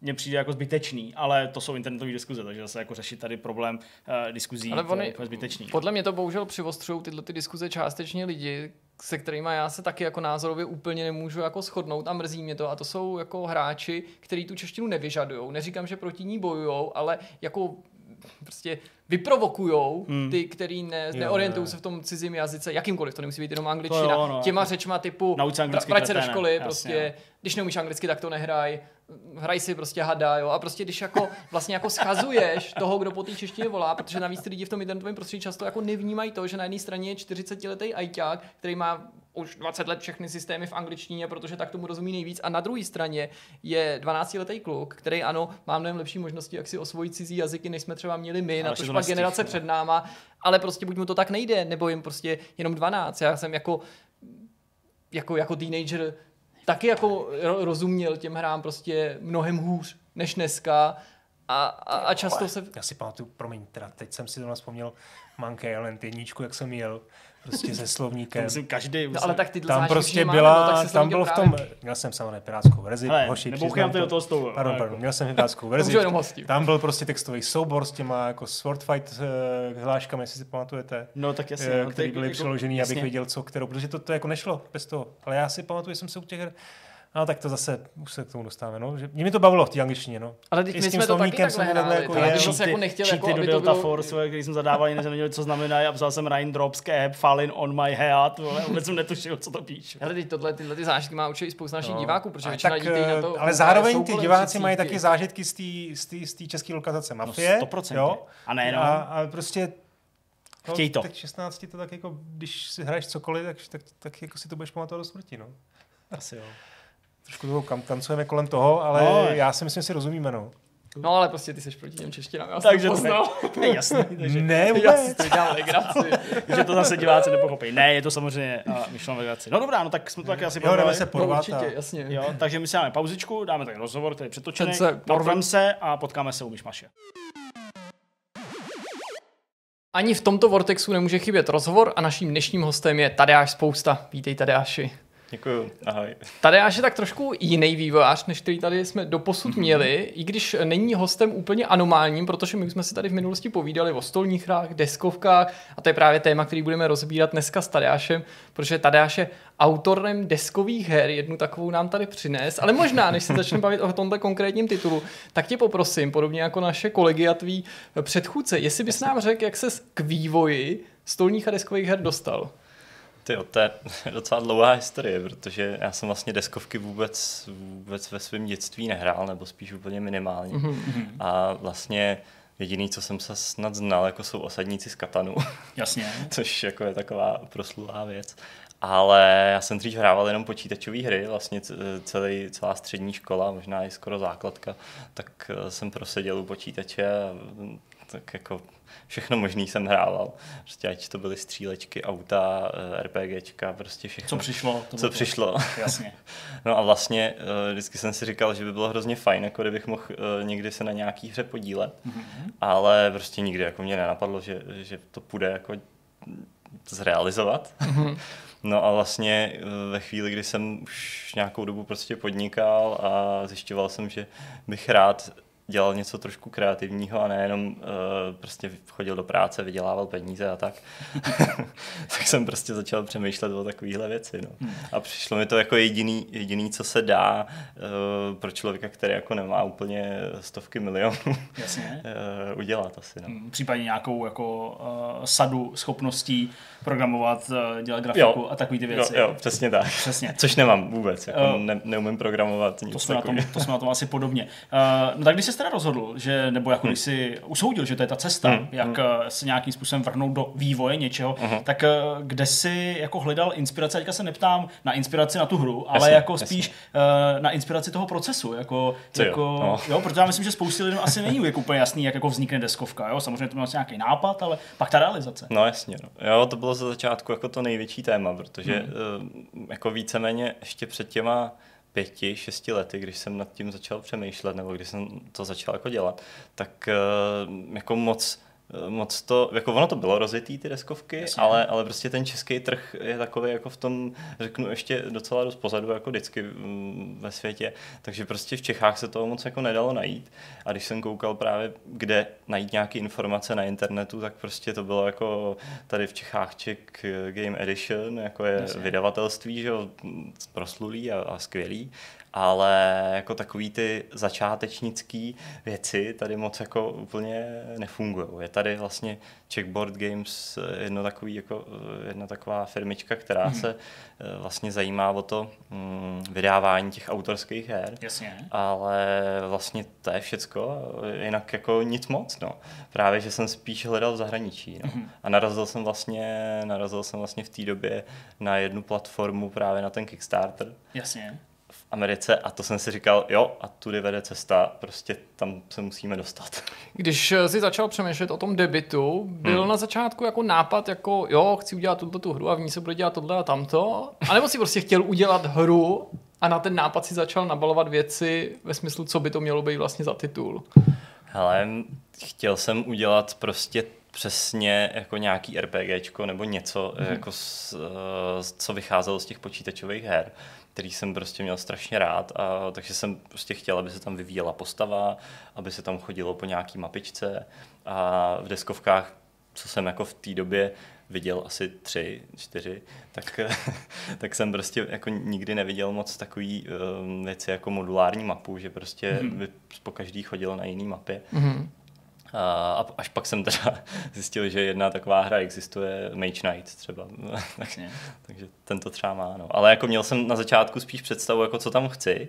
A: mně přijde jako zbytečný, ale to jsou internetové diskuze, takže zase jako řešit tady problém uh, diskuzí
C: Ale oni-
A: je úplně zbytečný.
C: Podle mě to bohužel přivostřují tyhle ty diskuze částečně lidi, se kterými já se taky jako názorově úplně nemůžu jako shodnout a mrzí mě to. A to jsou jako hráči, kteří tu češtinu nevyžadují. Neříkám, že proti ní bojují, ale jako prostě vyprovokujou
A: Hmm.
C: ty, který ne,
B: Jo,
C: neorientují
B: jo.
C: se v tom cizím jazyce, jakýmkoliv, to nemusí být jenom angličtina,
A: To jo, no,
C: těma
A: jako-
C: řečma typu vrať se do školy,
A: jasně,
C: prostě,
A: no.
C: když neumíš anglicky, tak to nehraj, hraj si prostě hada, jo, a prostě když jako vlastně jako schazuješ toho, kdo po té češtině volá, protože navíc ty lidi v tom internetovém prostředí často jako nevnímají to, že na jedné straně je 40-letý ajťák, který má už 20 let všechny systémy v angličtině, protože tak tomu rozumí nejvíc. A na druhé straně je 12-letý kluk, který ano, má mnohem lepší možnosti, jak si osvojit cizí jazyky, než jsme třeba měli my, na to pak generace
A: no.
C: před náma, ale prostě buď mu to tak nejde, nebo jim prostě jenom 12. Já jsem jako jako, jako teenager taky jako ro- rozuměl těm hrám prostě mnohem hůř než dneska a, a, a často se...
B: Já si pamatuju, promiň, teda teď jsem si to vzpomněl Monkey Island jedničku, jak jsem jel, prostě se
A: To
B: slovníkem.
A: myslím každý.
C: No ale tak tyhle
B: Tam prostě
C: máme,
B: byla,
C: no, tak se
B: tam
C: slovníkem
B: byl v tom,
C: právě-
B: měl jsem samozřejmě pirátskou verzi,
A: Hele,
B: hoši, přiznám
A: ty do toho stolu,
B: Pardon,
A: ale
B: pardon,
A: jako-
B: měl jsem pirátskou
C: To
B: verzi. Tam byl prostě textový soubor s těma jako sword fight uh, hláškami, jestli si pamatujete.
A: No tak jasně.
B: eh,
A: no,
B: který byly
A: jako-
B: přeložený, abych
A: jasně.
B: viděl, co kterou, protože to, to jako nešlo bez toho. Ale já si pamatuju, že jsem se u těch her, No tak to zase už se k tomu dostáváme, no. Že, mě mi to bavilo v té angličtině, no.
C: Ale teď
B: I
C: my jsme to taky takhle hráli.
B: jako
C: ale zase jako nechtěl, jako, aby
A: do Delta
C: bylo...
A: Force, který jsem zadával, jinak jsem nevěděl, co znamená a psal jsem Raindrops cap falling on my head, vole, vůbec jsem netušil, co to píše.
C: Ale teď tohle, tyhle ty zážitky má určitě i spousta našich
B: No.
C: diváků, protože
B: Ale
C: většina
B: tak,
C: na
B: eh,
C: to
B: ale
C: kouká,
B: zároveň ty diváci mají taky zážitky z té české lokalizace Mafie.
A: No, 100%.
B: Jo?
A: A nejenom.
B: A, a prostě
A: Chtějí to.
B: No, teď 16 to tak jako, když si hraješ cokoliv, tak, tak, tak jako si to budeš pamatovat do smrti, no.
A: Asi jo.
B: Trošku toho kam tancujeme kolem toho, ale
A: No.
B: já si myslím, že si rozumíme, no.
C: No ale prostě ty jsi proti těm češtinám, já
A: Takže to
C: poznal.
A: je jasný, takže,
B: Ne,
C: Já
B: vůbec.
C: si to dělal legraci.
A: že to zase diváci nepochopí. Ne, je to samozřejmě uh, myšleno legraci. No dobrá, no tak jsme to taky asi probrali.
B: se
C: No
B: porvat
C: určitě,
B: a...
C: jasně.
A: Jo, takže my si dáme pauzičku, dáme tady rozhovor, který je přetočený,
C: se
A: porvem se a potkáme se u Myšmaše.
C: Ani v tomto Vortexu nemůže chybět rozhovor a naším dnešním hostem je Tadeáš Spousta. Vítej Tadeáši.
D: Děkuju, ahoj.
C: Tadeáš je tak trošku jiný vývojář, než který tady jsme doposud měli, i když není hostem úplně anomálním, protože my jsme si tady v minulosti povídali o stolních hrách, deskovkách a to je právě téma, který budeme rozbírat dneska s Tadeášem, protože Tadeáš je autorem deskových her, jednu takovou nám tady přines, ale možná, než se začneme bavit o tomto konkrétním titulu, tak tě poprosím, podobně jako naše kolegy a tvý předchůdce, jestli bys nám řekl, jak se k vývoji stolních a deskových her dostal.
D: Ty to je docela dlouhá historie, protože já jsem vlastně deskovky vůbec, vůbec ve svém dětství nehrál, nebo spíš úplně minimálně. Mm-hmm. A vlastně jediný, co jsem se snad znal, jako jsou osadníci z Katanu,
A: Jasně.
D: což jako je taková proslulá věc. Ale já jsem dřív hrával jenom počítačové hry, vlastně celý, celá střední škola, možná i skoro základka, tak eh, jsem proseděl u počítače a mm, tak jako všechno možný jsem hrával. Prostě ať to byly střílečky, auta, eh, RPGčka, prostě všechno.
A: Co přišlo? To
D: co
A: to.
D: přišlo.
A: Jasně.
D: No a vlastně eh, vždycky jsem si říkal, že by bylo hrozně fajn, jako kdybych mohl eh, někdy se na nějaký hře podílet, mm-hmm. ale prostě nikdy jako mě nenapadlo, že, že to půjde jako zrealizovat. Mm-hmm. No a vlastně ve chvíli, kdy jsem už nějakou dobu prostě podnikal a zjišťoval jsem, že bych rád dělal něco trošku kreativního a nejenom uh, prostě chodil do práce, vydělával peníze a tak, tak jsem prostě začal přemýšlet o takovéhle věci. No.
A: Hmm.
D: A přišlo mi to jako jediný, jediný co se dá uh, pro člověka, který jako nemá úplně stovky milionů
A: Jasně.
D: uh, udělat asi. No.
A: Mm, Případně nějakou jako uh, sadu schopností programovat, uh, dělat grafiku
D: Jo.
A: a takové ty věci.
D: Jo, jo, přesně tak.
A: Přesně.
D: Což nemám vůbec, jako
A: Jo.
D: ne, neumím programovat nic
A: To jsme, na tom, to jsme na tom asi podobně. Uh, no tak když jsi teda rozhodl, že, nebo jako když jsi usoudil, že to je ta cesta,
D: Hmm.
A: jak uh, se nějakým způsobem vrhnout do vývoje něčeho, tak uh, kde jsi jako hledal inspiraci, teďka se neptám na inspiraci na tu hru, ale
D: Jasně,
A: jako
D: jasně.
A: spíš uh, na inspiraci toho procesu, jako,
D: Co jo,
A: jako
D: no.
A: jo, protože já myslím, že spoustě lidem asi není jako úplně jasný, jak jako vznikne deskovka, jo, samozřejmě to má asi nějaký nápad, ale pak ta realizace.
D: No jasně, no. jo, to bylo za začátku jako to největší téma, protože hmm. jako víceméně ještě před těma pěti, šesti lety, když jsem nad tím začal přemýšlet, nebo když jsem to začal jako dělat, tak eh, jako moc moc to, jako ono to bylo rozjetý ty deskovky,
A: Jasně.
D: ale, ale prostě ten český trh je takový jako v tom, řeknu ještě docela dost pozadu, jako vždycky mm, ve světě, takže prostě v Čechách se toho moc jako nedalo najít a když jsem koukal právě, kde najít nějaké informace na internetu, tak prostě to bylo jako tady v Čechách Czech Game Edition, jako je
A: Jasně.
D: vydavatelství, že jo, proslulý a, a skvělý, ale jako takový ty začátečnický věci tady moc jako úplně nefungují. Je tady vlastně Checkboard Games eh, jedno takový, jako, eh, jedna taková firmička, která mm-hmm. se eh, vlastně zajímá o to mm, vydávání těch autorských her.
A: Jasně.
D: Ale vlastně to je všecko, jinak jako nic moc, no. Právě, že jsem spíš hledal v zahraničí, no.
A: Mhm.
D: A narazil jsem vlastně, narazil jsem vlastně v té době na jednu platformu právě na ten Kickstarter
A: Jasně.
D: V Americe a to jsem si říkal, jo, a tudy vede cesta, prostě tam se musíme dostat.
C: Když eh, jsi začal přemýšlet o tom debitu, byl hmm. na začátku jako nápad, jako jo, chci udělat tuto tu hru a v ní se bude dělat tohle a tamto, anebo si prostě chtěl udělat hru a na ten nápad si začal nabalovat věci ve smyslu, co by to mělo být vlastně za titul.
D: Hele, chtěl jsem udělat prostě přesně jako nějaký RPGčko nebo něco, mm-hmm. jako s, eh, co vycházelo z těch počítačových her, který jsem prostě měl strašně rád a takže jsem prostě chtěl, aby se tam vyvíjela postava, aby se tam chodilo po nějaký mapičce a v deskovkách, co jsem jako v té době viděl asi tři, čtyři, tak, tak jsem prostě jako nikdy neviděl moc takový um, věci jako modulární mapu, že prostě mm-hmm. by po každý chodil na jiný mapě.
C: Mm-hmm.
D: A až pak jsem teda zjistil, že jedna taková hra existuje, Mage Knight třeba. Takže tento třeba má. No. Ale jako měl jsem na začátku spíš představu, jako co tam chci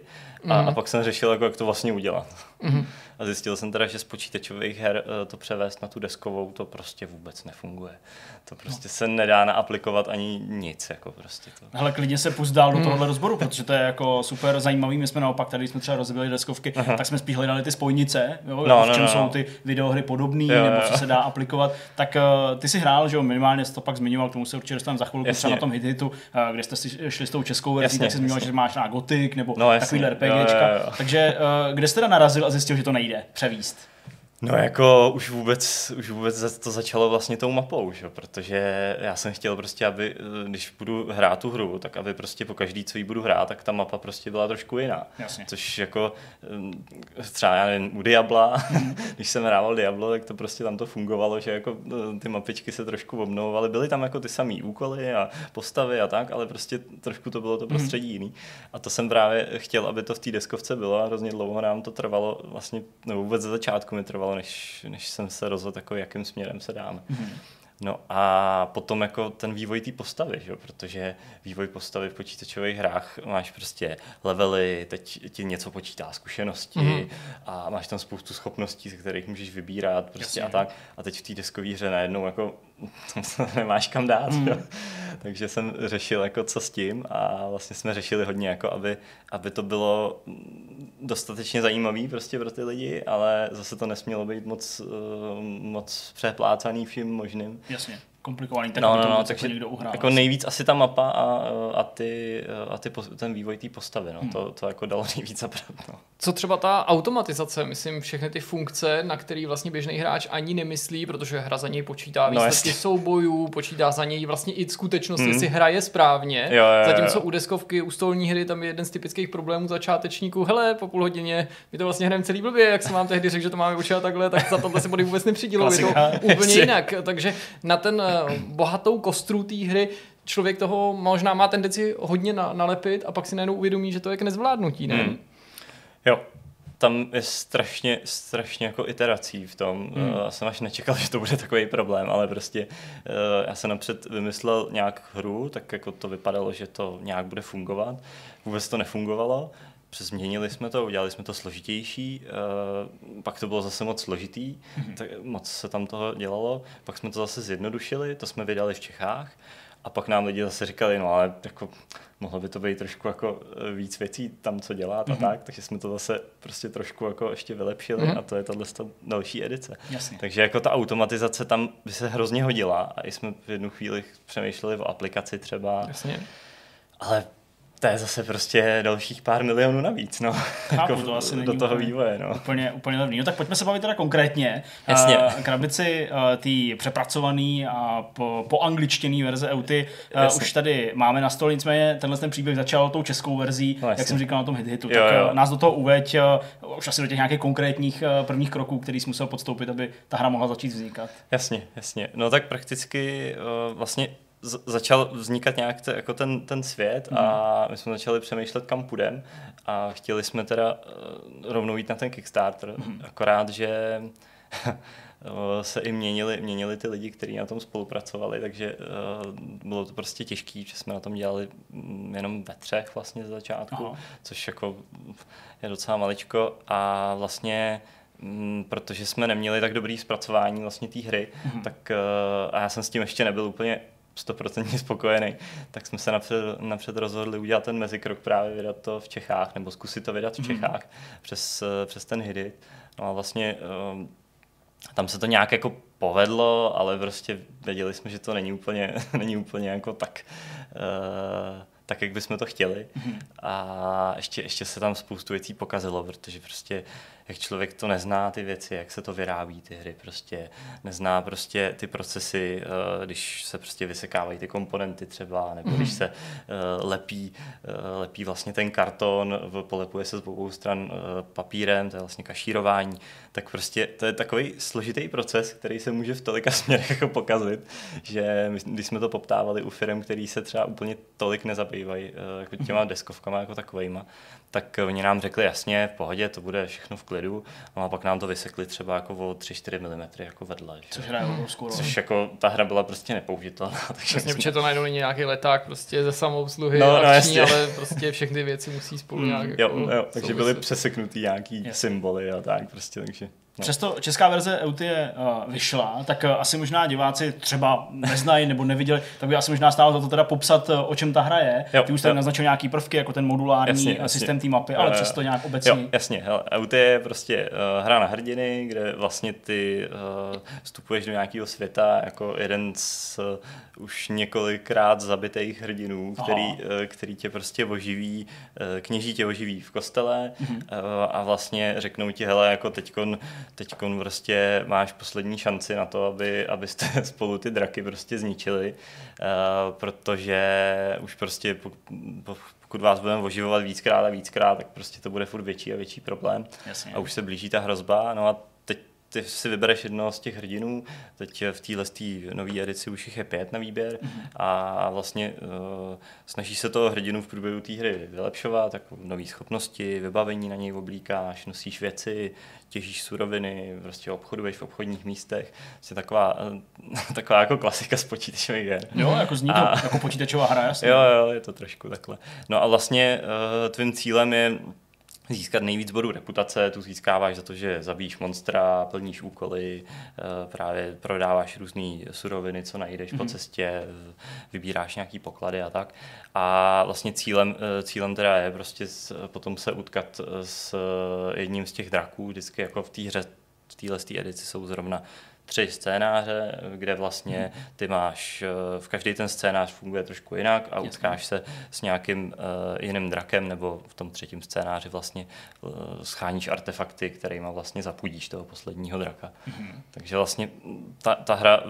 D: a, mm. a pak jsem řešil, jako, jak to vlastně udělat. Mm. A zjistil jsem teda, že z počítačových her eh, to převést na tu deskovou, to prostě vůbec nefunguje. To prostě no. se nedá naaplikovat ani nic. Jako prostě to.
A: Hele, klidně se pust dál do hmm. tohohle rozboru, protože to je jako super zajímavý. My jsme naopak, tady jsme třeba rozbili deskovky, Aha. tak jsme spíš hledali ty spojnice, jo, no, v čem no, no. jsou ty videohry podobné, nebo co se dá aplikovat. Tak uh, ty si hrál, že jo, minimálně jsi to pak zmiňoval, k tomu se určitě dostaneme za chvilku, třeba na tom hit uh, kde jste si šli s tou českou verzí, tak jsi zmiňoval, že máš na Gothic nebo no, takovýhle RPGčka. Jo, jo, jo. Takže uh, kde jsi teda narazil a zjistil, že to nejde převíst?
D: No jako už vůbec, už vůbec to začalo vlastně tou mapou, že? protože já jsem chtěl prostě, aby když budu hrát tu hru, tak aby prostě po každý, co jí budu hrát, tak ta mapa prostě byla trošku jiná.
A: Jasně.
D: Což jako mm, třeba já nevím, u Diabla, mm. když jsem hrával Diablo, tak to prostě tam to fungovalo, že jako e, ty mapičky se trošku obnovovaly, byly tam jako ty samé úkoly a postavy a tak, ale prostě trošku to bylo to mhm. prostředí mm. jiný. A to jsem právě chtěl, aby to v té deskovce bylo a hrozně dlouho nám to trvalo, vlastně, nebo vůbec ze začátku mi trvalo trvalo, než, než jsem se rozhodl, jako, jakým směrem se dáme. Mm-hmm. No a potom jako ten vývoj té postavy, že? protože vývoj postavy v počítačových hrách máš prostě levely, teď ti něco počítá zkušenosti mm-hmm. a máš tam spoustu schopností, ze kterých můžeš vybírat prostě Jasně. a tak. A teď v té deskové hře najednou jako nemáš kam dát. Mm. Takže jsem řešil, jako co s tím a vlastně jsme řešili hodně, jako aby, aby to bylo dostatečně zajímavý prostě pro ty lidi, ale zase to nesmělo být moc, uh, moc přeplácaný vším možným.
A: Jasně komplikovaný, tak
D: no, no, no, takže někdo uhrál. Jako nejvíc asi ta mapa a, a, ty, a ty, ten vývoj té postavy, no, hmm. to, to jako dalo nejvíc zabrat. No.
C: Co třeba ta automatizace, myslím všechny ty funkce, na který vlastně běžný hráč ani nemyslí, protože hra za něj počítá no, výsledky no, soubojů, počítá za něj vlastně i skutečnost, hmm. jestli hraje správně,
D: jo, jo,
C: zatímco u deskovky, u stolní hry tam je jeden z typických problémů začátečníků, hele, po půl hodině, my to vlastně hrajeme celý blbě, jak jsem vám tehdy řekl, že to máme učit takhle, tak za tohle se body vůbec nepřidělo, je to úplně jinak, takže na ten bohatou kostru té hry člověk toho možná má tendenci hodně nalepit a pak si najednou uvědomí, že to je k nezvládnutí, ne? Hmm.
D: Jo, tam je strašně, strašně jako iterací v tom. Hmm. Já jsem až nečekal, že to bude takový problém, ale prostě eh, já jsem napřed vymyslel nějak hru, tak jako to vypadalo, že to nějak bude fungovat. Vůbec to nefungovalo Přezměnili jsme to, udělali jsme to složitější, uh, pak to bylo zase moc složitý, mm-hmm. tak moc se tam toho dělalo, pak jsme to zase zjednodušili, to jsme vydali v Čechách a pak nám lidi zase říkali, no ale jako mohlo by to být trošku jako eh, víc věcí tam, co dělat mm-hmm. a mhm. tak, takže jsme to zase prostě trošku jako ještě vylepšili mm-hmm. a to je tahle další edice.
A: Jasně.
D: Takže jako ta automatizace tam by se hrozně hodila a i jsme v jednu chvíli přemýšleli o aplikaci třeba.
C: Jasně.
D: Ale to je zase prostě dalších pár milionů navíc, no.
A: Chápu, jako to asi
D: do toho úplně, vývoje, no.
A: Úplně, úplně levný. No tak pojďme se bavit teda konkrétně.
D: Jasně.
A: Uh, krabici uh, tý přepracovaný a po, po angličtěný verze Euty uh, už tady máme na stole, nicméně tenhle ten příběh začal tou českou verzí, no, jak jsem říkal na tom hit hitu. Jo, tak jo. nás do toho uveď uh, už asi do těch nějakých konkrétních uh, prvních kroků, který jsi musel podstoupit, aby ta hra mohla začít vznikat.
D: Jasně, jasně. No tak prakticky uh, vlastně začal vznikat nějak te, jako ten, ten svět a mhm. my jsme začali přemýšlet, kam půjdem a chtěli jsme teda uh, rovnou jít na ten Kickstarter, mm. akorát, že se i měnili, měnili ty lidi, kteří na tom spolupracovali, takže uh, bylo to prostě těžké, že jsme na tom dělali mm, jenom ve třech vlastně z začátku, Aha. což jako je docela maličko a vlastně mm, protože jsme neměli tak dobrý zpracování vlastně té hry, mm. tak uh, a já jsem s tím ještě nebyl úplně stoprocentně spokojený, tak jsme se napřed, napřed rozhodli udělat ten mezikrok právě vydat to v Čechách, nebo zkusit to vydat v mhm. Čechách mm. přes, přes ten Hidit. No a vlastně um, tam se to nějak jako povedlo, ale prostě věděli jsme, že to není úplně, není úplně jako tak, uh, tak, jak bychom to chtěli. Mm. A ještě, ještě se tam spoustu věcí pokazilo, protože prostě jak člověk to nezná ty věci, jak se to vyrábí ty hry, prostě nezná prostě ty procesy, eh, když se prostě vysekávají ty komponenty třeba, nebo když mhm. se eh, lepí, eh, lepí vlastně ten karton, polepuje se z obou stran papírem, to je vlastně kašírování, tak prostě to je takový složitý proces, který se může v tolika směrech jako pokazit, že my, když jsme to poptávali u firm, který se třeba úplně tolik nezabývají jako těma mhm. deskovkama jako takovejma, tak oni nám řekli jasně, v pohodě, to bude všechno v klidu, klidu, no a pak nám to vysekli třeba jako o 3-4 mm jako vedle. Že?
A: Což hraje obrovskou roli.
D: Což jako ta hra byla prostě nepoužitelná. Takže
C: Přesně,
D: jsme-
C: to najednou není nějaký leták prostě ze samoobsluhy
D: No,
C: no,
D: no,
C: akční, ale prostě všechny věci musí spolu nějak
D: Jo,
C: jako
D: jo, takže byly přeseknutý nějaký
A: Jasně.
D: symboly a tak prostě, takže... No.
A: Přesto česká verze Eutie uh, vyšla, tak uh, asi možná diváci třeba neznají nebo neviděli, tak by asi možná stálo za to teda popsat, uh, o čem ta hra je.
D: Jo,
A: Ty už tady
D: jo.
A: naznačil nějaký prvky, jako ten modulární
D: Jasně,
A: systém té mapy, ale přesto nějak obecně.
D: Jo, jasně. Hele, Out je prostě uh, hra na hrdiny, kde vlastně ty uh, vstupuješ do nějakého světa jako jeden z uh, už několikrát zabitých hrdinů,
A: Aha.
D: který, uh, který tě prostě oživí, uh, kněží tě oživí v kostele
A: Mhm.
D: uh, a vlastně řeknou ti, hele, jako teďkon, teďkon prostě máš poslední šanci na to, aby, abyste spolu ty draky prostě zničili, uh, protože už prostě po, po, pokud vás budeme oživovat víckrát a víckrát, tak prostě to bude furt větší a větší problém.
A: Jasně.
D: A už se blíží ta hrozba. No a teď ty si vybereš jednoho z těch hrdinů, teď v téhle nové edici už jich je pět na výběr a vlastně uh, snaží se toho hrdinu v průběhu té hry vylepšovat, jako nové schopnosti, vybavení na něj oblíkáš, nosíš věci, těžíš suroviny, prostě obchoduješ v obchodních místech. Vlastně taková, eh, taková jako klasika z počítačových her.
A: Jo, jako zní to
D: A-
A: jako počítačová hra, jasně.
D: Jo, jo, je to trošku takhle. No a vlastně uh, tvým cílem je získat nejvíc bodů reputace, tu získáváš za to, že zabíjíš monstra, plníš úkoly, eh, právě prodáváš různé suroviny, co najdeš po cestě, vybíráš nějaký poklady a tak. A vlastně cílem, eh, cílem teda je prostě potom se utkat eh, s eh, jedním z těch draků, vždycky jako v té hře, v téhle edici jsou zrovna tři scénáře, kde vlastně ty máš, eh, v každý ten scénář funguje trošku jinak a utkáš se s nějakým uh, jiným drakem, nebo v tom třetím scénáři vlastně uh, scháníš artefakty, kterými vlastně zapudíš toho posledního draka. Takže vlastně ta, ta hra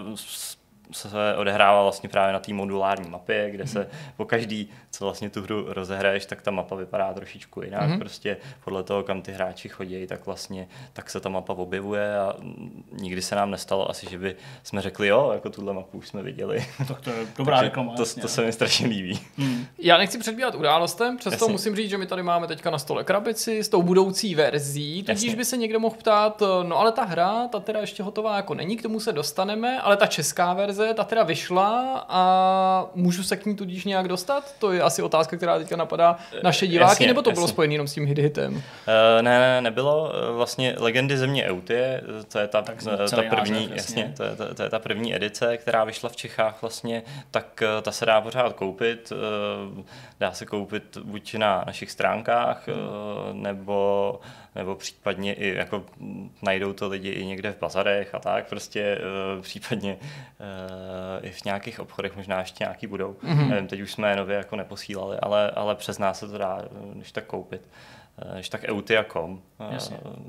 D: se odehrává vlastně právě na té modulární mapě, kde se po každý, co vlastně tu hru rozehraješ, tak ta mapa vypadá trošičku jinak. Mm-hmm. Prostě podle toho, kam ty hráči chodí, tak vlastně tak se ta mapa objevuje a mm, nikdy se nám nestalo asi, že by jsme řekli, jo, jako tuhle mapu už jsme viděli.
A: Tak to je dobrá reklama,
D: to, to se mi strašně líbí.
C: Já nechci předbíhat událostem, přesto
D: Jasně.
C: musím říct, že my tady máme teďka na stole krabici s tou budoucí verzí, tudíž
D: Jasně.
C: by se někdo mohl ptát, no ale ta hra, ta teda ještě hotová jako není, k tomu se dostaneme, ale ta česká verze, ta teda vyšla a můžu se k ní tudíž nějak dostat? To je asi otázka, která teďka napadá naše diváky,
D: jasně,
C: nebo to bylo
D: jasně.
C: spojené jenom s tím hit hitem?
D: Uh, ne, ne, nebylo. Eh, Vlastně Legendy země Eutie, eh, to je ta,
A: Tak
D: eh, ta první,
A: název, jasně.
D: to je, to, to je ta první edice, která vyšla v Čechách vlastně, tak eh, ta se dá pořád koupit. eh, Dá se koupit buď na našich stránkách, eh, nebo, nebo případně i jako najdou to lidi i někde v bazarech a tak, prostě eh, případně eh, i v nějakých obchodech možná ještě nějaký budou. Mm-hmm. Nevím, teď už jsme je nově jako neposílali, ale, ale přes nás se to dá, eh, když tak koupit. Eh, Když tak eutia.com, eh.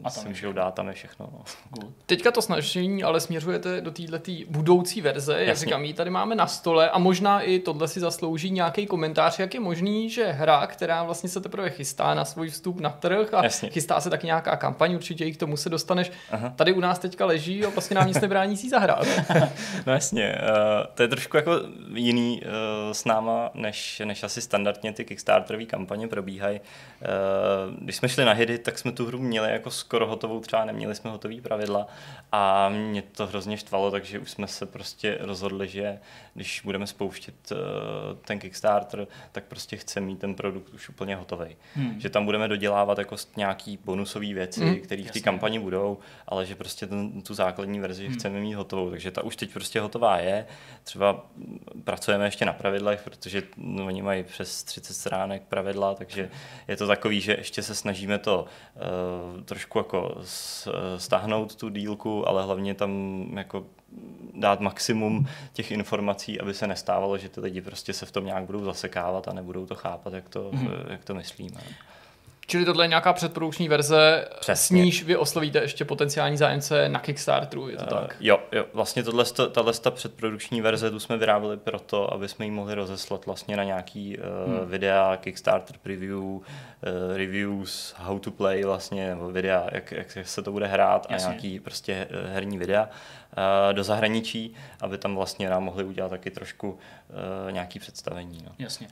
A: A tam
D: si můžou dát, tam je všechno. No.
A: Good.
C: Teďka to snažení ale směřujete do této budoucí verze, jak
D: Jasně.
C: říkám, ji tady máme na stole a možná i tohle si zaslouží nějaký komentář, jak je možný, že hra, která vlastně se teprve chystá na svůj vstup na trh a
D: Jasně.
C: chystá se taky nějaká kampaň, určitě i k tomu se dostaneš,
D: Aha.
C: tady u nás teďka leží a vlastně nám nic nebrání si zahrát.
D: No jasně, uh, to je trošku jako jiný uh, s náma, než, než asi standardně ty Kickstarterové kampaně probíhají. Uh, když jsme šli na Hiddy, tak jsme tu hru měli jako skoro hotovou, třeba neměli jsme hotový pravidla. A mě to hrozně štvalo, takže už jsme se prostě rozhodli, že když budeme spouštět uh, ten Kickstarter, tak prostě chceme mít ten produkt už úplně hotový. Hmm. Že tam budeme dodělávat jako nějaký bonusové věci,
C: Hmm,
D: které v té kampani budou, ale že prostě ten, tu základní verzi hmm. chceme mít hotovou. Takže ta už teď prostě hotová je. Třeba pracujeme ještě na pravidlech, protože no, oni mají přes 30 stránek pravidla, takže je to takový, že ještě se snažíme to uh, trošku jako s, stáhnout tu dílku, ale hlavně tam jako dát maximum těch informací, aby se nestávalo, že ty lidi prostě se v tom nějak budou zasekávat a nebudou to chápat, jak to,
A: Mhm.
D: hmm. jak to myslíme.
C: Čili tohle je nějaká předprodukční verze,
D: Přesně.
C: s níž vy oslovíte ještě potenciální zájemce na Kickstarteru, je to tak?
D: Uh, jo, jo, vlastně tohle, tahle předprodukční verze tu jsme vyráběli proto, aby jsme ji mohli rozeslat vlastně na nějaký uh, hmm. videa, Kickstarter preview, uh, reviews, how to play vlastně, nebo videa, jak, jak se to bude hrát
A: Jasně.
D: a nějaký prostě herní videa uh, do zahraničí, aby tam vlastně nám mohli udělat taky trošku uh, nějaký představení. No.
A: Jasně.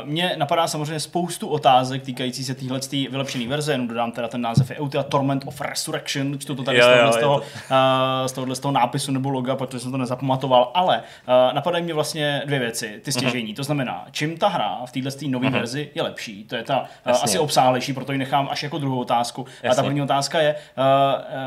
A: Uh, Mně napadá samozřejmě spoustu otázek týkající se téhle té vylepšené verze, jenom dodám teda ten název je Eutia Torment of Resurrection, čtu to tady
D: Jo,
A: z,
D: jo,
A: tohohle, z,
D: je
A: toho,
D: to-
A: z tohohle z toho nápisu nebo loga, protože jsem to nezapamatoval, ale napadají mě vlastně dvě věci, ty stěžení. To znamená, čím ta hra v téhle nové verzi je lepší, to je ta
D: Jasně.
A: asi obsáhlejší, proto ji nechám až jako druhou otázku. A ta
D: Jasně.
A: první otázka je,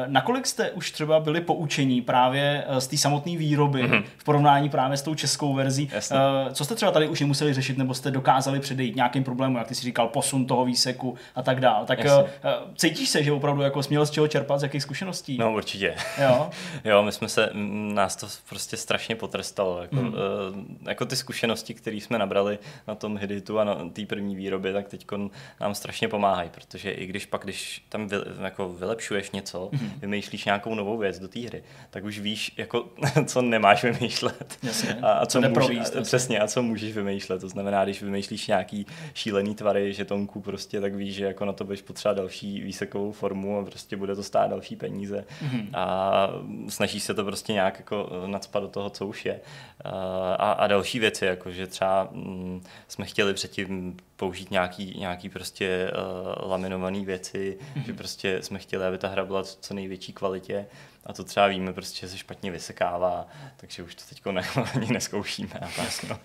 A: nakolik jste už třeba byli poučení právě uh, z té samotné výroby v porovnání právě s tou českou verzí.
D: Jasně.
A: Uh, co jste třeba tady už nemuseli řešit, nebo jste dokázali předejít nějakým problémům, jak ty si říkal, posun toho výseku a tak dále. Tak
D: Jasně.
A: cítíš se, že opravdu jako směl z čeho čerpat, z jakých zkušeností?
D: No určitě.
A: Jo?
D: Jo, my jsme se, nás to prostě strašně potrestalo. Jako, hmm. jako ty zkušenosti, které jsme nabrali na tom Hiditu a na té první výrobě, tak teď nám strašně pomáhají, protože i když pak, když tam vy, jako vylepšuješ něco, hmm. vymýšlíš nějakou novou věc do té hry, tak už víš, jako, co nemáš vymýšlet.
A: Jasně.
D: A, a
A: Co
D: co,
A: jde
D: může,
A: províst,
D: a,
A: jasně.
D: přesně, a co můžeš vymýšlet. To znamená, když vymýšlíš nějaký šílený tvary žetonků, prostě, tak víš, že jako na to budeš potřebovat další výsekovou formu a prostě bude to stát další peníze. Mm-hmm. A snažíš se to prostě nějak jako eh, nadspat do toho, co už je. A, a další věci, jako že třeba mm, jsme chtěli předtím použít nějaký, nějaký prostě uh, laminované věci, mm-hmm. že prostě jsme chtěli, aby ta hra byla v co největší kvalitě a to třeba víme prostě, že se špatně vysekává, takže už to teď ne, ani neskoušíme. A tak, no.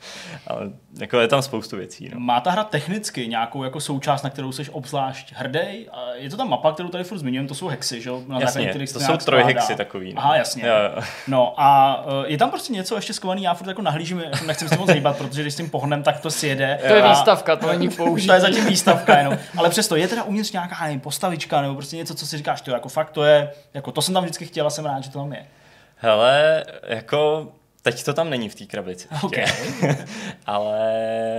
D: Ale jako je tam spoustu věcí. No.
A: Má ta hra technicky nějakou jako součást, na kterou jsi obzvlášť hrdý? A Je to ta mapa, kterou tady furt zmiňujeme, to jsou hexy, že? jo? Na základě
D: Jasně,
A: se
D: to jsou trojhexy takový. No.
A: Aha, jasně.
D: Jo, jo.
A: No a eh, je tam prostě něco ještě skovaný, já furt jako nahlížím, jako nechci s tím moc hýbat, protože když s tím pohnem, tak to si jede.
C: To je
A: A-
C: výstavka, to není použití.
A: To je zatím výstavka jenom. Ale přesto je teda uvnitř nějaká nevím, postavička nebo prostě něco, co si říkáš, to jako fakt to je, jako to jsem tam vždycky chtěla, jsem rád, že to tam je.
D: Hele, jako teď to tam není v té krabici.
A: Okay.
D: ale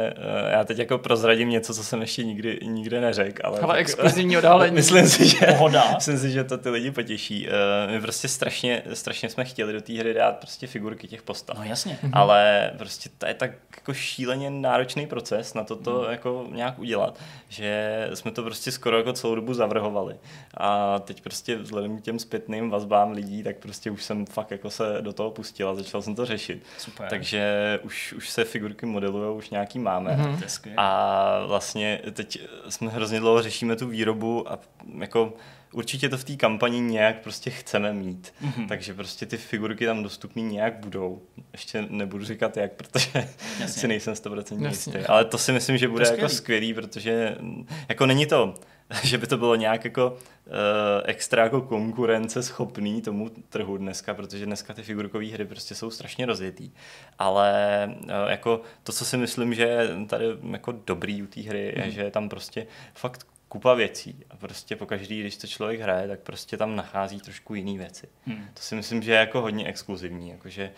D: eh, já teď jako prozradím něco, co jsem ještě nikdy, nikdy neřekl. Ale,
C: Ale
D: tak-
C: exkluzivní odhalení.
D: Myslím si, že,
A: Pohoda.
D: myslím si, že to ty lidi potěší. Eh, My prostě strašně, strašně jsme chtěli do té hry dát prostě figurky těch postav.
A: No jasně.
D: Ale prostě to je tak jako šíleně náročný proces na to to jako nějak udělat, že jsme to prostě skoro jako celou dobu zavrhovali. A teď prostě vzhledem k těm zpětným vazbám lidí, tak prostě už jsem fakt jako se do toho pustil a začal jsem to řešit.
A: Super.
D: Takže už, už se figurky modelují, už nějaký máme.
A: Skvělé.
D: A vlastně teď jsme hrozně dlouho řešíme tu výrobu a jako určitě to v té kampani nějak prostě chceme mít.
A: Mhm.
D: Mm-hmm. Takže prostě ty figurky tam dostupné nějak budou. Ještě nebudu říkat jak, protože
A: Jasně.
D: si nejsem 100%
C: Jasně.
D: jistý. Ale to si myslím, že bude
A: je
D: jako
A: skvělý.
D: skvělý, protože mm, jako není to, že by to bylo nějak jako uh, extra jako konkurence schopný tomu trhu dneska, protože dneska ty figurkové hry prostě jsou strašně rozjetý. Ale uh, jako to, co si myslím, že je tady jako dobrý u té hry, je, že je tam prostě fakt kupa věcí a prostě pokaždý, když to člověk hraje, tak prostě tam nachází trošku jiný věci.
A: Hmm.
D: To si myslím, že je jako hodně exkluzivní, jakože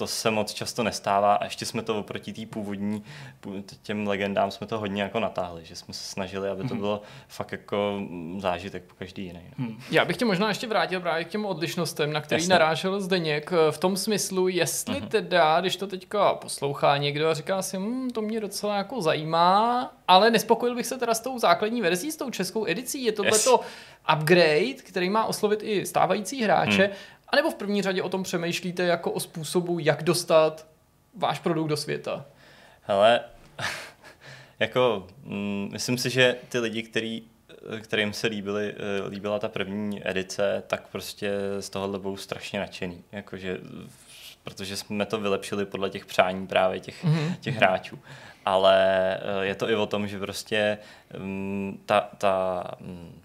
A: To
D: to se moc často nestává a ještě jsme to oproti té původní, pů- těm legendám jsme to hodně jako natáhli, že jsme se snažili, aby
A: Mhm.
D: to bylo fakt jako zážitek po každý jiný. No.
C: Já bych tě možná ještě vrátil právě k těm odlišnostem, na který
D: Jasně.
C: narážel Zdeněk, v tom smyslu, jestli teda, když to teďka poslouchá někdo a říká si, hm, to mě docela jako zajímá, ale nespokojil bych se teda s tou základní verzí, s tou českou edicí, je tohle
D: Yes.
C: to upgrade, který má oslovit i stávající hráče, anebo v první řadě o tom přemýšlíte jako o způsobu, jak dostat váš produkt do světa.
D: Hele, jako mm, myslím si, že ty lidi, který, kterým se líbily, eh, líbila ta první edice, tak prostě z tohohle budou strašně nadšený. Jakože, protože jsme to vylepšili podle těch přání právě těch, mm-hmm. těch hráčů. Ale eh, je to i o tom, že prostě ta, ta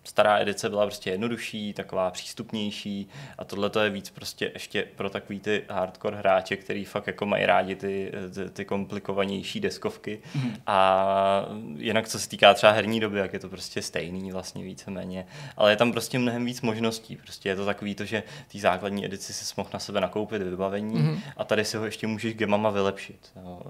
D: stará edice byla prostě jednodušší, taková přístupnější a tohle to je víc prostě ještě pro takový ty hardcore hráče, který fakt jako mají rádi ty, ty, ty komplikovanější deskovky mm. a jinak co se týká třeba herní doby, jak je to prostě stejný vlastně víceméně, ale je tam prostě mnohem víc možností, prostě je to takový to, že ty základní edici si mohl na sebe nakoupit vybavení mm. a tady si ho ještě můžeš gemama vylepšit jo,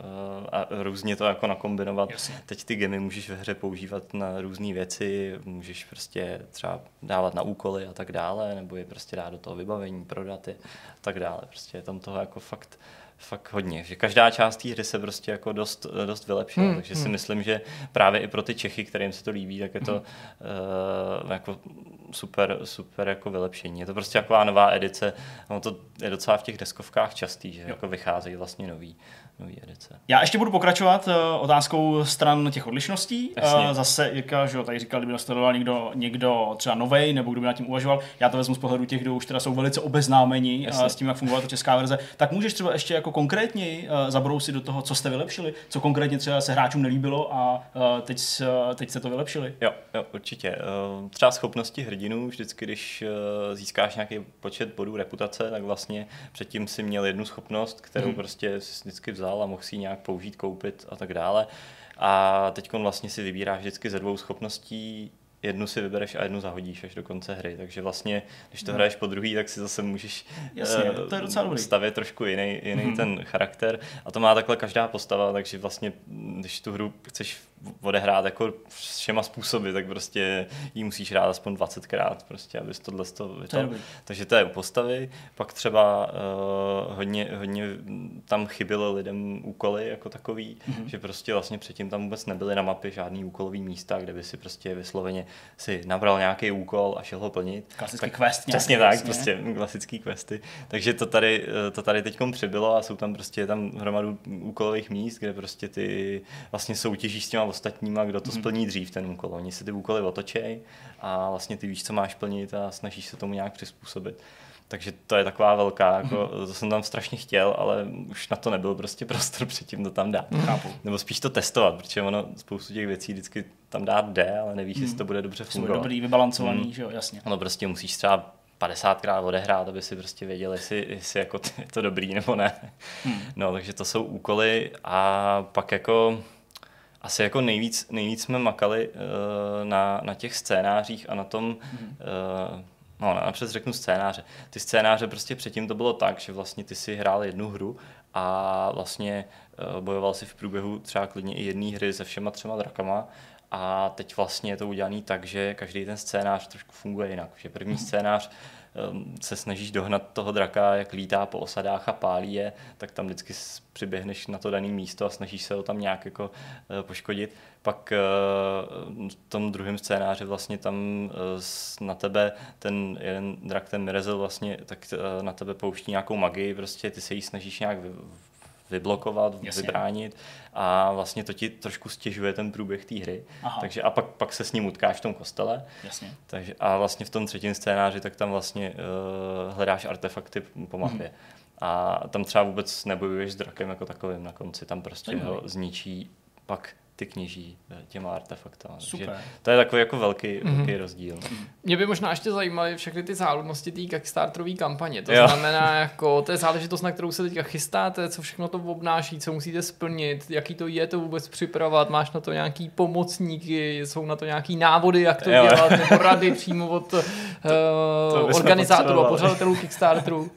D: a různě to jako nakombinovat.
A: Jasně.
D: Teď ty gemy můžeš ve hře používat na různé věci, můžeš prostě třeba dávat na úkoly a tak dále, nebo je prostě dát do toho vybavení, prodat je a tak dále. Prostě je tam toho jako fakt fakt hodně, že každá část té hry se prostě jako dost, dost vylepšila,
C: Hmm,
D: takže si myslím, že právě i pro ty Čechy, kterým se to líbí, tak je to uh, jako super, super jako vylepšení. Je to prostě taková nová edice, no to je docela v těch deskovkách častý, že jako vycházejí vlastně nový, nový edice.
A: Já ještě budu pokračovat otázkou stran těch odlišností.
D: Jasně.
A: Zase, Jirka, že jo, tady říkal, kdyby nastudoval někdo, někdo třeba novej, nebo kdo by nad tím uvažoval, já to vezmu z pohledu těch, kdo už teda jsou velice obeznámeni
D: Jasně.
A: s tím, jak fungovala ta česká verze, tak můžeš třeba ještě jako konkrétněji zabrousit do toho, co jste vylepšili, co konkrétně třeba se hráčům nelíbilo a teď, teď jste to vylepšili.
D: Jo, jo, určitě. Třeba schopnosti hrdinů, vždycky, když získáš nějaký počet bodů reputace, tak vlastně předtím si měl jednu schopnost, kterou hmm. prostě vždycky vzal a mohl si ji nějak použít, koupit a tak dále. A teď vlastně si vybíráš vždycky ze dvou schopností jednu si vybereš a jednu zahodíš až do konce hry. Takže vlastně, když to no. hraješ po druhý, tak si zase můžeš
A: Jasně, uh, to je docela dobrý.
D: stavět trošku jiný, jiný hmm. ten charakter. A to má takhle každá postava, takže vlastně, když tu hru chceš odehrát jako všema způsoby, tak prostě ji musíš hrát aspoň 20krát, prostě, abys tohle to vytal. Takže to je u postavy. Pak třeba uh, hodně, hodně tam chybělo lidem úkoly jako takový, mm-hmm. že prostě vlastně předtím tam vůbec nebyly na mapě žádný úkolový místa, kde by si prostě vysloveně si nabral nějaký úkol a šel ho plnit.
A: Klasický tak, quest.
D: Přesně tak, jasně. prostě klasický questy. Takže to tady, eh, to tady teď přibylo a jsou tam prostě tam hromadu úkolových míst, kde prostě ty vlastně soutěžíš s těma ostatníma, kdo to hmm. splní dřív ten úkol. Oni si ty úkoly otočej a vlastně ty víš, co máš plnit a snažíš se tomu nějak přizpůsobit. Takže to je taková velká, jako, to jsem tam strašně chtěl, ale už na to nebyl prostě prostor předtím to tam dát.
A: Chápu.
D: Nebo spíš to testovat, protože ono spoustu těch věcí vždycky tam dát jde, ale nevíš, jestli to bude dobře fungovat.
A: dobrý, vybalancovaný, hmm. že jo, jasně.
D: Ono prostě musíš třeba 50krát odehrát, aby si prostě věděl, jestli, jestli jako je to dobrý nebo ne. Hmm. No, takže to jsou úkoly a pak jako asi jako nejvíc, nejvíc jsme makali uh, na, na těch scénářích a na tom, hmm. uh, no napřed řeknu scénáře. Ty scénáře prostě předtím to bylo tak, že vlastně ty si hrál jednu hru a vlastně uh, bojoval si v průběhu třeba klidně i jedné hry se všema třema drakama a teď vlastně je to udělané tak, že každý ten scénář trošku funguje jinak. Že první hmm. scénář se snažíš dohnat toho draka, jak lítá po osadách a pálí je, tak tam vždycky přiběhneš na to dané místo a snažíš se ho tam nějak jako uh, poškodit. Pak uh, v tom druhém scénáři vlastně tam uh, na tebe ten jeden drak, ten Mirezel vlastně, tak na tebe pouští nějakou magii, prostě ty se jí snažíš nějak vyblokovat, Jasně. vybránit a vlastně to ti trošku stěžuje ten průběh té hry. Aha. Takže a pak, pak se s ním utkáš v tom kostele.
A: Jasně.
D: Takže, a vlastně v tom třetím scénáři tak tam vlastně uh, hledáš artefakty po mapě. Hmm. A tam třeba vůbec nebojuješ s drakem jako takovým na konci, tam prostě ho zničí pak ty kněží eh, těma artefaktama.
A: Super. Takže
D: to je takový jako velký, mm-hmm. velký rozdíl.
C: Mě by možná ještě zajímaly všechny ty záludnosti té Kickstarterové kampaně. To jo. znamená, jako, to je záležitost, na kterou se teďka chystáte, co všechno to obnáší, co musíte splnit, jaký to je to vůbec připravovat, máš na to nějaký pomocníky, jsou na to nějaký návody, jak to jo. dělat, nebo rady přímo od uh, organizátorů a pořadatelů Kickstarteru.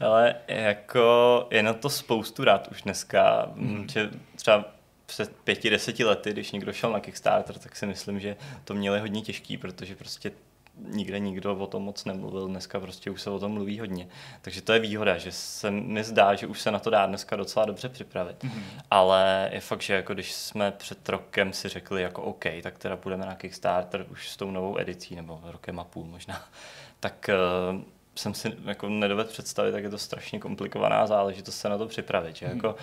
D: Ale jako je na to spoustu rád už dneska, mm. že třeba před pěti, deseti lety, když někdo šel na Kickstarter, tak si myslím, že to měli hodně těžký, protože prostě nikde nikdo o tom moc nemluvil, dneska prostě už se o tom mluví hodně. Takže to je výhoda, že se mi zdá, že už se na to dá dneska docela dobře připravit. Mm-hmm. Ale je fakt, že jako když jsme před rokem si řekli jako OK, tak teda půjdeme na Kickstarter už s tou novou edicí, nebo rokem a půl možná, tak uh, jsem si jako nedovedl představit, tak je to strašně komplikovaná záležitost se na to připravit. Že? Mm-hmm. Jako,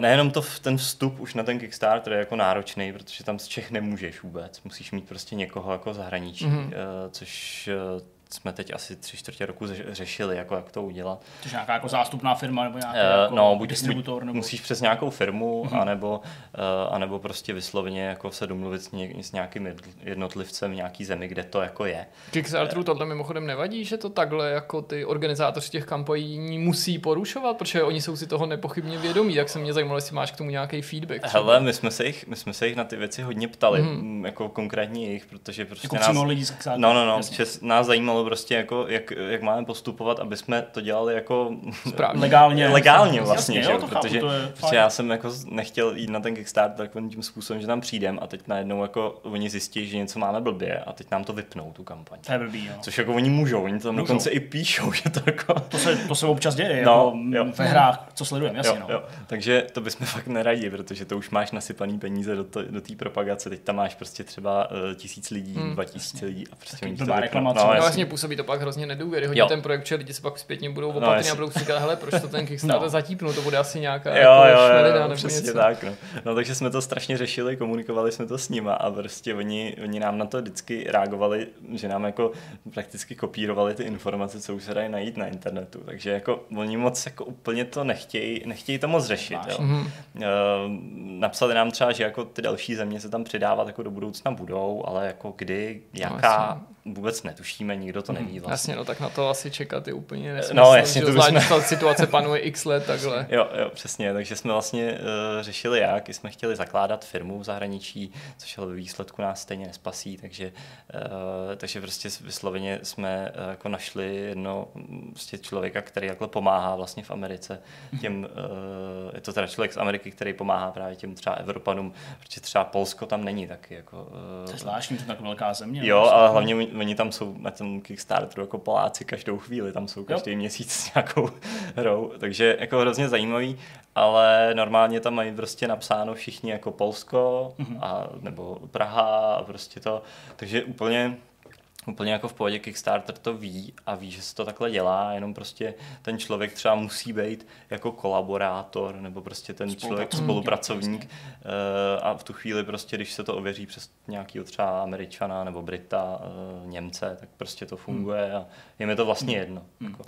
D: nejenom to, ten vstup už na ten Kickstarter je jako náročný, protože tam z Čech nemůžeš vůbec. Musíš mít prostě někoho jako zahraničí, mm-hmm. což eh, jsme teď asi tři čtvrtě roku řešili, jako jak to udělat.
A: To je nějaká jako zástupná firma nebo nějaký uh, jako
D: no, buď,
A: distributor? Nebo...
D: Musíš přes nějakou firmu, mm-hmm. anebo, uh, anebo prostě vysloveně jako se domluvit s, ně, s nějakým jednotlivcem v nějaký zemi, kde to jako je.
C: Kickstarteru uh, tohle mimochodem nevadí, že to takhle jako ty organizátoři těch kampaní musí porušovat, protože oni jsou si toho nepochybně vědomí, tak se mě zajímalo, jestli máš k tomu nějaký feedback.
D: Třeba. Hele, my jsme, se jich, my jsme se jich na ty věci hodně ptali, mm-hmm. jako konkrétně jich, protože prostě
A: jako nás... Lidi
D: no, no, no, nás zajímalo prostě jako, jak, jak máme postupovat, aby jsme to dělali jako
A: Správně. legálně.
D: legálně vlastně, Jasně, že? Jo, protože, protože já jsem jako nechtěl jít na ten Kickstarter takovým tím způsobem, že tam přijdem a teď najednou jako oni zjistí, že něco máme blbě a teď nám to vypnou, tu kampaň.
A: To je blbý, jo.
D: Což jako oni můžou, oni to tam můžou. dokonce i píšou, že to jako...
A: To se, to se občas děje, no, jako jo. ve hrách, co sledujeme, jasně, jo, no. Jo.
D: Takže to bychom fakt neradili, protože to už máš nasypaný peníze do, to, do propagace, teď tam máš prostě třeba uh, tisíc lidí, hmm. dva tisíce lidí a prostě
A: oni to reklamace.
C: No, vlastně působí to pak hrozně nedůvěryhodně ten projekt, že lidi se pak zpětně budou no, opatrně no, a budou si říkat, hele, proč to ten Kickstarter no. zatípnul, to bude asi nějaká
D: jo, jako jo, šmelina, jo, nebo přesně něco. tak. No. no. takže jsme to strašně řešili, komunikovali jsme to s nima a prostě oni, oni nám na to vždycky reagovali, že nám jako prakticky kopírovali ty informace, co už se dají najít na internetu. Takže jako oni moc jako úplně to nechtějí, nechtějí to moc řešit. Jo. Mm-hmm. Napsali nám třeba, že jako ty další země se tam přidávat jako do budoucna budou, ale jako kdy, jaká, no, vůbec netušíme, nikdo to neví
C: vlastně. Jasně, no tak na to asi čekat je úplně nesmysl. No jasně, to jsme... ta situace panuje x let takhle.
D: Jo, jo, přesně, takže jsme vlastně uh, řešili jak, jsme chtěli zakládat firmu v zahraničí, což ale výsledku nás stejně nespasí, takže, uh, takže prostě vysloveně jsme uh, jako našli jedno prostě člověka, který takhle pomáhá vlastně v Americe těm, uh, je to teda člověk z Ameriky, který pomáhá právě těm třeba Evropanům, protože třeba Polsko tam není taky jako...
A: Uh, to je zvláštní, to tak velká země.
D: Jo, ale hlavně oni tam jsou na tom Kickstarteru jako Poláci každou chvíli, tam jsou každý jo. měsíc s nějakou hrou, takže jako hrozně zajímavý, ale normálně tam mají prostě napsáno všichni jako Polsko mm-hmm. a, nebo Praha a prostě to, takže úplně úplně jako v pohodě Kickstarter to ví a ví, že se to takhle dělá, jenom prostě ten člověk třeba musí být jako kolaborátor nebo prostě ten člověk spolupracovník uh, a v tu chvíli prostě, když se to ověří přes nějaký třeba Američana nebo Brita, uh, Němce, tak prostě to funguje hmm. a je mi to vlastně hmm. jedno. Hmm. Jako.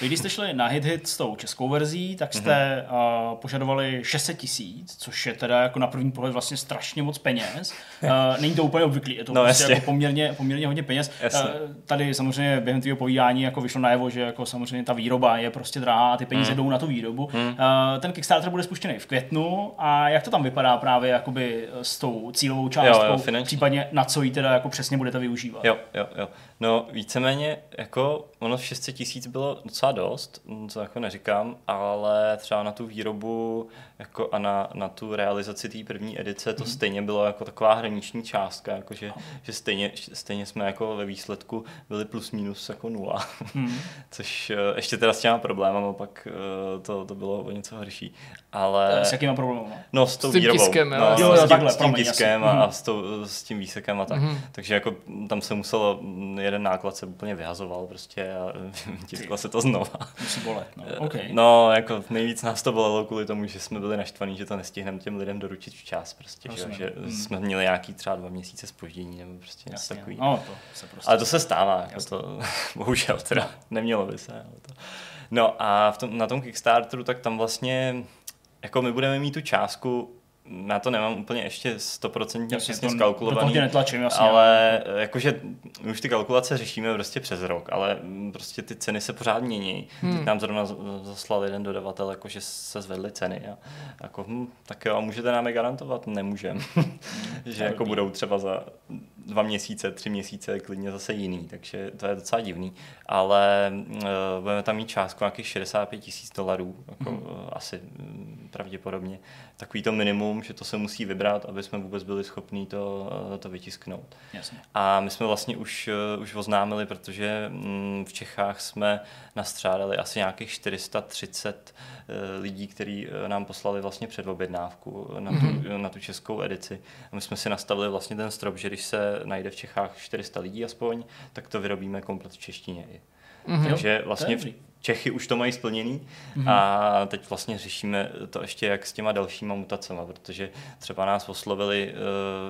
A: Vy když jste šli na HitHit Hit s tou českou verzí, tak jste mm-hmm. uh, požadovali 600 tisíc, což je teda jako na první pohled vlastně strašně moc peněz. Uh, není to úplně obvyklý, je to no, prostě jako poměrně, poměrně hodně peněz. Uh, tady samozřejmě během tvého povídání jako vyšlo najevo, že jako samozřejmě ta výroba je prostě drahá a ty peníze mm. jdou na tu výrobu. Mm. Uh, ten Kickstarter bude spuštěný v květnu a jak to tam vypadá právě jakoby s tou cílovou částkou, jo, jo, případně na co ji teda jako přesně budete využívat?
D: Jo, jo, jo. No víceméně jako ono 600 tisíc bylo docela dost, co jako neříkám, ale třeba na tu výrobu jako a na, na tu realizaci té první edice to mm. stejně bylo jako taková hraniční částka, jako že, oh. že stejně, stejně jsme jako ve výsledku byli plus minus jako nula, mm. což eh, ještě teda s těma problémama pak eh, to, to bylo o něco horší. Ale...
A: S jakýma problémy?
D: No s tou s tím výrobou.
C: Tiskem,
D: no, jo, s, tím, takhle, s tím tiskem a, a mhm. s, tou, s tím výsekem a tak. Mm. Takže jako tam se muselo, jeden náklad se úplně vyhazoval prostě a tisklo se to znova.
A: Musí bolet, no. Okay.
D: no, jako nejvíc nás to bolelo kvůli tomu, že jsme byli naštvaní, že to nestihneme těm lidem doručit včas prostě, že, že hmm. jsme měli nějaký třeba dva měsíce spoždění nebo prostě něco takový.
A: No, to se prostě
D: ale to se stává, jako to, bohužel teda, no. nemělo by se. Ale to. No a v tom, na tom Kickstarteru, tak tam vlastně, jako my budeme mít tu částku já to nemám úplně ještě stoprocentně přesně zkalkulovaný,
A: netlačím, jasně,
D: ale ale jakože my už ty kalkulace řešíme prostě přes rok, ale prostě ty ceny se pořád mění. Hmm. Teď nám zrovna zaslal jeden dodavatel, jakože se zvedly ceny a jako, hm, tak jo, můžete nám je garantovat? Nemůžem. že jako budou třeba za dva měsíce, tři měsíce klidně zase jiný, takže to je docela divný, ale uh, budeme tam mít částku nějakých 65 tisíc dolarů, jako, hmm. uh, asi pravděpodobně. Takový to minimum, že to se musí vybrat, aby jsme vůbec byli schopni to, uh, to vytisknout.
A: Jasně.
D: A my jsme vlastně už, uh, už oznámili, protože um, v Čechách jsme nastřádali asi nějakých 430 uh, lidí, kteří nám poslali vlastně předobjednávku na tu, mm-hmm. na tu českou edici. A my jsme si nastavili vlastně ten strop, že když se najde v Čechách 400 lidí aspoň, tak to vyrobíme komplet v češtině. Mm-hmm. Takže vlastně v Čechy už to mají splněný mm-hmm. a teď vlastně řešíme to ještě jak s těma dalšíma mutacemi, protože třeba nás oslovili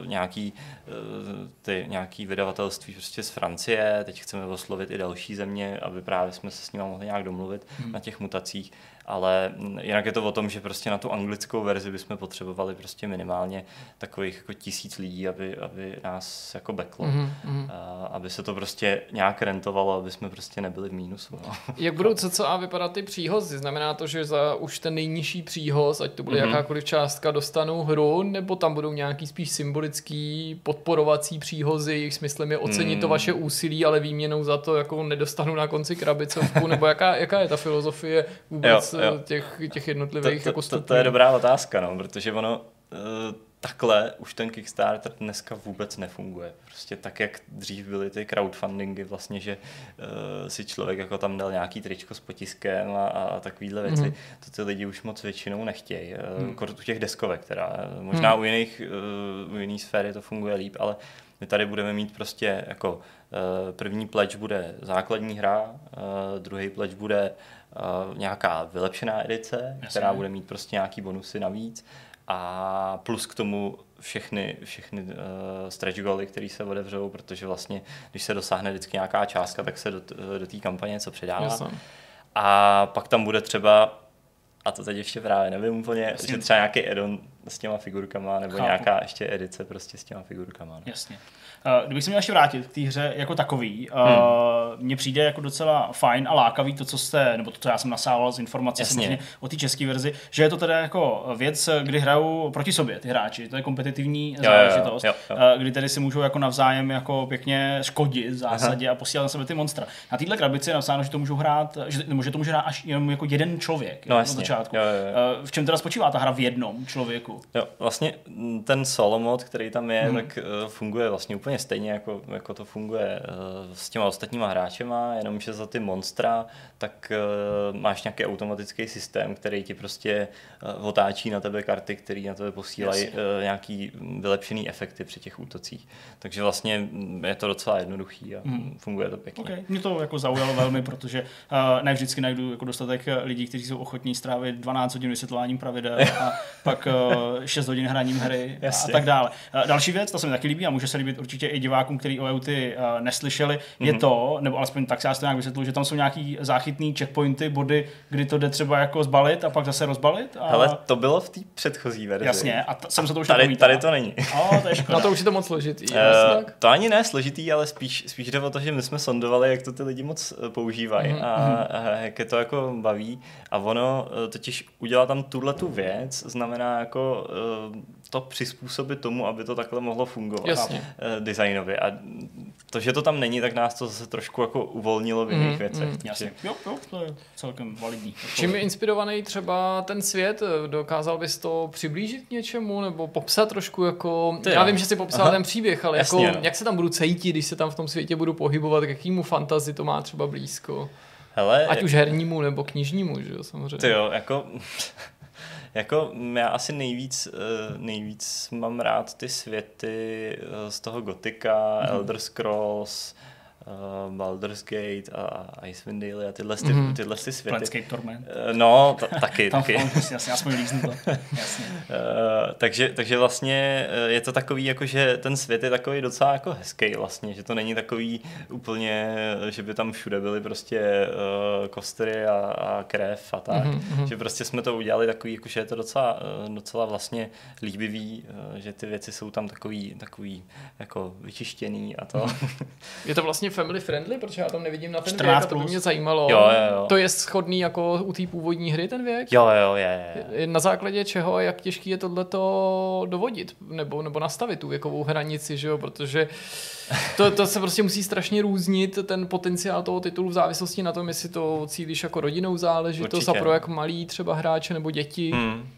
D: uh, nějaký, uh, ty, nějaký vydavatelství prostě z Francie, teď chceme oslovit i další země, aby právě jsme se s nimi mohli nějak domluvit mm-hmm. na těch mutacích ale jinak je to o tom, že prostě na tu anglickou verzi bychom potřebovali prostě minimálně takových jako tisíc lidí, aby, aby nás jako beklo, mm-hmm. a, aby se to prostě nějak rentovalo, aby jsme prostě nebyli v mínusu. No.
C: Jak budou co a vypadat ty příhozy? Znamená to, že za už ten nejnižší příhoz, ať to bude mm-hmm. jakákoliv částka, dostanou hru, nebo tam budou nějaký spíš symbolický podporovací příhozy, jejich smyslem je ocenit mm. to vaše úsilí, ale výměnou za to jako nedostanu na konci krabicovku, nebo jaká, jaká je ta filozofie vůbec jo jo. těch, těch jednotlivých to,
D: to,
C: jako
D: to, to je dobrá otázka, no, protože ono uh, takhle už ten Kickstarter dneska vůbec nefunguje. Prostě tak, jak dřív byly ty crowdfundingy, vlastně, že uh, si člověk jako tam dal nějaký tričko s potiskem a, a takovýhle věci, mm. to ty lidi už moc většinou nechtějí. Uh, mm. u těch deskovek, která možná mm. u jiných, uh, u jiných sféry to funguje líp, ale My tady budeme mít prostě jako eh, první pledge bude základní hra, eh, druhý pledge bude nějaká vylepšená edice, Jasně. která bude mít prostě nějaký bonusy navíc a plus k tomu všechny, všechny uh, stretch goly, které se odevřou, protože vlastně, když se dosáhne vždycky nějaká částka, tak se do, do té kampaně něco předává. Jasně. A pak tam bude třeba a to teď ještě právě nevím úplně, Jasně. že třeba nějaký addon s těma figurkama, nebo Chápu. nějaká ještě edice prostě s těma figurkama. No.
A: Jasně. Uh, kdybych se měl ještě vrátit k té hře jako takový, uh, hmm. mně přijde jako docela fajn a lákavý to, co jste, nebo to, co já jsem nasával z informací samozřejmě o té české verzi, že je to teda jako věc, kdy hrajou proti sobě ty hráči, to je kompetitivní jo, záležitost, jo, jo, jo. Uh, kdy tedy si můžou jako navzájem jako pěkně škodit v zásadě Aha. a posílat na sebe ty monstra. Na téhle krabici je napsáno, že to můžou hrát, že, nebo že to může hrát až jenom jako jeden člověk no, jasně. na začátku. Jo, jo, jo. V čem teda spočívá ta hra v jednom člověku?
D: Jo, vlastně ten solo mod, který tam je, hmm. tak funguje vlastně úplně stejně, jako, jako to funguje uh, s těma ostatníma hráčema, jenom že za ty monstra, tak uh, máš nějaký automatický systém, který ti prostě uh, otáčí na tebe karty, které na tebe posílají uh, nějaký vylepšený efekty při těch útocích. Takže vlastně je to docela jednoduchý a hmm. funguje to pěkně.
A: Okay. Mě to jako zaujalo velmi, protože uh, ne vždycky najdu jako dostatek lidí, kteří jsou ochotní strávit 12 hodin vysvětlováním pravidel a pak uh, 6 hodin hraním hry a tak dále. Uh, další věc, to se mi taky líbí a může se líbit určitě i divákům, kteří o EUTy uh, neslyšeli, mm-hmm. je mhm. to, nebo alespoň tak se já to nějak vysvětlu, že tam jsou nějaký záchytný checkpointy, body, kdy to jde třeba jako zbalit a pak zase rozbalit. A...
D: Ale to bylo v té předchozí verzi.
A: Jasně, a t- jsem se to už
D: tady, tady to není.
A: O, to je škoda.
C: Na to už je to moc složitý.
D: Uh, to ani ne složitý, ale spíš, spíš jde o to, že my jsme sondovali, jak to ty lidi moc eh, používají mm-hmm. a, mhm. a jak je to jako baví. A ono totiž udělá tam tuhle tu věc, znamená jako to přizpůsobit tomu, aby to takhle mohlo fungovat Jasně. designově. A to, že to tam není, tak nás to zase trošku jako uvolnilo v jiných mm, věcech. Mm,
A: jasně. Jo, jo, to je celkem validní.
C: Čím je inspirovaný třeba ten svět? Dokázal bys to přiblížit něčemu nebo popsat trošku jako... Ty já vím, že jsi popsal Aha. ten příběh, ale Jasně, jako, no. jak se tam budu cítit, když se tam v tom světě budu pohybovat, k jakýmu fantazi to má třeba blízko? Hele, Ať už hernímu nebo knižnímu, že jo, samozřejmě.
D: Ty jo, jako jako já asi nejvíc, eh, nejvíc mám rád ty světy eh, z toho gotika, mm-hmm. Elder Scrolls, uh, Baldur's Gate a Icewind Dale a tyhle, ty, mm-hmm. tyhle ty světy.
A: Planescape Torment.
D: Uh, no, t- taky.
A: Tam taky. jasně, jasně, aspoň líznu to. Jasně.
D: Uh, takže, takže vlastně je to takový, jako že ten svět je takový docela jako hezký vlastně, že to není takový úplně, že by tam všude byly prostě uh, kostry a, a krev a tak. Mm-hmm. Že prostě jsme to udělali takový, jako že je to docela, docela vlastně líbivý, uh, že ty věci jsou tam takový, takový jako vyčištěný a to. Mm-hmm.
C: Je to vlastně family friendly, protože já tam nevidím na ten věk a to by mě zajímalo.
D: Jo, jo, jo.
C: To je schodný jako u té původní hry ten věk?
D: Jo, jo, je, je.
C: Na základě čeho a jak těžký je tohleto dovodit nebo, nebo nastavit tu věkovou hranici, že jo? protože to, to se prostě musí strašně různit ten potenciál toho titulu v závislosti na tom, jestli to cílíš jako rodinou záležitost Určitě. a pro jak malí třeba hráče nebo děti. Hmm.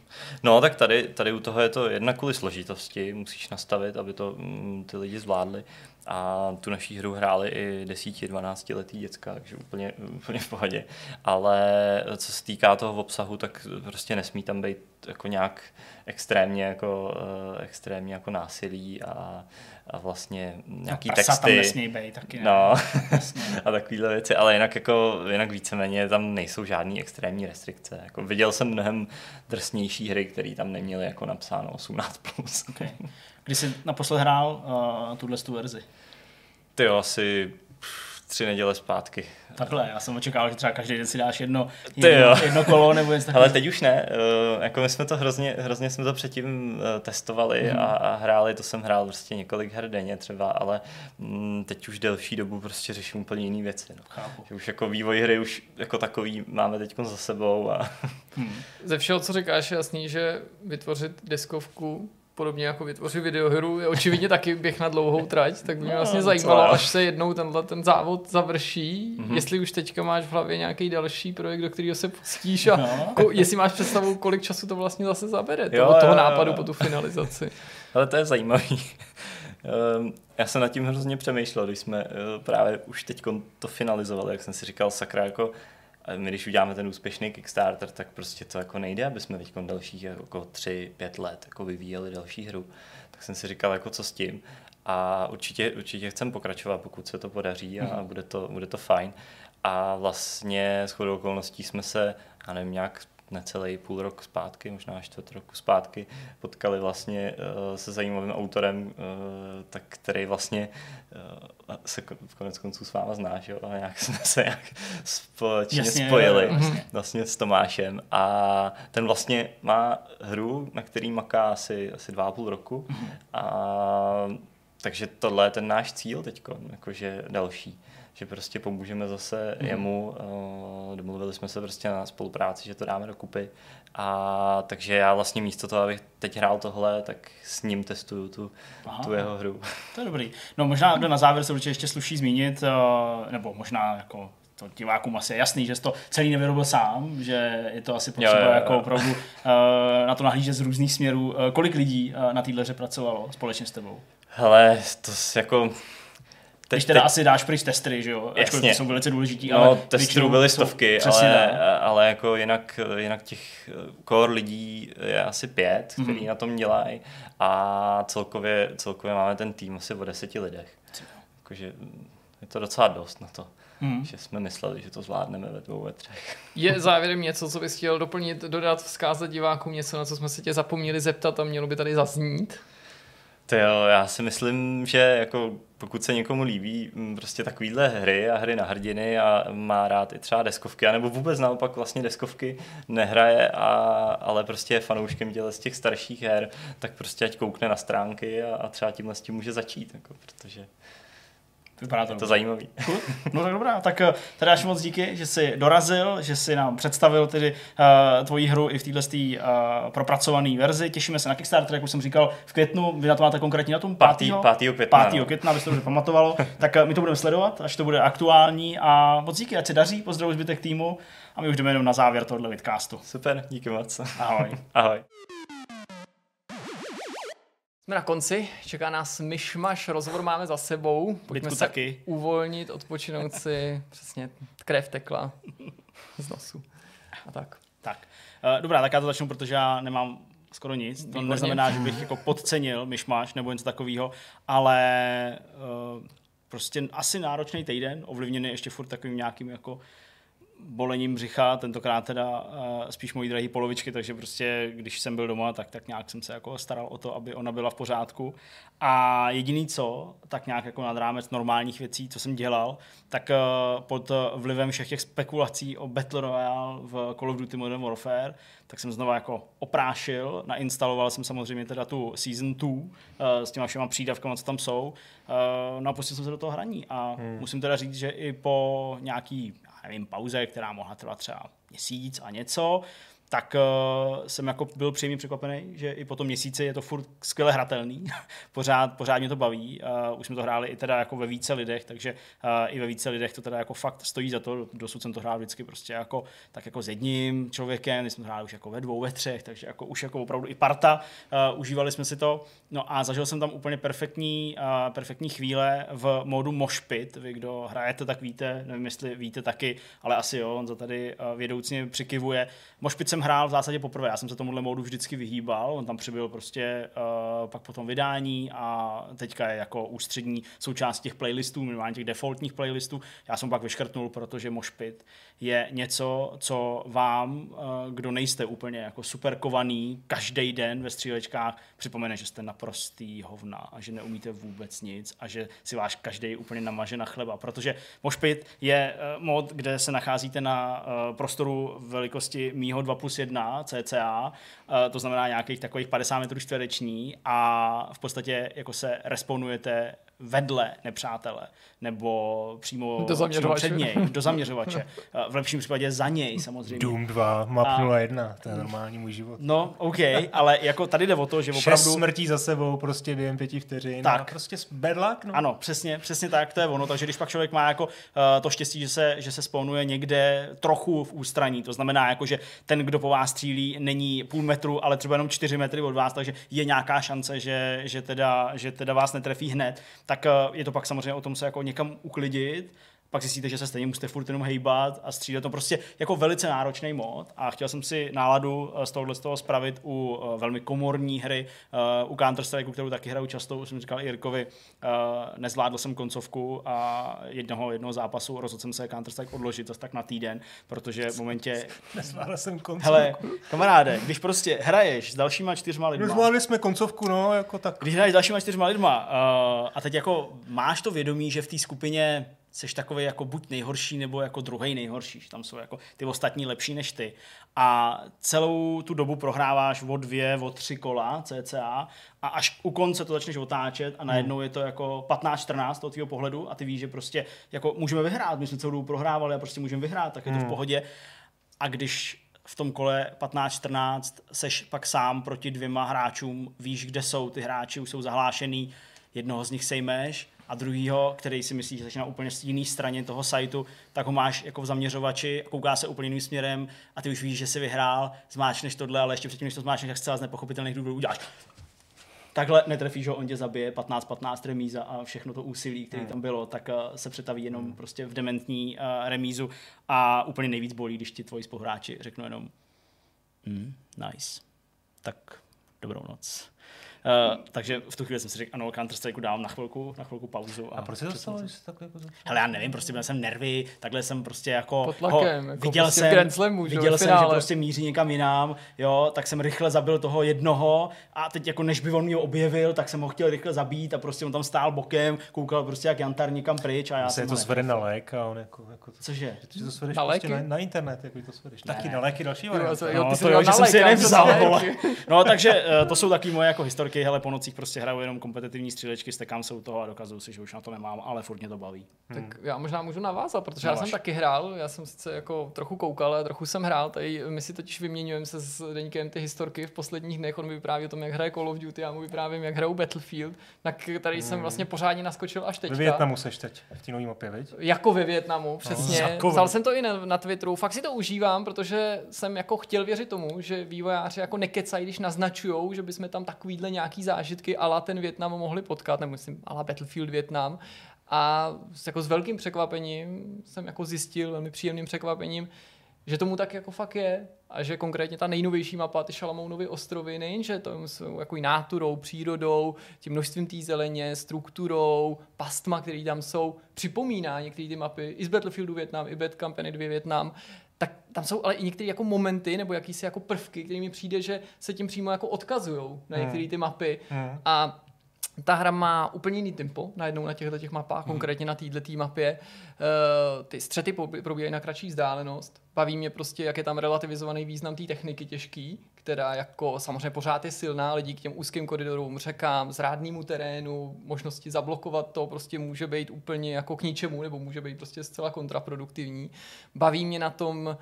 D: No tak tady, tady u toho je to jedna kvůli složitosti, musíš nastavit, aby to mm, ty lidi zvládli. A tu naší hru hráli i 10-12 letý děcka, takže úplně, úplně v pohodě. Ale co se týká toho obsahu, tak prostě nesmí tam být jako nějak extrémně jako, uh, extrémně jako násilí a, a vlastně nějaký no, texty. tam
A: nesmí být taky.
D: Ne? No, a takovéhle věci, ale jinak jako, jinak víceméně tam nejsou žádný extrémní restrikce. Jako viděl jsem mnohem drsnější hry, které tam neměly jako napsáno 18+. Plus.
A: Okay. Kdy jsi naposled hrál uh, tuhle tu verzi?
D: Ty jo, asi tři neděle zpátky.
A: Takhle, já jsem očekával, že třeba každý den si dáš jedno, jedno, jedno kolo nebo něco
D: Ale teď už ne, uh, jako my jsme to hrozně, hrozně jsme to předtím uh, testovali mm. a, a hráli, to jsem hrál prostě několik her denně třeba, ale mm, teď už delší dobu prostě řeším úplně jiné věci. No.
A: Chápu.
D: Že už jako vývoj hry už jako takový máme teď za sebou. A...
C: Hmm. Ze všeho, co říkáš, je jasný, že vytvořit deskovku podobně jako vytvořit videohru, je očividně taky běh na dlouhou trať, tak by mě no, vlastně zajímalo, až se jednou tenhle ten závod završí, mm-hmm. jestli už teďka máš v hlavě nějaký další projekt, do kterého se pustíš a no. ko, jestli máš představu, kolik času to vlastně zase zabere, jo, toho jo, nápadu jo. po tu finalizaci.
D: Ale to je zajímavý. Ehm, já jsem nad tím hrozně přemýšlel, když jsme eh, právě už teď to finalizovali, jak jsem si říkal, sakra, jako a my když uděláme ten úspěšný Kickstarter, tak prostě to jako nejde, aby jsme teď dalších jako 3-5 let jako vyvíjeli další hru. Tak jsem si říkal, jako co s tím. a určitě, určitě chcem pokračovat, pokud se to podaří a mm. bude, to, bude to fajn. A vlastně s chodou okolností jsme se, já nevím, nějak necelý půl rok zpátky, možná čtvrt roku zpátky, potkali vlastně uh, se zajímavým autorem, uh, tak, který vlastně uh, se v konec konců s váma zná, že jo? a nějak jsme se nějak společně Jasně, spojili jo. vlastně s Tomášem a ten vlastně má hru, na který maká asi, asi dva a půl roku mhm. a takže tohle je ten náš cíl teď, jakože další že prostě pomůžeme zase mm. jemu. Uh, domluvili jsme se prostě na spolupráci, že to dáme dokupy. A takže já vlastně místo toho, abych teď hrál tohle, tak s ním testuju tu, tu jeho hru.
A: To je dobrý. No možná na závěr se určitě ještě sluší zmínit, uh, nebo možná jako to divákům asi je jasný, že jsi to celý nevyrobil sám, že je to asi potřeba jo, jo, jo. jako opravdu uh, na to nahlížet z různých směrů. Uh, kolik lidí uh, na téhle hře pracovalo společně s tebou?
D: Hele, to jako
A: Teď, Když teda teď... asi dáš pryč testry, že jo?
D: Jasně.
A: jsou velice důležitý.
D: No, ale testrů byly stovky, ale, ale jako jinak, jinak těch core lidí je asi pět, mm-hmm. který na tom dělají a celkově, celkově máme ten tým asi o deseti lidech. Jakože je to docela dost na to. Hmm. že jsme mysleli, že to zvládneme ve dvou, ve třech.
C: Je závěrem něco, co bys chtěl doplnit, dodat, vzkázat divákům něco, na co jsme se tě zapomněli zeptat a mělo by tady zaznít?
D: To jo, já si myslím, že jako pokud se někomu líbí mm, prostě takovýhle hry a hry na hrdiny a má rád i třeba deskovky, anebo vůbec naopak vlastně deskovky nehraje, a, ale prostě je fanouškem těle z těch starších her, tak prostě ať koukne na stránky a, a třeba tímhle s tím může začít, jako, protože
A: Vypadá to,
D: je to zajímavý.
A: No tak dobrá, tak eh, teda až moc díky, že jsi dorazil, že jsi nám představil tedy uh, tvoji hru i v této uh, propracované verzi. Těšíme se na Kickstarter, jak už jsem říkal, v květnu. Vy na to máte konkrétně na tom 5.
D: 5. května.
A: 5. května, aby se to už pamatovalo. tak uh, my to budeme sledovat, až to bude aktuální a moc díky, ať se daří, pozdravuji zbytek týmu a my už jdeme jenom na závěr tohohle vidcastu.
D: Super, díky moc.
A: Ahoj.
D: Ahoj.
C: Jsme na konci, čeká nás myšmaš, rozhovor máme za sebou.
A: Pojďme se taky.
C: uvolnit, odpočinout si, přesně krev tekla z nosu. A tak.
A: Tak, uh, dobrá, tak já to začnu, protože já nemám skoro nic. To Výborně. neznamená, že bych jako podcenil myšmaš nebo něco takového, ale uh, prostě asi náročný týden, ovlivněný ještě furt takovým nějakým jako bolením břicha, tentokrát teda spíš mojí drahý polovičky, takže prostě když jsem byl doma, tak, tak nějak jsem se jako staral o to, aby ona byla v pořádku. A jediný co, tak nějak jako nad rámec normálních věcí, co jsem dělal, tak uh, pod vlivem všech těch spekulací o Battle Royale v Call of Duty Modern Warfare, tak jsem znova jako oprášil, nainstaloval jsem samozřejmě teda tu Season 2 uh, eh, s těma všema přídavkama, co tam jsou, uh, no a pustil jsem se do toho hraní a hmm. musím teda říct, že i po nějaký nevím, pauze, která mohla trvat třeba měsíc a něco, tak uh, jsem jako byl příjemně překvapený, že i po tom měsíci je to furt skvěle hratelný, pořád, pořád mě to baví, uh, už jsme to hráli i teda jako ve více lidech, takže uh, i ve více lidech to teda jako fakt stojí za to, dosud jsem to hrál vždycky prostě jako, tak jako s jedním člověkem, když jsme to hráli už jako ve dvou, ve třech, takže jako už jako opravdu i parta, uh, užívali jsme si to, no a zažil jsem tam úplně perfektní, uh, perfektní chvíle v modu Moshpit, vy kdo hrajete, tak víte, nevím jestli víte taky, ale asi jo, on za tady uh, vědoucně přikivuje. Moshpit jsem hrál v zásadě poprvé, já jsem se tomuhle módu vždycky vyhýbal, on tam přibyl prostě uh, pak po tom vydání a teďka je jako ústřední součást těch playlistů, minimálně těch defaultních playlistů. Já jsem pak vyškrtnul, protože Moshpit je něco, co vám, uh, kdo nejste úplně jako super kovaný každý den ve střílečkách, připomene, že jste naprostý hovna a že neumíte vůbec nic a že si váš každý úplně namaže na chleba, protože Moshpit je uh, mod, kde se nacházíte na uh, prostoru velikosti mýho 2 plus plus 1 cca, to znamená nějakých takových 50 metrů čtvereční a v podstatě jako se respawnujete vedle nepřátele nebo přímo,
C: do
A: přímo před něj, do zaměřovače. V lepším případě za něj samozřejmě.
B: Doom 2, map a... 01, to je normální můj život.
A: No, OK, ale jako tady jde o to, že opravdu...
B: Šest smrtí za sebou, prostě během pěti vteřin.
A: Tak.
B: prostě bad luck, no.
A: Ano, přesně, přesně tak, to je ono. Takže když pak člověk má jako uh, to štěstí, že se, že se spawnuje někde trochu v ústraní, to znamená jako, že ten, kdo po vás střílí, není půl metru, ale třeba jenom čtyři metry od vás, takže je nějaká šance, že, že, teda, že teda vás netrefí hned, tak uh, je to pak samozřejmě o tom se jako někam uklidit, pak zjistíte, že se stejně musíte furt jenom hejbat a střílet. To prostě jako velice náročný mod a chtěl jsem si náladu z tohohle z toho spravit u velmi komorní hry, u Counter Strike, kterou taky hraju často, už jsem říkal Jirkovi, nezvládl jsem koncovku a jednoho, jednoho zápasu rozhodl jsem se Counter Strike odložit zase tak na týden, protože v momentě...
B: Nezvládl jsem koncovku.
A: Hele, kamaráde, když prostě hraješ s dalšíma čtyřma lidma...
B: No, zvládli jsme koncovku, no, jako tak.
A: Když hraješ s dalšíma čtyřma lidma a teď jako máš to vědomí, že v té skupině jsi takový jako buď nejhorší, nebo jako druhý nejhorší, tam jsou jako ty ostatní lepší než ty. A celou tu dobu prohráváš o dvě, o tři kola cca a až u konce to začneš otáčet a najednou hmm. je to jako 15-14 od tvého pohledu a ty víš, že prostě jako můžeme vyhrát, my jsme celou dobu prohrávali a prostě můžeme vyhrát, tak je to v hmm. pohodě. A když v tom kole 15-14 seš pak sám proti dvěma hráčům, víš, kde jsou ty hráči, už jsou zahlášený, jednoho z nich sejmeš a druhýho, který si myslí, že začíná úplně z jiné straně toho sajtu, tak ho máš jako v zaměřovači, kouká se úplně jiným směrem a ty už víš, že jsi vyhrál, zmáčneš tohle, ale ještě předtím, než to zmáčneš, tak zcela z nepochopitelných důvodů uděláš takhle netrefíš ho, on tě zabije, 15-15 remíza a všechno to úsilí, které hmm. tam bylo, tak uh, se přetaví jenom hmm. prostě v dementní uh, remízu a úplně nejvíc bolí, když ti tvoji spoluhráči řeknou jenom mm, nice, tak dobrou noc. Uh, takže v tu chvíli jsem si řekl, ano, Counter Strike dám na chvilku, na chvilku pauzu.
B: A, a proč se to stalo, že jsi takhle jako
A: Hele, já nevím, prostě měl jsem nervy, takhle jsem prostě jako...
C: Pod tlakem,
A: ho, jako viděl prostě jsem, Grand Slamu, viděl jsem, že prostě míří někam jinam, jo, tak jsem rychle zabil toho jednoho a teď jako než by on mě objevil, tak jsem ho chtěl rychle zabít a prostě on tam stál bokem, koukal prostě jak Jantar někam pryč a já
B: jsem to svede na lék a on jako... jako
A: Cože?
B: Že to svedeš prostě na, na, internet, jako to svedeš. Taky na léky další variant.
A: No, to jo, že jsem si nevzal, No, takže eh, to jsou taky moje jako historky, hele, po nocích prostě hraju jenom kompetitivní střílečky, stekám se u toho a dokazuju si, že už na to nemám, ale furt mě to baví.
C: Tak hmm. já možná můžu navázat, protože no, já jsem taky hrál, já jsem sice jako trochu koukal, ale trochu jsem hrál, tady my si totiž vyměňujeme se s Deníkem ty historky v posledních dnech, on mi vypráví o tom, jak hraje Call of Duty, já mu vyprávím, jak hraju Battlefield, na který hmm. jsem vlastně pořádně naskočil až teď.
B: Ve Větnamu seš teď, v té nový mapě, viď?
C: Jako ve Větnamu, no, přesně. No, Vzal jsem to i na, na Twitteru, fakt si to užívám, protože jsem jako chtěl věřit tomu, že vývojáři jako nekecají, když naznačují, že bychom tam takovýhle nějaký zážitky, ale ten Větnam mohli potkat, nebo myslím, ala Battlefield Vietnam. A s, jako s velkým překvapením jsem jako zjistil, velmi příjemným překvapením, že tomu tak jako fakt je a že konkrétně ta nejnovější mapa, ty Šalamounovy ostrovy, nejenže to jsou jako náturou, přírodou, tím množstvím té zeleně, strukturou, pastma, které tam jsou, připomíná některé ty mapy, i z Battlefieldu Vietnam, i Bad Company 2 Vietnam, tak tam jsou ale i některé jako momenty nebo jakýsi jako prvky, které mi přijde, že se tím přímo jako odkazují na některé ty mapy. Hmm. A ta hra má úplně jiný tempo najednou na těchto těch mapách, hmm. konkrétně na této mapě. Uh, ty střety probíhají na kratší vzdálenost. Baví mě prostě, jak je tam relativizovaný význam té techniky těžký, která jako samozřejmě pořád je silná, ale díky těm úzkým koridorům, řekám, zrádnému terénu, možnosti zablokovat to prostě může být úplně jako k ničemu, nebo může být prostě zcela kontraproduktivní. Baví mě na tom,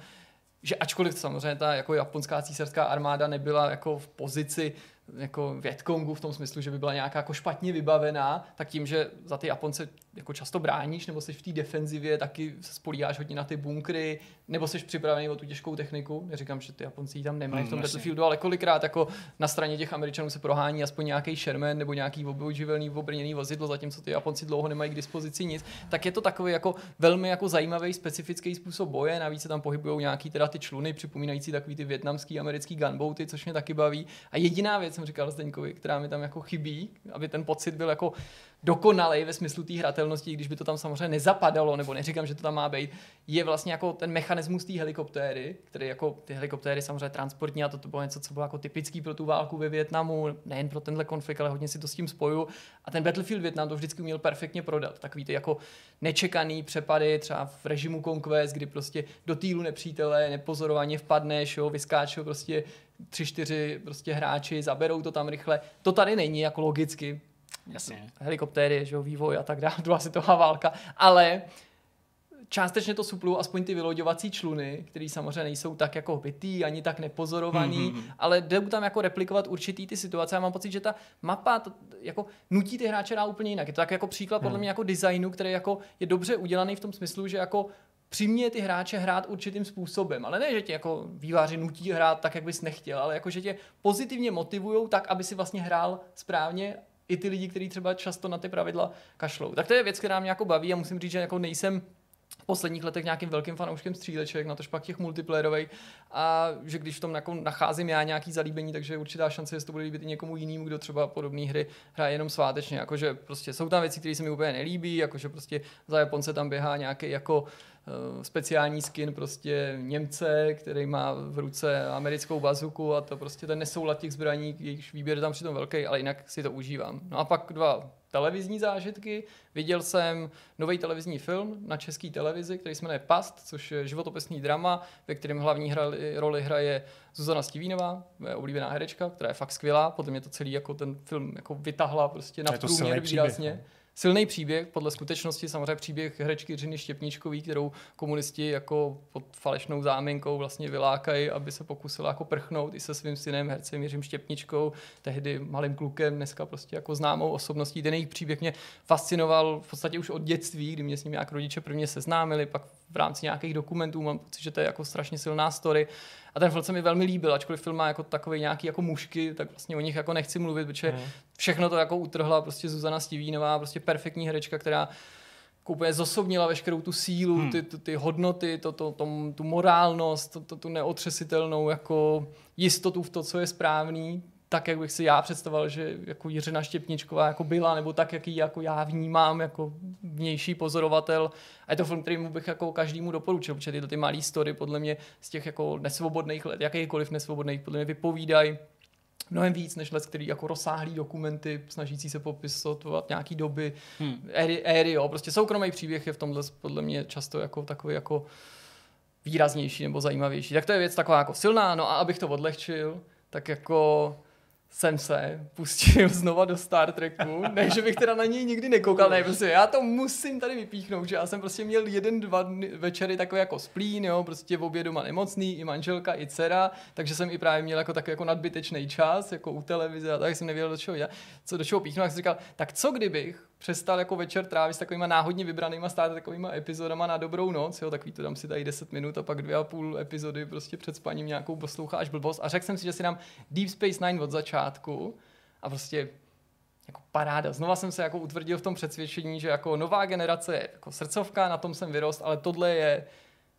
C: že ačkoliv samozřejmě ta jako japonská císařská armáda nebyla jako v pozici jako Větkongu v tom smyslu, že by byla nějaká jako špatně vybavená, tak tím, že za ty Japonce jako často bráníš, nebo jsi v té defenzivě, taky se spolíháš hodně na ty bunkry, nebo jsi připravený o tu těžkou techniku. Neříkám, že ty Japonci ji tam nemají v tom mm, Battlefieldu, ale kolikrát jako na straně těch Američanů se prohání aspoň nějaký Sherman nebo nějaký obyživelný obrněný vozidlo, zatímco ty Japonci dlouho nemají k dispozici nic, tak je to takový jako velmi jako zajímavý specifický způsob boje. Navíc se tam pohybují nějaký teda ty čluny, připomínající takový ty větnamský, americký gunboaty, což mě taky baví. A jediná věc, jsem říkal Zdeňkovi, která mi tam jako chybí, aby ten pocit byl jako dokonalej ve smyslu té hratelnosti, když by to tam samozřejmě nezapadalo, nebo neříkám, že to tam má být, je vlastně jako ten mechanismus té helikoptéry, který jako ty helikoptéry samozřejmě transportní a to, to bylo něco, co bylo jako typický pro tu válku ve Větnamu, nejen pro tenhle konflikt, ale hodně si to s tím spoju. A ten Battlefield Vietnam to vždycky uměl perfektně prodat. Takový ty jako nečekaný přepady, třeba v režimu Conquest, kdy prostě do týlu nepřítele nepozorovaně vpadneš, jo, vyskáčou prostě tři, čtyři prostě hráči, zaberou to tam rychle. To tady není jako logicky, Jasně. helikoptéry, že jo, vývoj a tak dále, druhá světová válka, ale částečně to suplují aspoň ty vyloďovací čluny, které samozřejmě nejsou tak jako bytý, ani tak nepozorovaný, mm-hmm. ale jdou tam jako replikovat určitý ty situace. Já mám pocit, že ta mapa to, jako nutí ty hráče na úplně jinak. Je to tak jako příklad podle mhm. mě jako designu, který jako je dobře udělaný v tom smyslu, že jako přiměje ty hráče hrát určitým způsobem. Ale ne, že tě jako výváři nutí hrát tak, jak bys nechtěl, ale jako, že tě pozitivně motivují tak, aby si vlastně hrál správně i ty lidi, kteří třeba často na ty pravidla kašlou. Tak to je věc, která mě jako baví a musím říct, že jako nejsem v posledních letech nějakým velkým fanouškem stříleček, na tož pak těch multiplayerových a že když v tom jako nacházím já nějaký zalíbení, takže je určitá šance, že to bude líbit i někomu jinému, kdo třeba podobné hry hraje jenom svátečně. Jakože prostě jsou tam věci, které se mi úplně nelíbí, jakože prostě za Japonce tam běhá nějaký jako speciální skin prostě Němce, který má v ruce americkou bazuku a to prostě ten nesoulad těch zbraní, jejichž výběr je tam přitom velký, ale jinak si to užívám. No a pak dva televizní zážitky. Viděl jsem nový televizní film na české televizi, který se jmenuje Past, což je životopisný drama, ve kterém hlavní hrali, roli hraje Zuzana Stivínová, moje oblíbená herečka, která je fakt skvělá. Podle mě to celý jako ten film jako vytahla prostě na průměr výrazně. Příběh, silný příběh, podle skutečnosti samozřejmě příběh herečky Řiny Štěpničkový, kterou komunisti jako pod falešnou záminkou vlastně vylákají, aby se pokusila jako prchnout i se svým synem hercem Jiřím Štěpničkou, tehdy malým klukem, dneska prostě jako známou osobností. Ten jejich příběh mě fascinoval v podstatě už od dětství, kdy mě s ním nějak rodiče prvně seznámili, pak v rámci nějakých dokumentů mám pocit, že to je jako strašně silná story. A ten film se mi velmi líbil, ačkoliv film má jako takový nějaký jako mušky, tak vlastně o nich jako nechci mluvit, protože mm. všechno to jako utrhla prostě Zuzana Stivínová, prostě perfektní herečka, která úplně zosobnila veškerou tu sílu, hmm. ty, ty, ty hodnoty, to, to, to, tu morálnost, to, to, tu neotřesitelnou jako jistotu v to, co je správný, tak, jak bych si já představoval, že jako Jiřina Štěpničková jako byla, nebo tak, jak ji jako já vnímám jako vnější pozorovatel. A je to film, který mu bych jako každému doporučil, protože tyto ty malé story podle mě z těch jako nesvobodných let, jakýkoliv nesvobodných, podle mě vypovídají mnohem víc než let, který jako rozsáhlý dokumenty, snažící se popisovat nějaký doby, hmm. éry, éry, jo. Prostě soukromý příběh je v tomhle podle mě často jako takový jako výraznější nebo zajímavější. Tak to je věc taková jako silná, no a abych to odlehčil, tak jako jsem se pustil znova do Star Treku, ne, že bych teda na něj nikdy nekoukal, ne, prostě já to musím tady vypíchnout, že já jsem prostě měl jeden, dva dny, večery takové jako splín, jo, prostě v obě doma nemocný, i manželka, i dcera, takže jsem i právě měl jako takový jako nadbytečný čas, jako u televize a tak jsem nevěděl, do čeho, já, co, do čeho píchnout, tak jsem říkal, tak co kdybych přestal jako večer trávit s takovýma náhodně vybranýma stále takovýma epizodama na dobrou noc, jo, takový to dám si tady 10 minut a pak dvě a půl epizody prostě před spaním nějakou posloucháš blbost. A řekl jsem si, že si dám Deep Space Nine od začátku a prostě jako paráda. Znova jsem se jako utvrdil v tom přesvědčení, že jako nová generace je jako srdcovka, na tom jsem vyrost, ale tohle je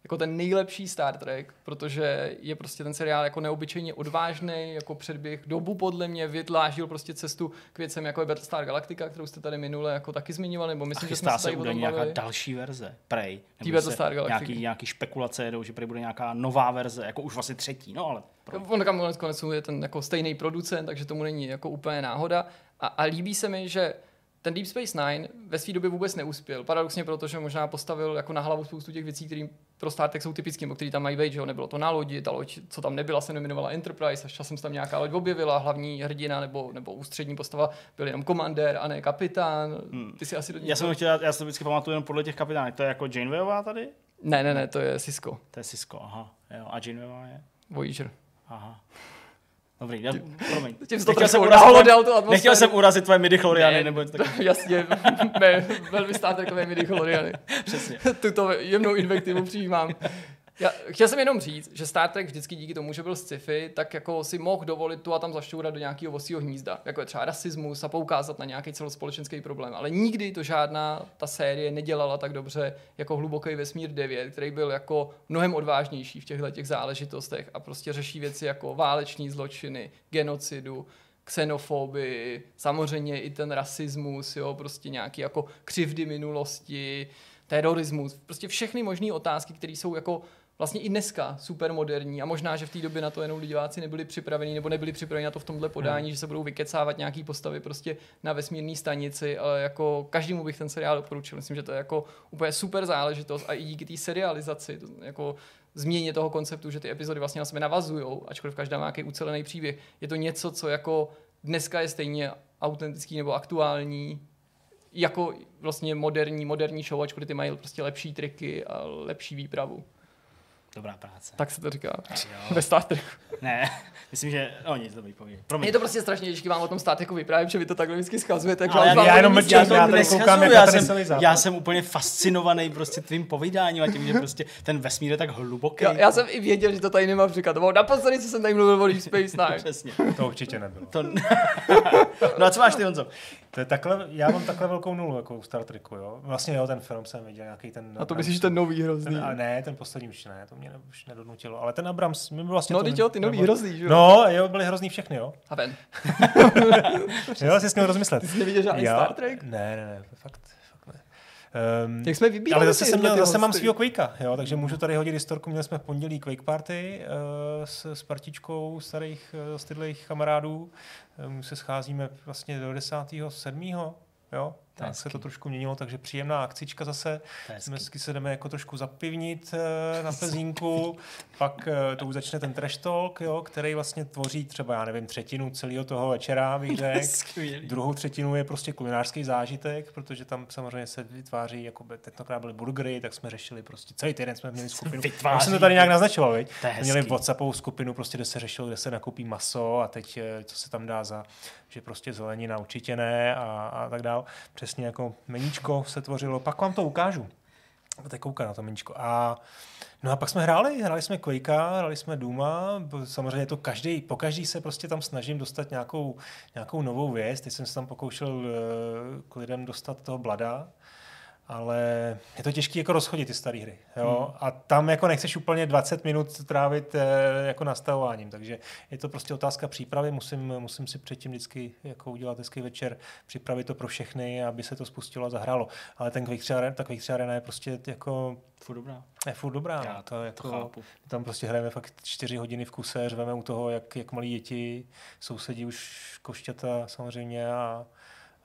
C: jako ten nejlepší Star Trek, protože je prostě ten seriál jako neobyčejně odvážný, jako předběh dobu podle mě, vydlážil prostě cestu k věcem, jako je Battlestar Galactica, kterou jste tady minule jako taky zmiňovali, nebo myslím,
A: že
C: jsme
A: se tady o tom nějaká další verze, prej.
C: Tý Battlestar Galactica.
A: Nějaký, nějaký špekulace jedou, že prej bude nějaká nová verze, jako už vlastně třetí, no ale...
C: On tam konec konců je ten jako stejný producent, takže tomu není jako úplně náhoda. A, a líbí se mi, že ten Deep Space Nine ve své době vůbec neuspěl. Paradoxně proto, že možná postavil jako na hlavu spoustu těch věcí, které pro Star Trek jsou typické, nebo které tam mají být, že jo, nebylo to na lodi, ta loď, co tam nebyla, se jmenovala Enterprise, až časem se tam nějaká loď objevila, hlavní hrdina nebo, nebo ústřední postava byl jenom komandér a ne kapitán. Hmm. Ty si asi do
A: Já jsem chtěl, já to vždycky pamatuju jenom podle těch kapitánek. To je jako Janewayová tady?
C: Ne, ne, ne, to je Cisco.
A: To je Cisco, aha. Jo, a Janewayová je?
C: Voyager.
A: Aha. Dobrý, já, promiň.
C: Tím nechtěl, jsem urazit, tvoje,
A: nechtěl jsem urazit tvoje midi ne, nebo
C: tak. Jasně, ne, velmi státekové midi
A: Přesně.
C: Tuto jemnou invektivu přijímám. Já chtěl jsem jenom říct, že Star Trek vždycky díky tomu, že byl sci-fi, tak jako si mohl dovolit tu a tam zašťourat do nějakého vosího hnízda, jako je třeba rasismus a poukázat na nějaký celospolečenský problém. Ale nikdy to žádná ta série nedělala tak dobře jako hluboký vesmír 9, který byl jako mnohem odvážnější v těchto těch záležitostech a prostě řeší věci jako váleční zločiny, genocidu, xenofobii, samozřejmě i ten rasismus, jo, prostě nějaký jako křivdy minulosti, terorismus, prostě všechny možné otázky, které jsou jako vlastně i dneska super moderní a možná, že v té době na to jenom diváci nebyli připraveni nebo nebyli připraveni na to v tomhle podání, hmm. že se budou vykecávat nějaký postavy prostě na vesmírné stanici, ale jako každému bych ten seriál doporučil. Myslím, že to je jako úplně super záležitost a i díky té serializaci, to, jako změně toho konceptu, že ty epizody vlastně na sebe navazují, ačkoliv každá má nějaký ucelený příběh. Je to něco, co jako dneska je stejně autentický nebo aktuální, jako vlastně moderní, moderní show, ačkoliv ty mají prostě lepší triky a lepší výpravu.
A: Dobrá práce.
C: Tak se to říká.
A: Jo.
C: Ve Star Treku.
A: Ne, myslím, že... O, nic, dobrý pověď. Promiň.
C: Je to prostě strašně těžké vám o tom Star Treku vyprávět, že vy to takhle vždycky schazujete.
A: Ale
C: já,
A: já,
B: já jenom mlčím,
A: to
B: já tady koukám,
A: já, jsem, já jsem úplně fascinovaný prostě tvým povídáním a tím, že prostě ten vesmír je tak hluboký.
C: já, já, jsem i věděl, že to tady nemám říkat. To bylo naposledy, co jsem tady mluvil o Deep Space Nine.
A: Přesně.
B: To určitě nebylo.
A: To... no a co máš ty, Honzo?
B: To je takhle, já mám takhle velkou nulu jako u Star Treku, jo. Vlastně jo, ten film jsem viděl, nějaký ten...
C: A to myslíš ten nový hrozný.
B: ten, a ne, ten poslední už ne, to mě ne, už nedonutilo. Ale ten Abrams, mi byl vlastně...
C: No, teď jo, ty nový
B: nebo-
C: hrozný, že jo?
B: No, jo, byli hrozný všechny, jo.
C: A ven.
B: Jo, si s ním rozmyslet.
C: Ty jsi neviděl žádný
B: Jo.
C: Star Trek?
B: Ne, ne, ne, fakt, fakt ne. Um,
C: Jak jsme vybírali
B: ale zase, jsem měl, zase mám svýho Quakea, jo, takže můžu tady hodit historku. Měli jsme v pondělí Quake Party uh, s, s partičkou starých uh, stydlých kamarádů. Um, se scházíme vlastně do 10.7. Jo, tak se to trošku měnilo, takže příjemná akcička zase.
A: Hezký.
B: Dnesky se jdeme jako trošku zapivnit eh, na Plzínku, pak eh, to už začne ten trash talk, jo, který vlastně tvoří třeba, já nevím, třetinu celého toho večera, bych řekl. Druhou třetinu je prostě kulinářský zážitek, protože tam samozřejmě se vytváří, jako by tentokrát byly burgery, tak jsme řešili prostě celý týden jsme měli skupinu.
A: Vytváří.
B: Já jsem to tady nějak naznačoval, viď? Měli. WhatsAppovou skupinu, prostě, kde se řešilo, kde se nakoupí maso a teď eh, co se tam dá za, že prostě zelenina určitě ne a, a tak dál. Přesně jako meníčko se tvořilo. Pak vám to ukážu. Teď kouká na to meníčko. A No a pak jsme hráli, hráli jsme Quakea, hráli jsme Duma, samozřejmě to každý, po každý se prostě tam snažím dostat nějakou, nějakou novou věc, teď jsem se tam pokoušel eh, k lidem dostat toho Blada, ale je to těžké jako rozchodit ty staré hry. Jo? Hmm. A tam jako nechceš úplně 20 minut trávit eh, jako nastavováním, takže je to prostě otázka přípravy, musím, musím si předtím vždycky jako udělat hezký večer, připravit to pro všechny, aby se to spustilo a zahrálo. Ale ten 3 Arena, ta 3 Arena je prostě jako
A: Furt dobrá.
B: je furt dobrá.
A: Já
B: no.
A: to,
B: to,
A: to
B: jako,
A: chápu.
B: tam prostě hrajeme fakt čtyři hodiny v kuse, řveme u toho, jak, jak malí děti, sousedí už košťata samozřejmě a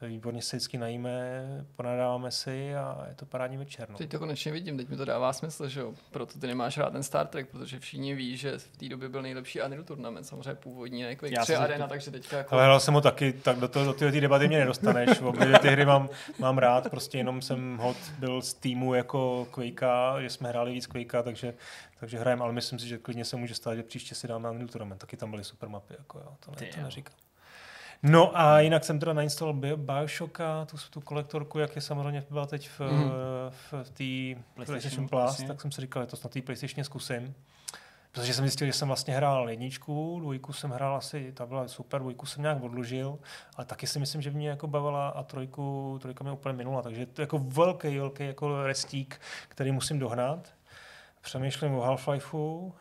B: výborně se vždycky najíme, ponadáváme si a je to parádní večer. No.
C: Teď to konečně vidím, teď mi to dává smysl, že jo. Proto ty nemáš rád ten Star Trek, protože všichni ví, že v té době byl nejlepší Unreal Tournament, samozřejmě původní, ne Quake
A: Já
C: 3
A: jsem si
C: Arena,
A: to-
C: takže teďka jako...
B: Ale hrál jsem ho taky, tak do, toho, do téhle debaty mě nedostaneš. Obě ty hry mám, mám rád, prostě jenom jsem hod byl z týmu jako Quakea, že jsme hráli víc Quakea, takže, takže hrajeme, ale myslím si, že klidně se může stát, že příště si dáme Unreal Tournament, taky tam byly super mapy, jako jo, to, ne,
A: Ty
B: to neříkám. No a jinak jsem teda nainstaloval Bio- Bioshocka, tu, tu kolektorku, jak je samozřejmě byla teď v,
C: Mhm.
B: v, v té
A: PlayStation,
B: PlayStation Plus,
A: jasně.
B: tak jsem si říkal, že to snad té PlayStation zkusím. Protože jsem zjistil, že jsem vlastně hrál jedničku, dvojku jsem hrál asi, ta byla super, dvojku jsem nějak odložil, ale taky si myslím, že mě jako bavila a trojku, trojka mě úplně minula, takže to je jako velký, velký jako restík, který musím dohnat. Přemýšlím o Half-Lifeu uh,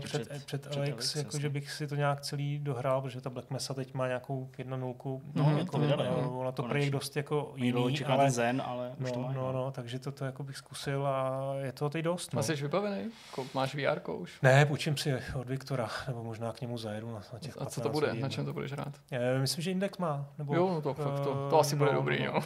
B: před,
A: před-
B: před,
A: před
B: Alex,
A: Alex,
B: jako, že bych si to nějak celý dohrál, protože ta Black Mesa teď má nějakou jedna nulku.
A: No,
C: Mhm,
A: jak to vydali,
B: uh,
A: jo.
B: Ona to prý dost jako jiný, ale,
A: ten zen, ale už to
B: no,
A: má.
B: no, no, takže to, to jako bych zkusil a je to teď dost. No.
C: A jsi vybavený? Máš VR už?
B: Ne, půjčím si od Viktora, nebo možná k němu zajedu na, na těch
C: A co to
B: 15
C: bude?
B: hodin.
C: Na čem to budeš rád?
B: Je, myslím, že Index má. Nebo,
C: Jo, no to fakt to, to
B: eh,
C: asi bude
B: no,
C: dobrý,
B: no,
C: jo.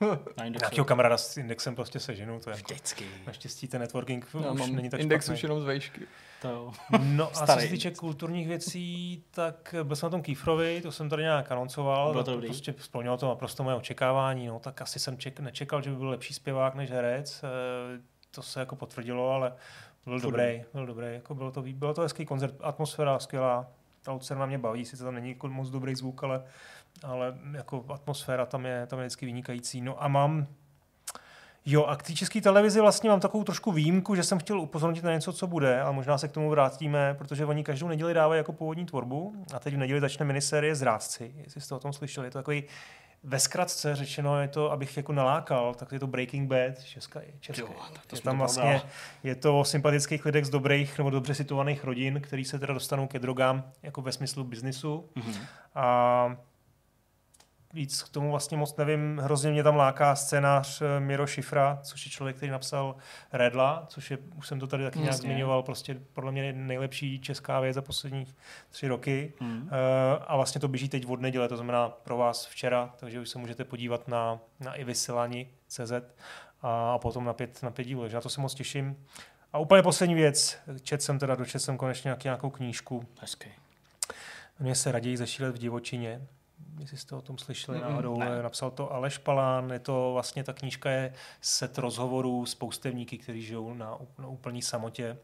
B: No.
A: Na.
B: Nějakého kamaráda s Indexem prostě seženu, to je jako,
A: Vždycky.
B: naštěstí ten networking
C: Já
B: už
C: mám
B: není tak
C: index
B: špatný.
C: už jenom z vejšky.
A: To jo.
B: No a co se týče kulturních věcí, tak byl jsem na tom Kýfrovi, to jsem tady nějak anoncoval,
A: Bylo to
B: to
A: dobrý?
B: prostě splnilo to naprosto moje očekávání, no tak asi jsem ček, nečekal, že by byl lepší zpěvák než herec, eh, to se jako potvrdilo, ale byl dobrý, byl dobrý, jako bylo to, bylo to hezký koncert, atmosféra skvělá, ta Lucerna mě baví, sice tam není jako moc dobrý zvuk, ale, ale jako atmosféra tam je, tam je vždycky vynikající. No a mám Jo, a k té české televizi vlastně mám takovou trošku výjimku, že jsem chtěl upozornit na něco, co bude, ale možná se k tomu vrátíme, protože oni každou neděli dávají jako původní tvorbu a teď v neděli začne miniserie Zrádci, jestli jste o tom slyšeli. Je to takový ve zkratce řečeno je to, abych jako nalákal, tak je to Breaking Bad, česká, český.
A: Jo, tak to
B: je tam
A: to
B: vlastně, je to o sympatických lidech z dobrých nebo dobře situovaných rodin, který se teda dostanou ke drogám jako ve smyslu biznisu.
A: Mhm.
B: A víc k tomu vlastně moc nevím. Hrozně mě tam láká scénář eh, Miro Šifra, což je člověk, který napsal Redla, což je, už jsem to tady taky nějak zmiňoval, prostě podle mě nejlepší česká věc za poslední tři roky.
A: Mhm.
B: Eh, A vlastně to běží teď od neděle, to znamená pro vás včera, takže už se můžete podívat na, na i vysílání CZ a, a potom na pět, na pět dílů, takže na to se moc těším. A úplně poslední věc, čet jsem teda, dočet jsem konečně nějakou knížku,
A: Hezky.
B: Mně se raději zešílet v divočině. Jestli jste o tom slyšeli
C: Mm,
B: náhodou,
A: ne.
B: napsal to Aleš Palán, je to vlastně, ta knížka je set rozhovorů s poustevníky, kteří žijou na, na úplný samotě.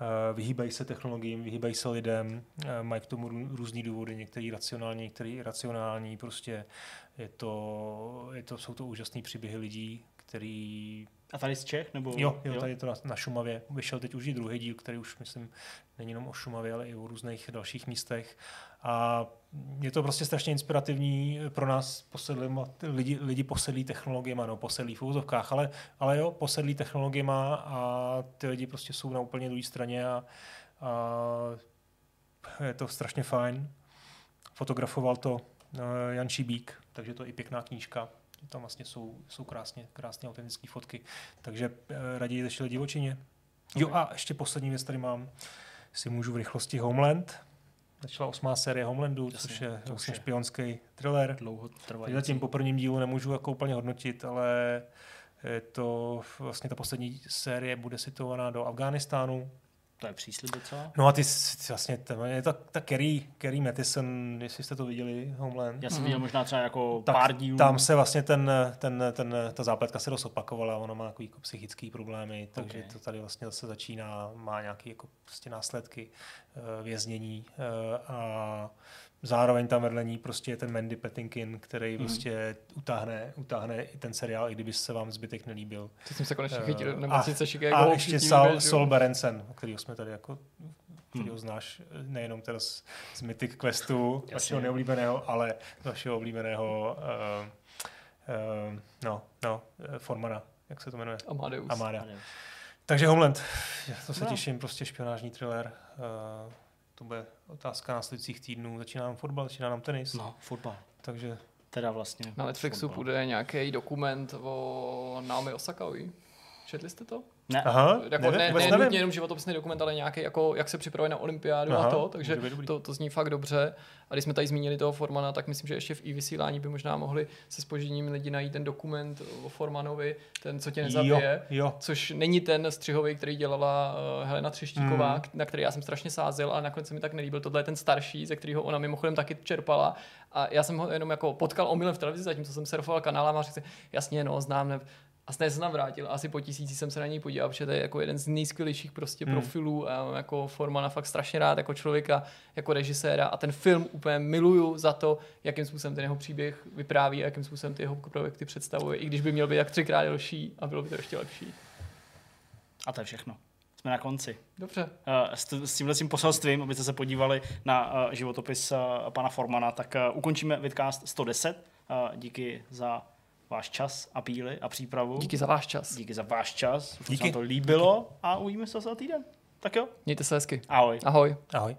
B: Eh, Vyhýbají se technologiím, vyhýbají se lidem, eh, mají k tomu rů- různý důvody, některý racionální, některý iracionální, prostě je to, je to, jsou to úžasné příběhy lidí, který
A: A tady z Čech? Nebo...
B: Jo, jo, tady je to na, na Šumavě. Vyšel teď už i druhý díl, který už, myslím, není jenom o Šumavě, ale i o různých dalších místech. A je to prostě strašně inspirativní pro nás posedlým, lidi, lidi posedlí technologiemi, no posedlí v úzovkách, ale, ale jo, posedlí technologiemi a ty lidi prostě jsou na úplně druhé straně a, a je to strašně fajn. Fotografoval to eh, Jan Šibík, takže to je i pěkná knížka. Tam vlastně jsou, jsou krásně, krásně autentické fotky. Takže eh, raději začali divočině. Jo a ještě poslední věc tady mám. Si můžu v rychlosti Homeland. Začala osmá série Homelandu,
A: Jasně,
B: což je vlastně špionský thriller.
A: Dlouho trvající.
B: Zatím po prvním dílu nemůžu jako úplně hodnotit, ale je to vlastně ta poslední série bude situovaná do Afghánistánu.
A: To je příslib docela.
B: No a ty, vlastně, ten- je ta, ta Kerry, Kerry Matheson, jestli jste to viděli, Homeland.
A: Já jsem
C: Mhm.
A: viděl možná třeba jako
B: tak
A: pár dílů.
B: tam se vlastně ten, ten, ten, ta zápletka se dost opakovala, ona má takový jako psychický problémy, takže
A: Ok.
B: to tady vlastně zase začíná, má nějaké jako prostě následky eh, věznění eh, a zároveň tam vedle ní prostě je ten Mandy Patinkin, který
A: Mhm.
B: prostě utáhne, utáhne i ten seriál, i kdyby se vám zbytek nelíbil.
C: Teď jsem se konečně
B: Eh,
C: chytil
B: a-
C: nemocnice Chicago.
B: A ještě
C: všichni
B: Sal. Sol Berensen, kterýho jsme tady jako kterýho
A: Hmm.
B: znáš eh, nejenom teda z, z Mythic Questu,
A: Jasně.
B: vašeho neoblíbeného, ale z vašeho oblíbeného uh, uh, no, no, Formana, jak se to jmenuje?
C: Amadeus.
B: Amada. Takže Homeland, to se
A: No.
B: těším, prostě špionážní thriller. Uh, to bude otázka následujících týdnů. Začíná nám fotbal, začíná nám tenis,
A: No, fotbal.
B: takže
A: Teda vlastně.
C: Na Netflixu
A: fotbal.
C: půjde nějaký dokument o Naomi Osakaovi. Četli jste to?
A: Ne.
B: Aha,
C: Jako
B: nevím,
C: ne, ne
B: nevím.
C: nutně jenom životopisný dokument, ale nějaký, jako, jak se připravuje na olympiádu
B: Aha,
C: a to, takže to, to zní fakt dobře. A když jsme tady zmínili toho Formana, tak myslím, že ještě v i vysílání by možná mohli se spožením lidi najít ten dokument o Formanovi, ten, co tě nezabije.
B: Jo, jo.
C: Což není ten střihový, který dělala uh, Helena Třeštíková,
B: Mm.
C: mm. na který já jsem strašně sázel, ale nakonec se mi tak nelíbil. Tohle je ten starší, ze kterého ona mimochodem taky čerpala. A já jsem ho jenom jako potkal omylem v televizi, zatímco jsem surfoval kanálem a řekl si, jasně, no, znám, ne, a snad jsem tam vrátil. Asi po tisíci jsem se na něj podíval, protože to je jako jeden z nejskvělejších prostě
B: Hmm.
C: profilů a já mám jako Formana fakt strašně rád jako člověka, jako režiséra a ten film úplně miluju za to, jakým způsobem ten jeho příběh vypráví a jakým způsobem ty jeho projekty představuje, i když by měl být jak třikrát delší a bylo by to ještě lepší.
A: A to je všechno. Jsme na konci.
C: Dobře.
A: Eh, S, s tímhle tím poselstvím, abyste se podívali na uh, životopis uh, pana Formana, tak ukončíme Vidcast 110. Uh, díky za váš čas a píly a přípravu.
C: Díky za váš čas.
A: Díky za váš čas. Díky. Se
B: Díky.
A: vám to líbilo a uvidíme se za týden. Tak jo,
C: Mějte se hezky.
A: ahoj.
C: Ahoj.
B: Ahoj.